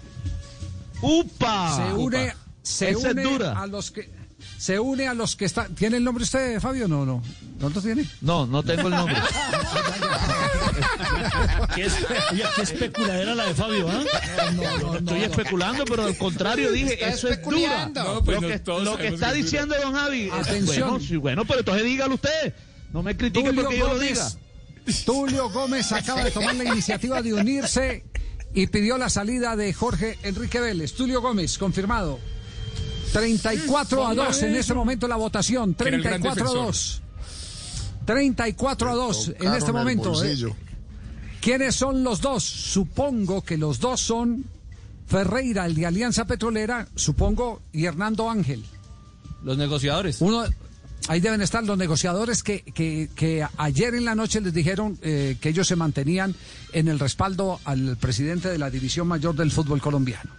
¡Upa! Se une, Upa. se une dura. a los que se une a los que están. ¿Tiene el nombre usted, Fabio? No, no. ¿No lo tiene? No, no tengo el nombre. ¿Qué, es, oye, qué especuladera la de Fabio, ¿ah? No estoy especulando, pero al contrario dije, eso es dura. No, No, pues lo no, que, lo que está que diciendo don Javi. es- Atención. Bueno, sí, bueno, pero entonces dígalo usted. No me critique Tulio porque yo lo Gómez- diga. Tulio Gómez acaba de tomar la iniciativa de unirse y pidió la salida de Jorge Enrique Vélez. Tulio Gómez, confirmado. 34 a 2 en este momento la votación. Que era el gran 34 a defensor. 2. 34 a 2 en este momento. ¿Quiénes son los dos? Supongo que los dos son Ferreira, el de Alianza Petrolera, supongo, y Hernando Ángel. Los negociadores. Uno, ahí deben estar los negociadores que, que, que ayer en la noche les dijeron eh, que ellos se mantenían en el respaldo al presidente de la División Mayor del Fútbol Colombiano.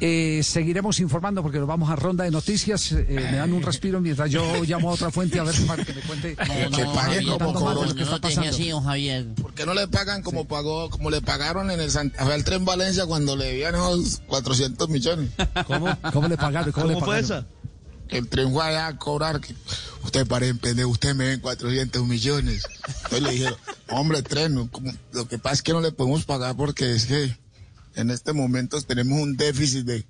Eh, seguiremos informando porque nos vamos a ronda de noticias. Eh, me dan un respiro mientras yo llamo a otra fuente a ver para que me cuente. que paguen como cobró. que está pasando. Javier. ¿Por qué no le pagan como pagó, como le pagaron en el Santa Fe al Tren Valencia cuando le debían esos 400 millones? ¿Cómo? ¿Cómo le pagaron? ¿Cómo, le pagaron? Que el tren fue allá a cobrar. Que, usted pare pendejo, usted me ven 400 millones. Entonces le dijeron, hombre, tren, no, como- lo que pasa es que no le podemos pagar porque es que en este momento tenemos un déficit de,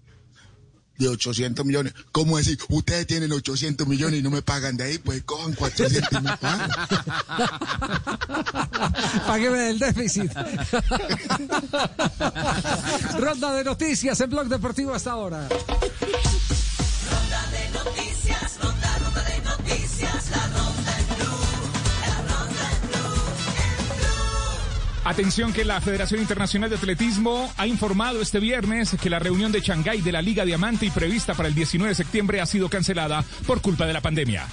de 800 millones. ¿Cómo decir? Ustedes tienen 800 millones y no me pagan de ahí, pues cojan 400 y me pagan. Págueme del déficit. Ronda de noticias en Blog Deportivo hasta ahora. Atención que la Federación Internacional de Atletismo ha informado este viernes que la reunión de Shanghái de la Liga Diamante y prevista para el 19 de septiembre ha sido cancelada por culpa de la pandemia.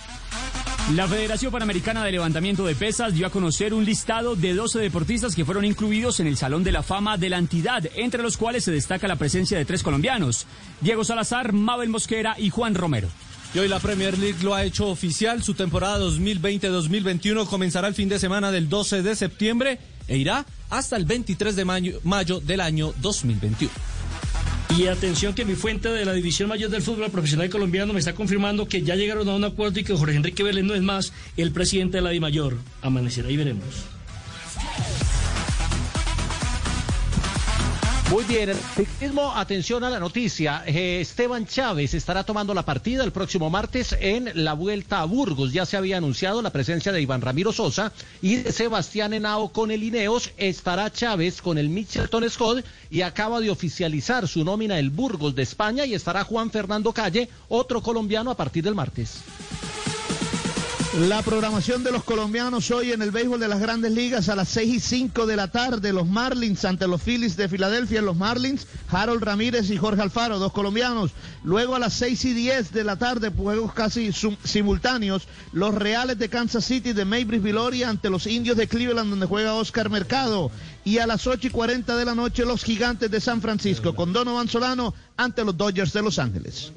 La Federación Panamericana de Levantamiento de Pesas dio a conocer un listado de 12 deportistas que fueron incluidos en el Salón de la Fama de la entidad, entre los cuales se destaca la presencia de tres colombianos, Diego Salazar, Mabel Mosquera y Juan Romero. Y hoy la Premier League lo ha hecho oficial. Su temporada 2020-2021 comenzará el fin de semana del 12 de septiembre e irá hasta el 23 de mayo, mayo del año 2021. Y atención que mi fuente de la División Mayor del Fútbol Profesional Colombiano me está confirmando que ya llegaron a un acuerdo y que Jorge Enrique Vélez no es más el presidente de la DIMAYOR. Amanecerá y veremos. Muy bien, ciclismo, atención a la noticia. Eh, Esteban Chávez estará tomando la partida el próximo martes en la Vuelta a Burgos. Ya se había anunciado la presencia de Iván Ramiro Sosa y de Sebastián Henao con el Ineos. Estará Chávez con el Mitchelton Scott y acaba de oficializar su nómina el Burgos de España y estará Juan Fernando Calle, otro colombiano a partir del martes. La programación de los colombianos hoy en el béisbol de las grandes ligas a las 6 y 5 de la tarde. Los Marlins ante los Phillies de Filadelfia. Los Marlins, Harold Ramírez y Jorge Alfaro, dos colombianos. Luego a las 6 y 10 de la tarde, juegos casi simultáneos. Los Reales de Kansas City de Maybris Viloria ante los Indios de Cleveland, donde juega Oscar Mercado. Y a las 8 y 40 de la noche, los Gigantes de San Francisco con Donovan Solano ante los Dodgers de Los Ángeles.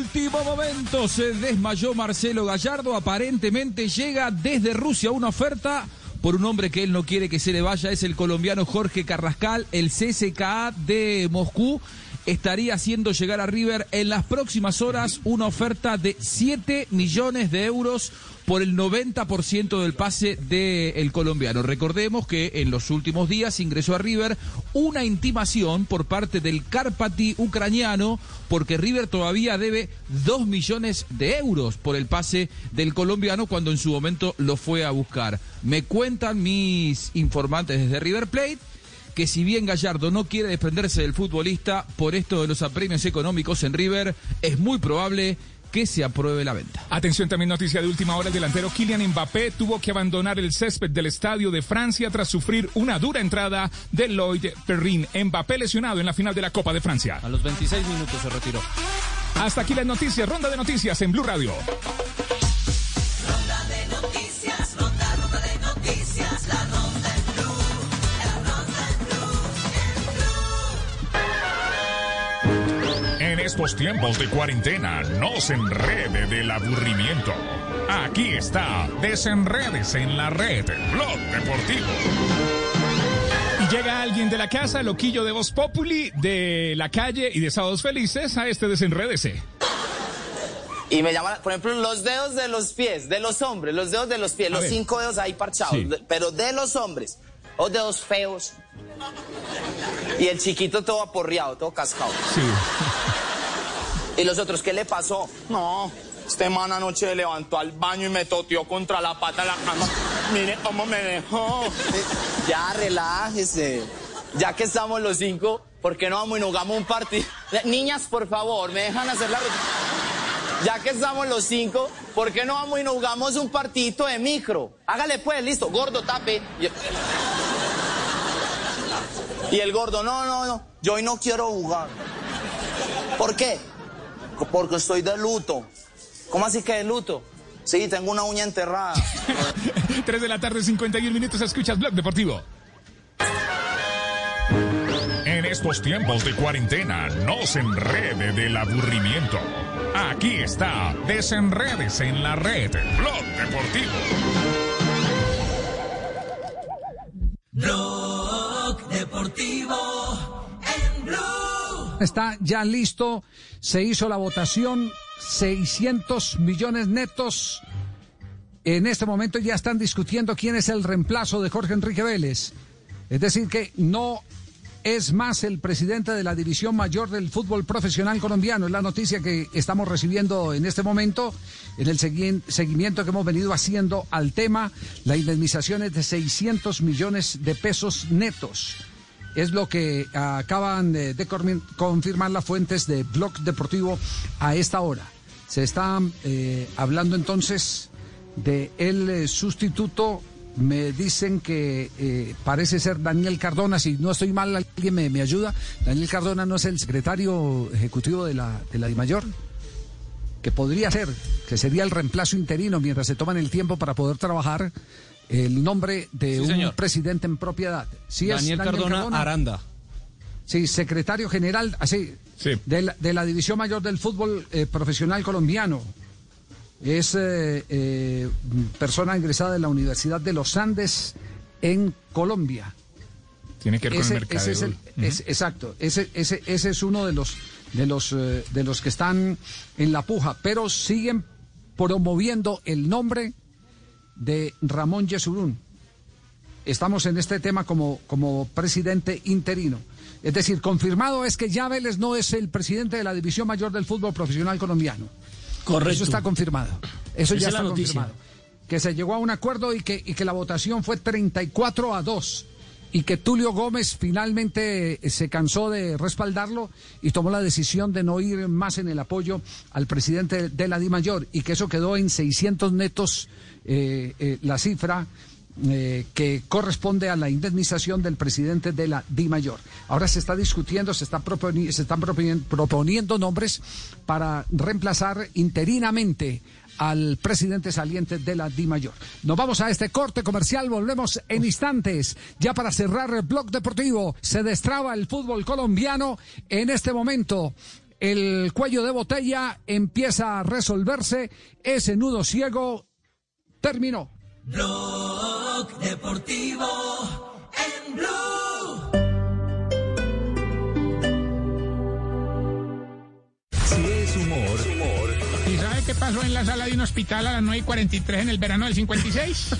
Último momento, se desmayó Marcelo Gallardo. Aparentemente llega desde Rusia una oferta por un hombre que él no quiere que se le vaya. Es el colombiano Jorge Carrascal, el CSKA de Moscú. Estaría haciendo llegar a River en las próximas horas una oferta de 7 millones de euros por el 90% del pase del colombiano. Recordemos que en los últimos días ingresó a River una intimación por parte del Karpati ucraniano porque River todavía debe 2 millones de euros por el pase del colombiano cuando en su momento lo fue a buscar. Me cuentan mis informantes desde River Plate que si bien Gallardo no quiere desprenderse del futbolista por esto de los apremios económicos en River, es muy probable que se apruebe la venta. Atención también noticia de última hora, el delantero Kylian Mbappé tuvo que abandonar el césped del estadio de Francia tras sufrir una dura entrada de Lloyd Perrin. Mbappé lesionado en la final de la Copa de Francia. A los 26 minutos se retiró. Hasta aquí las noticias, ronda de noticias en Blue Radio. Estos tiempos de cuarentena, no se enrede del aburrimiento. Aquí está, desenredes en la red, Blog Deportivo. Y llega alguien de la casa, loquillo de Voz Populi, de la calle y de Sábados Felices, a este desenredese. Y me llaman, por ejemplo, los dedos de los pies, de los hombres, los dedos de los pies, A los ver. cinco dedos ahí parchados, Sí. de- pero de los hombres, los dedos feos. Y el chiquito todo aporreado, todo cascado. Sí. Y los otros, ¿qué le pasó? No, este man anoche se levantó al baño y me toteó contra la pata de la cama. Mire cómo me dejó. Ya, relájese. Ya que estamos los cinco, ¿por qué no vamos y nos jugamos un partido? Niñas, por favor, me dejan hacer la. Ya que estamos los cinco, ¿por qué no vamos y nos jugamos un partidito de micro? Hágale pues, listo, gordo, tape. Y el gordo, no, no, no, yo hoy no quiero jugar. ¿Por qué? Porque estoy de luto. ¿Cómo así que de luto? Sí, tengo una uña enterrada. 3 de la tarde, 51 minutos, escuchas Blog Deportivo. En estos tiempos de cuarentena, no se enrede del aburrimiento. Aquí está, desenredes en la red, Blog Deportivo. Blog Deportivo en Blue. Está ya listo, se hizo la votación, 600 millones netos. En este momento ya están discutiendo quién es el reemplazo de Jorge Enrique Vélez. Es decir, que no es más el presidente de la división mayor del fútbol profesional colombiano. Es la noticia que estamos recibiendo en este momento, en el segui- seguimiento que hemos venido haciendo al tema. La indemnización es de 600 millones de pesos netos. Es lo que acaban de, confirmar las fuentes de Blog Deportivo a esta hora. Se está eh, hablando entonces de el eh, sustituto. Me dicen que eh, parece ser Daniel Cardona. Si no estoy mal, alguien me, me ayuda. Daniel Cardona no es el secretario ejecutivo de la, de la DIMAYOR que podría ser, que sería el reemplazo interino mientras se toman el tiempo para poder trabajar el nombre de Sí, un señor. presidente en propiedad. Sí es Daniel, Cardona, Aranda. Sí, secretario general, así, de, la, de la División Mayor del Fútbol eh, Profesional Colombiano. Es eh, eh, persona ingresada de la Universidad de los Andes en Colombia. Tiene que ver con el mercado. ese es el- es- exacto, ese, ese, ese es uno de los de los eh, de los que están en la puja, pero siguen promoviendo el nombre de Ramón Yesurún. Estamos en este tema como, como presidente interino. Es decir, confirmado es que ya Vélez no es el presidente de la división mayor del fútbol profesional colombiano. Correcto. Eso está confirmado. Eso Esa ya está confirmado. Que se llegó a un acuerdo y que, y que la votación fue 34 a 2 y que Tulio Gómez finalmente eh, se cansó de respaldarlo y tomó la decisión de no ir más en el apoyo al presidente de la DIMAYOR y que eso quedó en 600 netos eh, eh, la cifra eh, que corresponde a la indemnización del presidente de la DIMAYOR. Ahora se está discutiendo, se, están proponi- proponiendo nombres para reemplazar interinamente al presidente saliente de la DIMAYOR. Nos vamos a este corte comercial, volvemos en instantes. Ya para cerrar el blog deportivo, se destraba el fútbol colombiano en este momento. El cuello de botella empieza a resolverse, ese nudo ciego terminó. Blog Deportivo en Blue. Pasó en la sala de un hospital a las 9 y 43 en el verano del 56?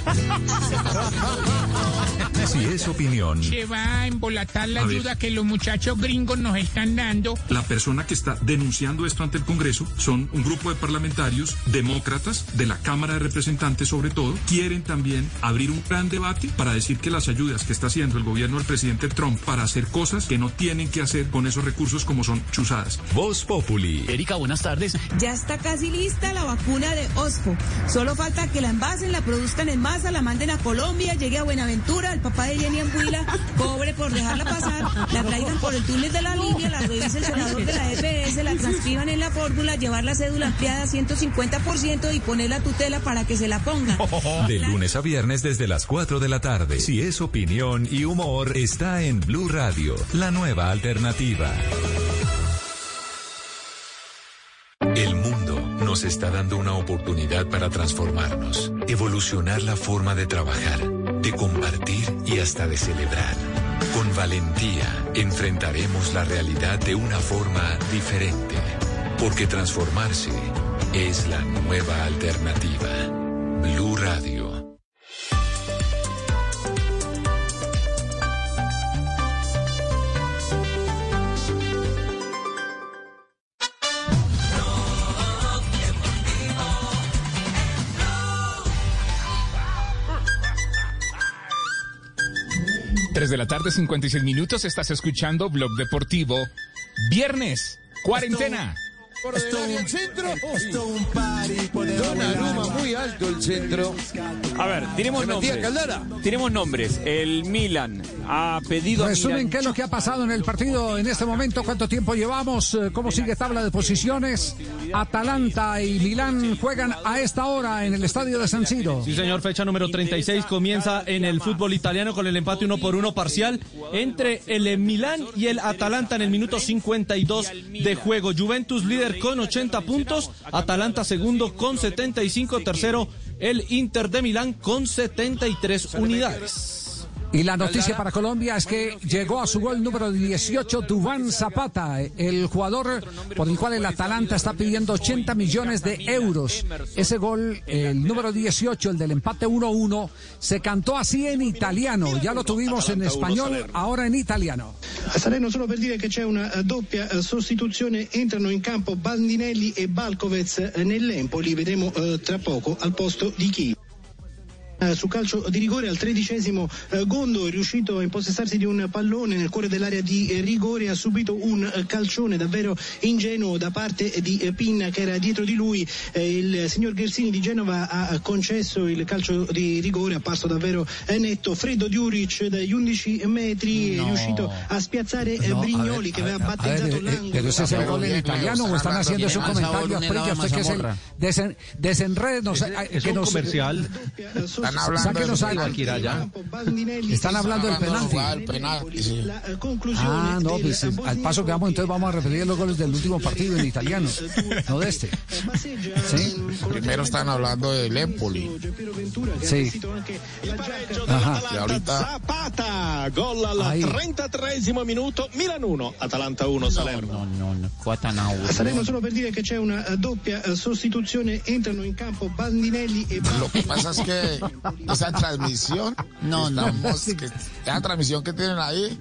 si es opinión, Se va a embolatar la A ver. ayuda que los muchachos gringos nos están dando. La persona que está denunciando esto ante el Congreso son un grupo de parlamentarios demócratas de la Cámara de Representantes sobre todo. Quieren también abrir un gran debate para decir que las ayudas que está haciendo el gobierno del presidente Trump para hacer cosas que no tienen que hacer con esos recursos como son chuzadas. Voz Populi. Erika, buenas tardes. Ya está casi lista la vacuna de Ospo. Solo falta que la envasen, la produzcan en masa, la manden a Colombia, llegue a Buenaventura, el papá de Jenny Ambuila, cobre por dejarla pasar, la traigan por el túnel de la línea, la revise el senador de la EPS, la transcriban en la fórmula, llevar la cédula ampliada a 150% y poner la tutela para que se la ponga. De lunes a viernes desde las 4 de la tarde. Si es opinión y humor, está en Blue Radio, la nueva alternativa. Está dando una oportunidad para transformarnos, evolucionar la forma de trabajar, de compartir y hasta de celebrar. Con valentía enfrentaremos la realidad de una forma diferente, porque transformarse es la nueva alternativa. Blue Radio. Tres de la tarde, 56 minutos. Estás escuchando Blog Deportivo. Viernes, cuarentena. El centro. Esto un party Donnarumma muy alto el centro. A ver, tenemos nombres. Caldara. Tenemos nombres. El Milan ha pedido a Resumen, ¿qué es lo que ha pasado en el partido en este momento? ¿Cuánto tiempo llevamos? Eh, ¿Cómo sigue tabla de posiciones? Atalanta y Milán juegan a esta hora en el estadio de San Siro. Sí, señor, fecha número 36 comienza en el fútbol italiano con el empate uno por uno parcial entre el Milán y el Atalanta en el minuto 52 de juego. Juventus líder con 80 puntos, Atalanta segundo con 75, tercero el Inter de Milán con 73 unidades. Y la noticia para Colombia es que llegó a su gol número 18 Duván Zapata, el jugador por el cual el Atalanta está pidiendo 80 millones de euros. Ese gol, el número 18, el del empate 1-1, se cantó así en italiano. Ya lo tuvimos en español, ahora en italiano. Salerno solo per dire che c'è una eh, doppia eh, sostituzione, entrano in campo Bandinelli e Balkovez eh, nell'Empoli, vedremo tra poco al posto di chi. Eh, Su calcio di rigore al tredicesimo eh, Gondo è riuscito a impossessarsi di un pallone nel cuore dell'area di eh, rigore ha subito un eh, calcione davvero ingenuo da parte di eh, Pinna che era dietro di lui Eh, il signor Gersini di Genova ha concesso il calcio di rigore apparso davvero eh, netto Freddo Diuric dagli 11 metri è riuscito a spiazzare No, Brignoli a ver, aveva a ver, battezzato l'angolo pero ese es el gol en italiano o están haciendo esos comentarios de usted que es el mazamorra. desen, desenredos, Es que un nos- comercial. Están hablando Sáquenos algo. penalti. Están hablando del penalti. sí. Ah, no, pues eh, al paso que vamos entonces vamos a referir los goles del último partido en italiano, no de este. Sí. Primero están hablando del Empoli. Sí. Ajá. Y ahorita Zapata, gol al Ahí. 33 minuto, Milan 1, Atalanta 1, Salerno. a Salerno solo per dire che c'è una eh, doppia eh, sostituzione entrano in campo Bandinelli e Lo que pasa es que esa transmisión, No, no. que- esa transmisión que tienen ahí,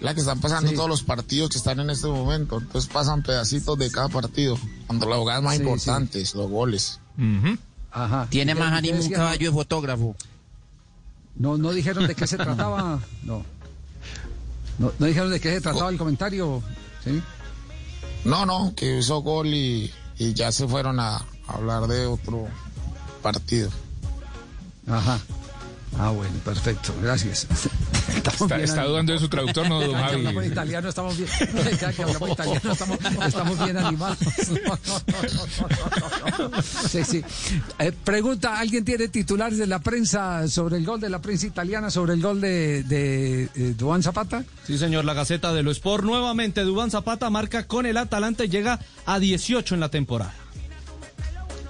la que están pasando todos los partidos que están en este momento. Entonces pasan pedacitos de cada partido, cuando las jugadas más Sí, importantes, los goles. Ajá. Tiene ¿Qué- más ánimo un caballo de fotógrafo. No, no dijeron de qué se trataba. No. No, no dijeron de qué se trataba el comentario. ¿Sí? No, no, que hizo gol y, y ya se fueron a, a hablar de otro partido. Ajá. Ah, bueno, perfecto, gracias. Estamos Está, bien está animados. dudando de su traductor, no, don hablamos italiano estamos bien. Cada que hablamos italiano estamos, estamos bien animados. Sí, sí. Eh, pregunta, ¿alguien tiene titulares de la prensa sobre el gol de la prensa italiana, sobre el gol de, de eh, Duván Zapata? Sí, señor, la Gaceta de lo Sport. Nuevamente, Dubán Zapata marca con el Atalanta y llega a 18 en la temporada.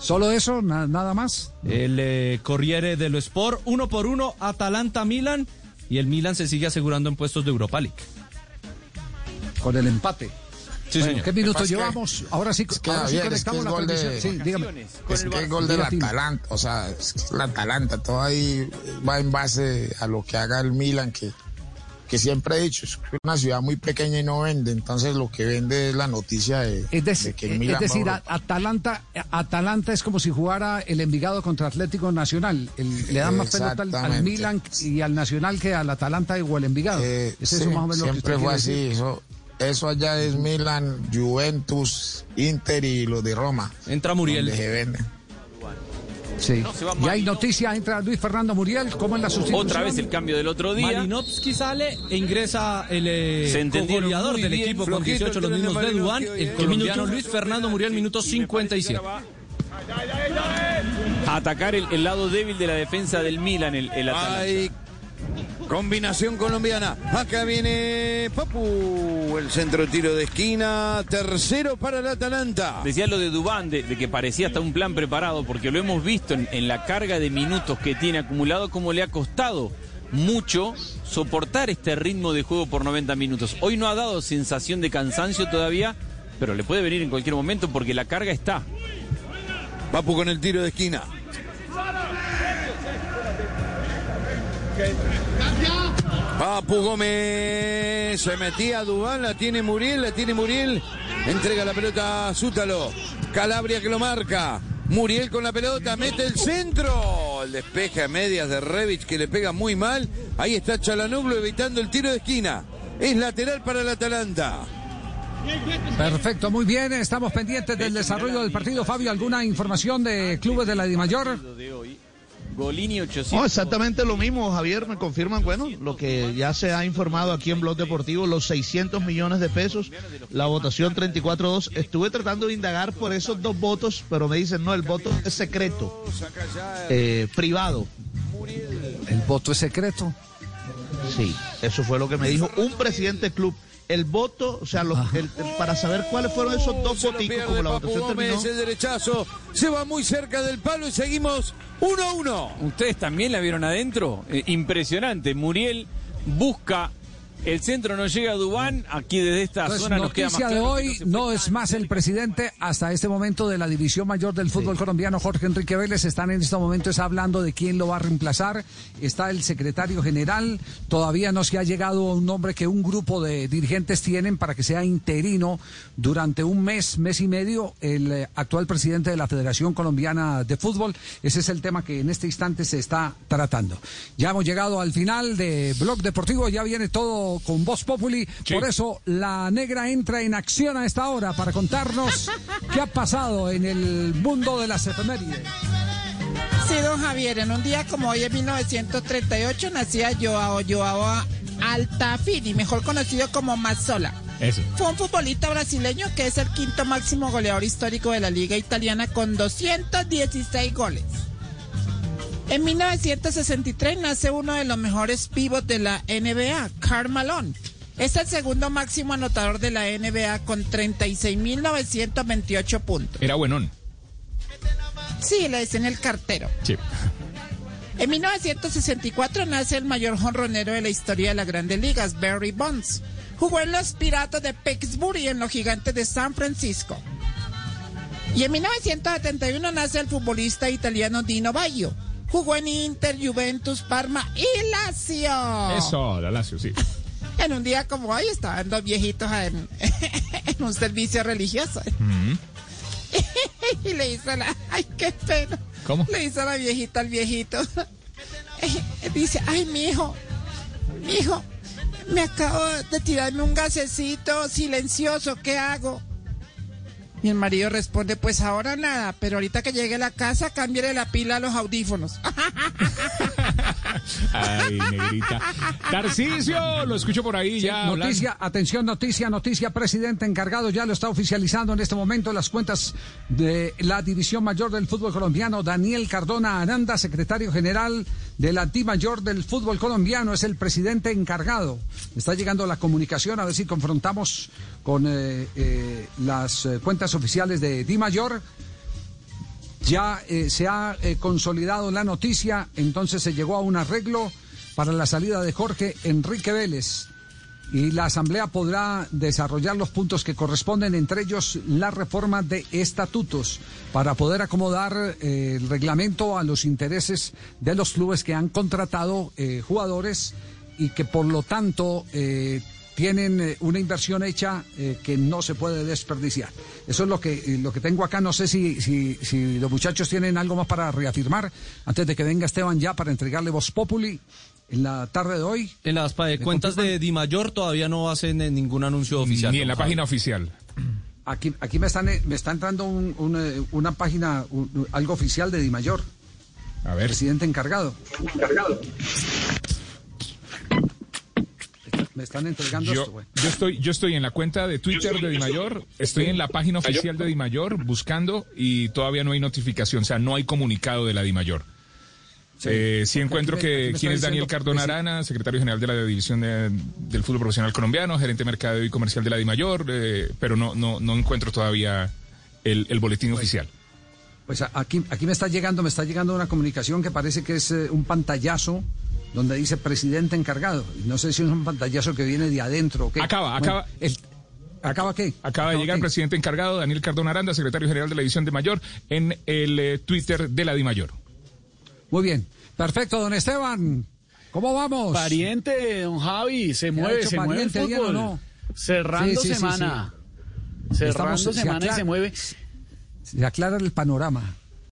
¿Solo eso? Na- ¿Nada más? El eh, Corriere dello Sport, uno por uno, Atalanta-Milan. Y el Milan se sigue asegurando en puestos de Europa League. Con el empate. Sí, Bueno, señor. ¿Qué minutos Lo que llevamos? ahora sí, Es que, ahora sí Javier, es que conectamos es la de, Sí, dígame. es que el gol del. Atalanta, o sea, es el Atalanta, todo ahí va en base a lo que haga el Milan, que, que siempre he dicho, es una ciudad muy pequeña y no vende, entonces lo que vende es la noticia de, Es, dec- de que el es Milan a decir, a-. Atalanta, Atalanta es como si jugara el Envigado contra Atlético Nacional. El- le dan más pelota al. Milan y al Nacional que al Atalanta o al Envigado. Eh, es sí, eso más o menos lo que siempre fue así, decir. eso, eso allá es Milan, Juventus, Inter y los de Roma. Entra Muriel. donde se venden. Sí. Y hay noticia, entra Luis Fernando Muriel, ¿cómo es la sustitución? Otra vez el cambio del otro día. Malinovsky sale e ingresa el eh, goleador del bien, equipo con flojito 18, los mismos de Dubán. hoy, El eh. colombiano. Luis Fernando Muriel, minuto 57. A atacar el, el lado débil de la defensa del Milan, el, el Atalanta. Combinación colombiana. Acá viene Papu. El centro tiro de esquina. Tercero para el Atalanta. Decía lo de Dubán, de, de que parecía hasta un plan preparado, porque lo hemos visto en, en la carga de minutos que tiene acumulado, como le ha costado mucho soportar este ritmo de juego por 90 minutos. Hoy no ha dado sensación de cansancio todavía, pero le puede venir en cualquier momento porque la carga está. Papu con el tiro de esquina. Papu Gómez se metía a Dubán, la tiene Muriel, la tiene Muriel. Entrega la pelota a Zútalo. Calabria que lo marca. Muriel con la pelota, mete el centro. El despeje a medias de Revich que le pega muy mal. Ahí está Chalanoglu evitando el tiro de esquina. Es lateral para el Atalanta. Perfecto, muy bien. Estamos pendientes del desarrollo del partido. Fabio, ¿alguna información de clubes de la Dimayor? Golini 800. No, exactamente lo mismo, Javier, me confirman, bueno, lo que ya se ha informado aquí en Blog Deportivo, los 600 millones de pesos, la votación 34-2. Estuve tratando de indagar por esos dos votos, pero me dicen, no, el voto es secreto, eh, privado. ¿El voto es secreto? Sí, eso fue lo que me dijo un presidente del club. El voto, o sea, los- el- el- para saber cuáles fueron esos dos Se lo voticos, pierde como la Papu votación terminó. Gómez, el derechazo. Se va muy cerca del palo y seguimos 1 a 1. ¿Ustedes también la vieron adentro? Eh, impresionante. Muriel busca. El centro no llega a Dubán. Aquí desde esta Pues, zona nos queda más noticia de claro que hoy, no es más el presidente hasta este momento de la división mayor del fútbol colombiano, Jorge Enrique Vélez. Están en este momento es hablando de quién lo va a reemplazar. Está el secretario general. Todavía no se ha llegado a un nombre que un grupo de dirigentes tienen para que sea interino durante un mes, mes y medio, el eh, actual presidente de la Federación Colombiana de Fútbol. Ese es el tema que en este instante se está tratando. Ya hemos llegado al final de Blog Deportivo. Ya viene todo con Voz Populi. Por eso la negra entra en acción a esta hora para contarnos qué ha pasado en el mundo de las efemérides. Sí, don Javier, en un día como hoy en 1938 nacía Joao Joao Altafini, mejor conocido como Mazzola. Eso. Fue un futbolista brasileño que es el quinto máximo goleador histórico de la liga italiana con 216 goles. En 1963 nace uno de los mejores pivots de la NBA, Karl Malone. Es el segundo máximo anotador de la NBA con 36.928 puntos. Era buenón. Sí, le dicen el cartero. Sí. En 1964 nace el mayor jonronero de la historia de las grandes ligas, Barry Bonds. Jugó en los Piratas de Pittsburgh y en los Gigantes de San Francisco. Y en 1971 nace el futbolista italiano Dino Baggio. Jugó en Inter, Juventus, Parma y Lazio. Eso, la Lazio, sí. En un día como hoy estaban dos viejitos en, en un servicio religioso. Mm. y le hizo la... Ay, qué pena. ¿Cómo? Le hizo la viejita al viejito. Dice, ay, mi hijo, mi hijo, me acabo de tirarme un gasecito silencioso, ¿qué hago? Y el marido responde, pues ahora nada, pero ahorita que llegue a la casa, cámbiale la pila a los audífonos. Ay, negrita. Tarcisio, lo escucho por ahí ya. Noticia, atención, noticia, noticia, presidente encargado ya lo está oficializando en este momento las cuentas de la División Mayor del Fútbol Colombiano. Daniel Cardona Aranda, secretario general de la Di Mayor del Fútbol Colombiano, es el presidente encargado. Está llegando la comunicación a ver si confrontamos con eh, eh, las eh, cuentas oficiales de Di Mayor. Ya eh, se ha eh, consolidado la noticia, entonces se llegó a un arreglo para la salida de Jorge Enrique Vélez. Y la Asamblea podrá desarrollar los puntos que corresponden, entre ellos la reforma de estatutos, para poder acomodar eh, el reglamento a los intereses de los clubes que han contratado jugadores y que por lo tanto tienen eh, una inversión hecha eh, que no se puede desperdiciar. Eso es lo que, eh, lo que tengo acá. No sé si, si, si los muchachos tienen algo más para reafirmar antes de que venga Esteban ya para entregarle Voz Populi en la tarde de hoy. En las cuentas de Di Mayor todavía no hacen ningún anuncio oficial. Ni en la Javi. página oficial. Aquí, aquí me, están, me está entrando un- un, una página, un- algo oficial de Di Mayor. A ver. Presidente encargado. Me están entregando esto, Yo, güey. yo estoy, yo estoy en la cuenta de Twitter de Dimayor, estoy en la página oficial de Dimayor buscando y todavía no hay notificación, o sea, no hay comunicado de la Dimayor. Eh, sí encuentro aquí me- aquí que quién es Daniel Cardona Arana, secretario general de la División de- del Fútbol Profesional Colombiano, gerente de mercadeo y comercial de la DIMAYOR, eh, pero no, no, no encuentro todavía el, el boletín oficial. Pues aquí, aquí me está llegando, me está llegando una comunicación que parece que es eh, un pantallazo donde dice presidente encargado. Y No sé si es un pantallazo que viene de adentro o qué. Acaba, Bueno, acaba. el- ¿Acaba qué? Acaba de llegar el presidente encargado, Daniel Cardona Aranda, secretario general de la División de Mayor, en el eh, Twitter de la DIMAYOR. Muy bien. Perfecto, don Esteban. ¿Cómo vamos? Pariente, don Javi, se ¿Qué ha mueve, se mueve el fútbol. no? Cerrando Sí, sí, sí, semana. sí. Cerrando Estamos- se semana y se mueve. Se aclara el panorama.